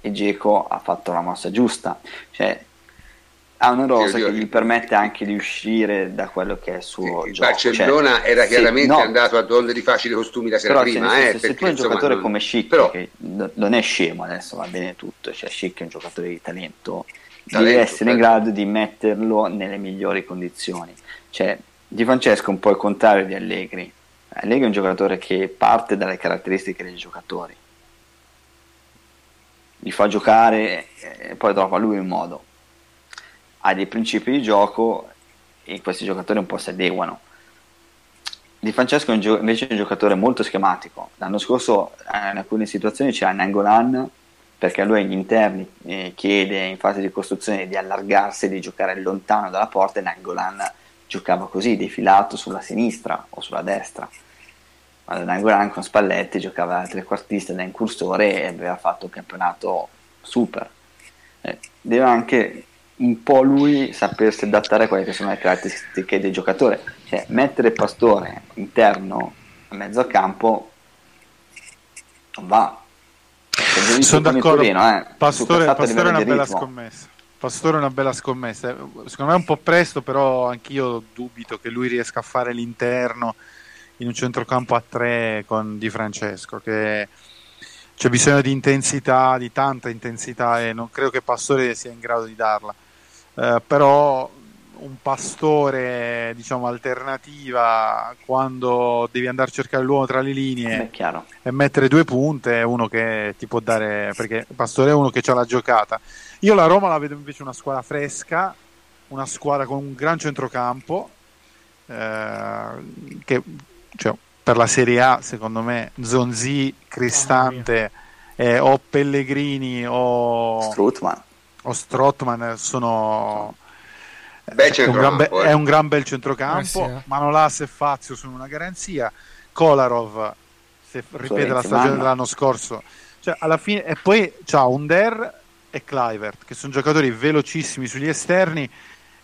e Geco ha fatto la mossa giusta. Cioè, ha una rosa che gli permette anche di uscire da quello che è il suo
il
gioco.
Barcellona cioè, era chiaramente sì, no, andato a donne di facili costumi la sera prima.
Se,
eh,
se, se tu hai un giocatore non... come Schick, però... che non è scemo adesso, va bene tutto, cioè Schick è un giocatore di talento, talento devi essere in certo. grado di metterlo nelle migliori condizioni. Cioè, Di Francesco è un po' il contrario di Allegri. Allegri è un giocatore che parte dalle caratteristiche dei giocatori. Li fa giocare e poi trova lui un modo ha dei principi di gioco e questi giocatori un po' si adeguano. Di Francesco è invece un giocatore molto schematico. L'anno scorso eh, in alcune situazioni c'era Nangolan perché lui agli interni eh, chiede in fase di costruzione di allargarsi di giocare lontano dalla porta e Nangolan giocava così, defilato sulla sinistra o sulla destra. Ma Nangolan con Spalletti giocava da trequartista, da incursore e aveva fatto un campionato super. Eh, deve anche un po' lui sapersi adattare a quelle che sono le caratteristiche del giocatore. Cioè, mettere Pastore interno a mezzo campo non va.
Sono d'accordo. Torino, eh, Pastore, Pastore è una bella ritmo. scommessa. Pastore è una bella scommessa. Secondo me è un po' presto, però anch'io dubito che lui riesca a fare l'interno in un centrocampo a tre con Di Francesco. Che c'è bisogno di intensità, di tanta intensità, e non credo che Pastore sia in grado di darla. Eh, però un pastore diciamo alternativa quando devi andare a cercare l'uomo tra le linee e mettere due punte è uno che ti può dare perché Pastore è uno che ha la giocata. Io la Roma la vedo invece una squadra fresca una squadra con un gran centrocampo eh, che cioè, per la Serie A secondo me Zonzi, Cristante oh, eh, o Pellegrini o
Strutman
o Strottman sono
Beh, è,
un gran be- eh. è un gran bel centrocampo. Eh sì, eh. Manolas e Fazio sono una garanzia. Kolarov, se ripete la stagione dell'anno scorso, cioè alla fine, e poi c'ha Under e Clivert, che sono giocatori velocissimi sugli esterni.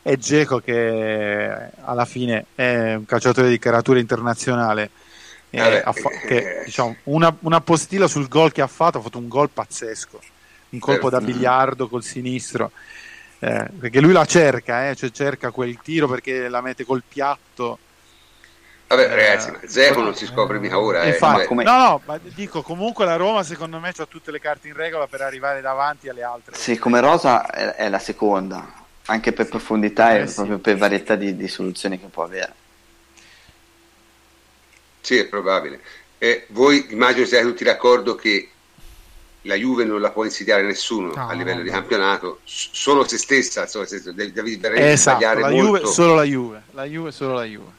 E Geco, che alla fine è un calciatore di caratura internazionale. Eh, fa- che, diciamo, una, una postilla sul gol che ha fatto, ha fatto un gol pazzesco, un colpo da biliardo col sinistro eh, perché lui la cerca, eh, cioè cerca quel tiro perché la mette col piatto.
Vabbè, eh, ragazzi, ma Zeco non si scopre mica ora. Eh,
infatti, come... No, no, ma (laughs) dico comunque la Roma secondo me ha tutte le carte in regola per arrivare davanti alle altre.
Sì, come Rosa è, è la seconda, anche per profondità e eh, sì. proprio per varietà di, di, soluzioni che può avere.
Sì, è probabile. E voi immagino siate tutti d'accordo che la Juve non la può insidiare nessuno no, a livello no, di campionato, solo se stessa, insomma, devi, devi
esatto, la molto. Juve, solo la Juve, la Juve solo la Juve.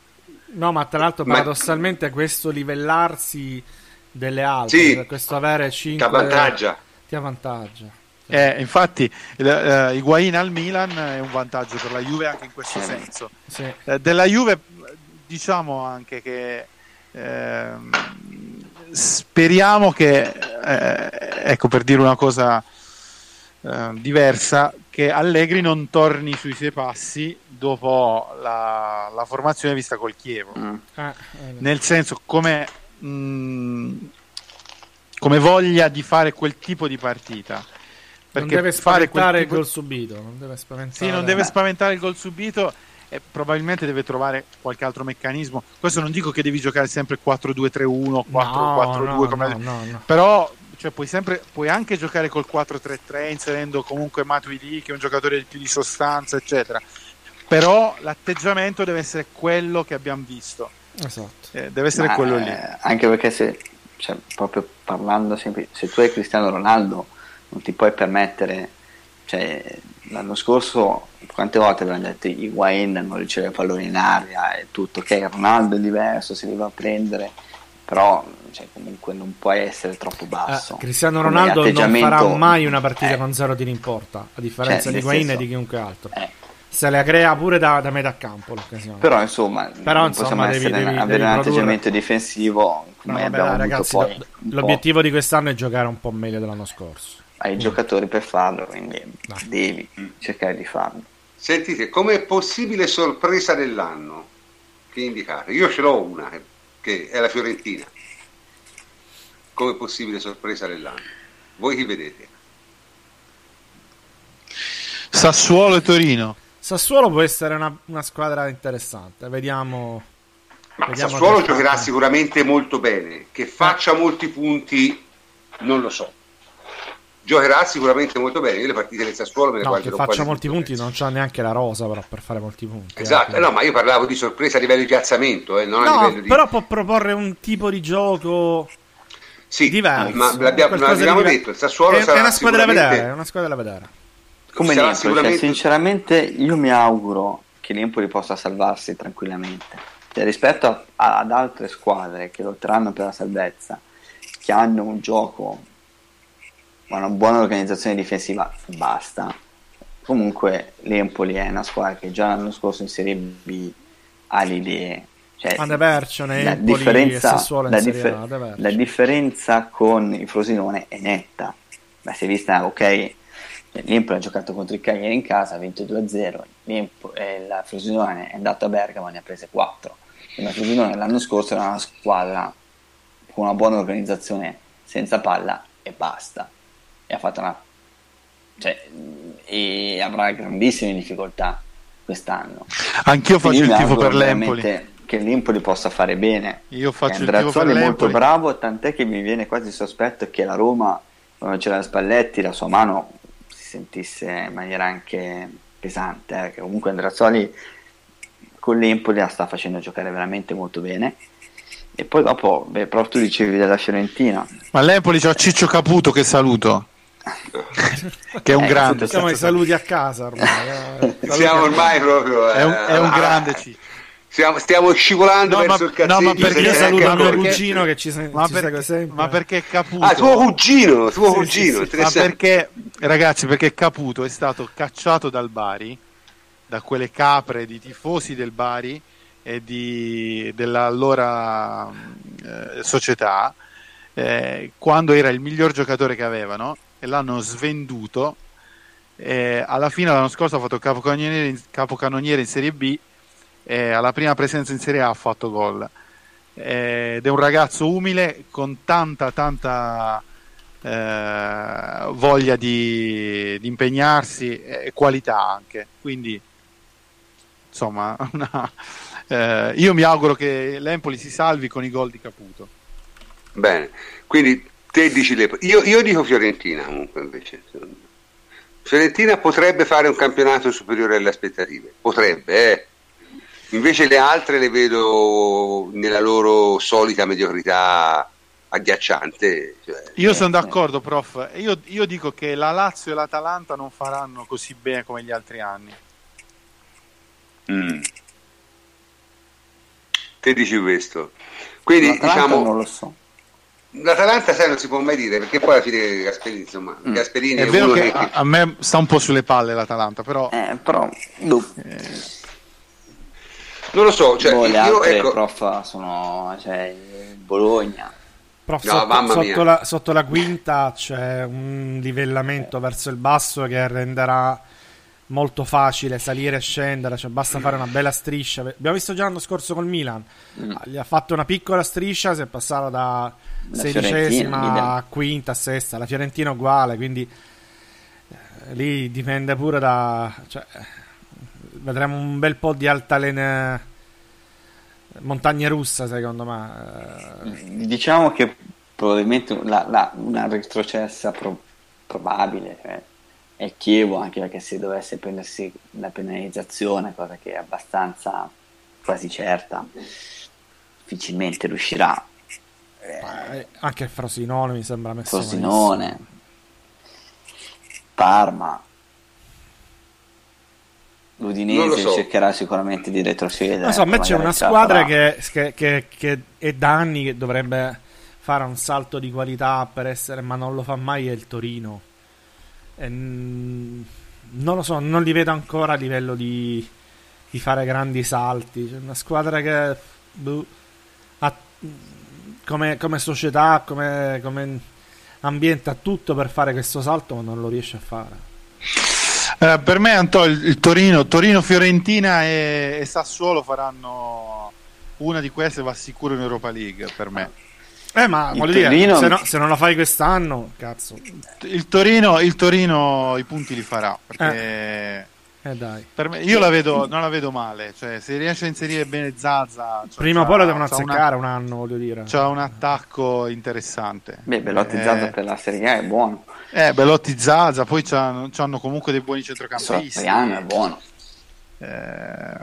No, ma tra l'altro paradossalmente ma... questo livellarsi delle altre, sì, questo avere 5
ti avvantaggia.
Ti avvantaggia.
Eh, infatti uh, Higuain al Milan è un vantaggio per la Juve anche in questo senso. Sì. Eh, della Juve diciamo anche che eh, speriamo che, eh, ecco per dire una cosa eh, diversa, che Allegri non torni sui suoi passi dopo la, la formazione vista col Chievo. Mm. Ah, eh, Nel senso, come, mh, mm, come voglia di fare quel tipo di partita.
Perché non deve spaventare tipo... il gol subito. Non deve spaventare,
sì, non deve spaventare il gol subito e probabilmente deve trovare qualche altro meccanismo. Questo non dico che devi giocare sempre 4-2-3-1, 4-4-2, no, come... no, no, però cioè, puoi, sempre, puoi anche giocare col 4-3-3 inserendo comunque Matuidi che è un giocatore di più di sostanza, eccetera. Però l'atteggiamento deve essere quello che abbiamo visto.
Esatto.
Eh, deve essere Ma, quello lì.
Eh, anche perché se, cioè, proprio parlando sempre, se tu hai Cristiano Ronaldo non ti puoi permettere, cioè, l'anno scorso quante volte abbiamo detto Higuain non riceve palloni in aria e tutto, ok Ronaldo è diverso, si deve prendere, però cioè, comunque non può essere troppo basso.
Eh, Cristiano Ronaldo non farà mai una partita eh, con zero tiri in porta, a differenza cioè, di Higuain e di chiunque altro. Eh, se la crea pure da, da metà campo l'occasione.
Però insomma, Però, insomma devi, essere, devi, avere devi un atteggiamento difensivo come no, abbiamo vabbè, ragazzi, poi,
l'obiettivo di quest'anno è giocare un po' meglio dell'anno scorso.
Hai mm. giocatori per farlo, quindi no. devi cercare di farlo.
Sentite, come possibile sorpresa dell'anno che indicate? Io ce l'ho una, che è la Fiorentina. Come possibile sorpresa dell'anno? Voi chi vedete?
Sassuolo e Torino.
Sassuolo può essere una, una squadra interessante. Vediamo.
Ma vediamo Sassuolo giocherà sicuramente molto bene. Che faccia molti punti, non lo so giocherà sicuramente molto bene. Io le partite del Sassuolo me le
no, guarderò che faccia molti punti, non c'ha neanche la rosa però per fare molti punti.
Esatto, eh, no, ma io parlavo di sorpresa a livello di piazzamento, eh, non
no,
a livello di...
però può proporre un tipo di gioco
sì,
diverso.
Ma l'abbiamo, l'abbiamo detto, il Sassuolo
è,
sarà
è una squadra da vedere, è una squadra da vedere.
Come Napoli, cioè, sicuramente... cioè, sinceramente io mi auguro che l'Empoli possa salvarsi tranquillamente. Cioè, rispetto a, ad altre squadre che lotteranno per la salvezza, che hanno un gioco ma una buona organizzazione difensiva basta. Comunque l'Empoli è una squadra che già l'anno scorso in Serie B ha le idee. Cioè,
la, differenza,
la, differ- la differenza con il Frosinone è netta. Ma si è vista, ok, l'Empoli ha giocato contro il Cagliari in casa, ha vinto 2-0, eh, la Frosinone è andato a Bergamo e ne ha prese 4. La Frosinone l'anno scorso era una squadra con una buona organizzazione senza palla e basta e ha fatto una cioè, e avrà grandissime difficoltà quest'anno.
Anch'io faccio il tifo per l'Empoli.
Che l'Empoli possa fare bene.
Io faccio il tifo per
è molto bravo, tant'è che mi viene quasi sospetto che la Roma, quando c'era Spalletti, la sua mano si sentisse in maniera anche pesante. Eh, che comunque Andrazzoli con l'Empoli la sta facendo giocare veramente molto bene. E poi dopo, beh, proprio tu dicevi della Fiorentina.
Ma l'Empoli c'ha Ciccio Caputo che saluto (laughs) che è un eh, grande.
Siamo ai saluti a casa ormai.
Eh. (laughs) Siamo ormai proprio.
Eh, è, un, è un, grande C.
Stiamo, stiamo scivolando no, verso ma, il cazzetto.
No, ma perché io saluto il mio cugino che ci, ma ci per, sempre.
Ma perché Caputo?
Ah, tuo cugino, tuo sì, cugino.
Sì, sì, ma perché, ragazzi, perché Caputo è stato cacciato dal Bari da quelle capre di tifosi del Bari e di, dell'allora eh, società eh, quando era il miglior giocatore che avevano e l'hanno svenduto. Eh, alla fine l'anno scorso ha fatto capocannoniere in, capocannoniere in Serie B e alla prima presenza in Serie A ha fatto gol. Ed è un ragazzo umile con tanta tanta eh, voglia di, di, impegnarsi e qualità anche. Quindi insomma (laughs) una, eh, io mi auguro che l'Empoli si salvi con i gol di Caputo.
Bene. Quindi te dici le... io, io dico Fiorentina comunque invece Fiorentina potrebbe fare un campionato superiore alle aspettative potrebbe eh Invece le altre le vedo nella loro solita mediocrità agghiacciante. Cioè,
io sono d'accordo, prof. Io, io, dico che la Lazio e l'Atalanta non faranno così bene come gli altri anni.
Mm. Te dici questo. Quindi diciamo.
Non lo so.
L'Atalanta sai non si può mai dire perché poi alla fine Gasperini insomma mm. Gasperini
è,
è
vero che,
che
a, a, me sta un po' sulle palle l'Atalanta però,
eh, però eh,
non lo so, cioè,
boh, le
io, ecco...
prof sono cioè, Bologna.
Prof, no, sotto, sotto, la, sotto, la, quinta c'è un livellamento verso il basso che renderà molto facile salire e scendere, cioè basta fare una bella striscia. Abbiamo visto già l'anno scorso col Milan, mm. gli ha fatto una piccola striscia, si è passata da la sedicesima a quinta a sesta, la Fiorentina uguale, quindi eh, lì dipende pure da... Cioè, vedremo un bel po' di altalena montagne russa secondo me.
Diciamo che probabilmente la, la, una retrocessa pro, probabile cioè, è Chievo anche perché se dovesse prendersi la penalizzazione cosa che è abbastanza quasi certa difficilmente riuscirà
eh, anche Frosinone mi sembra messo
Frosinone Parma l'Udinese so. cercherà sicuramente di retrocedere.
Non so, a me c'è una squadra che, che, che, che, è da anni che dovrebbe fare un salto di qualità per essere, ma non lo fa mai, è il Torino. E, non lo so, non li vedo ancora a livello di, di fare grandi salti. C'è una squadra che boh, ha, come, come, società, come, come ambiente ha tutto per fare questo salto, ma non lo riesce a fare.
Eh, per me Anto, il, il Torino, Torino, Fiorentina e, e, Sassuolo faranno una di queste va sicuro in Europa League per me.
Eh, ma voglio dire, se, no, se, non la fai quest'anno, cazzo.
Il Torino, il Torino i punti li farà perché
eh. Eh dai.
Per me, io la vedo, non la vedo male. Cioè, se riesce a inserire bene Zazza,
cioè, prima o poi la devono azzeccare una, un anno, voglio dire.
C'ha un attacco interessante.
Beh, Belotti eh, Zazza per la Serie A è buono.
Eh, Belotti Zazza, poi hanno comunque dei buoni centrocampisti.
Soriano è buono.
Eh,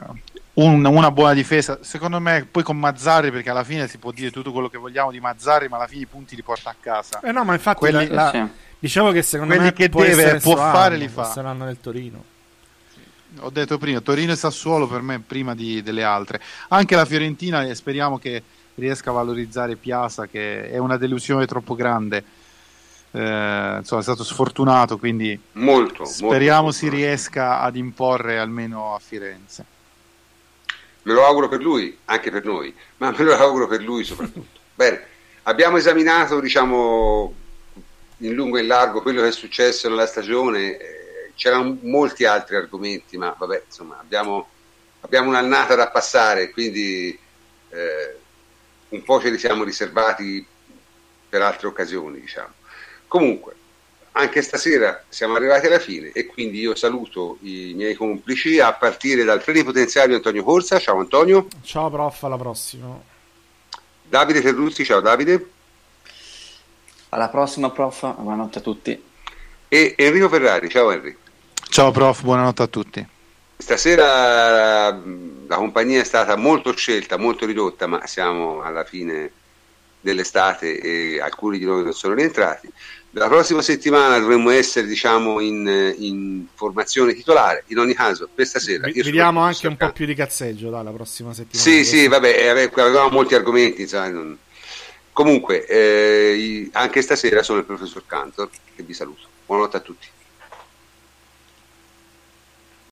un, una buona difesa. Secondo me, poi con Mazzarri, perché alla fine si può dire tutto quello che vogliamo di Mazzarri, ma alla fine i punti li porta a casa.
Eh no, ma infatti Quelli, la, la, sì. dicevo che secondo
Quelli
me
che deve, può fare li fa.
Saranno nel Torino
ho detto prima, Torino e Sassuolo per me prima di, delle altre. Anche la Fiorentina e speriamo che riesca a valorizzare Piazza che è una delusione troppo grande. Eh, insomma, è stato sfortunato, quindi
molto,
speriamo
molto
si riesca ad imporre almeno a Firenze.
Me lo auguro per lui, anche per noi, ma me lo auguro per lui soprattutto. (laughs) Bene, abbiamo esaminato, diciamo, in lungo e in largo quello che è successo nella stagione c'erano molti altri argomenti, ma vabbè, insomma, abbiamo, abbiamo un'annata da passare, quindi eh, un po' ce li siamo riservati per altre occasioni, diciamo. Comunque, anche stasera siamo arrivati alla fine e quindi io saluto i miei complici a partire dal plenipotenziario Antonio Corsa. Ciao Antonio.
Ciao prof, alla prossima.
Davide Ferruzzi, ciao Davide.
Alla prossima prof, buonanotte a tutti.
E Enrico Ferrari, ciao Enrico.
Ciao prof, buonanotte a tutti.
Stasera la compagnia è stata molto scelta, molto ridotta, ma siamo alla fine dell'estate e alcuni di noi non sono rientrati. La prossima settimana dovremmo essere diciamo, in, in, formazione titolare. In ogni caso, per stasera.
Vediamo anche un po' più di cazzeggio dalla prossima settimana.
Sì, sì, vabbè, avevamo molti argomenti. Sai, non... Comunque, eh, anche stasera sono il professor Cantor e vi saluto. Buonanotte a tutti.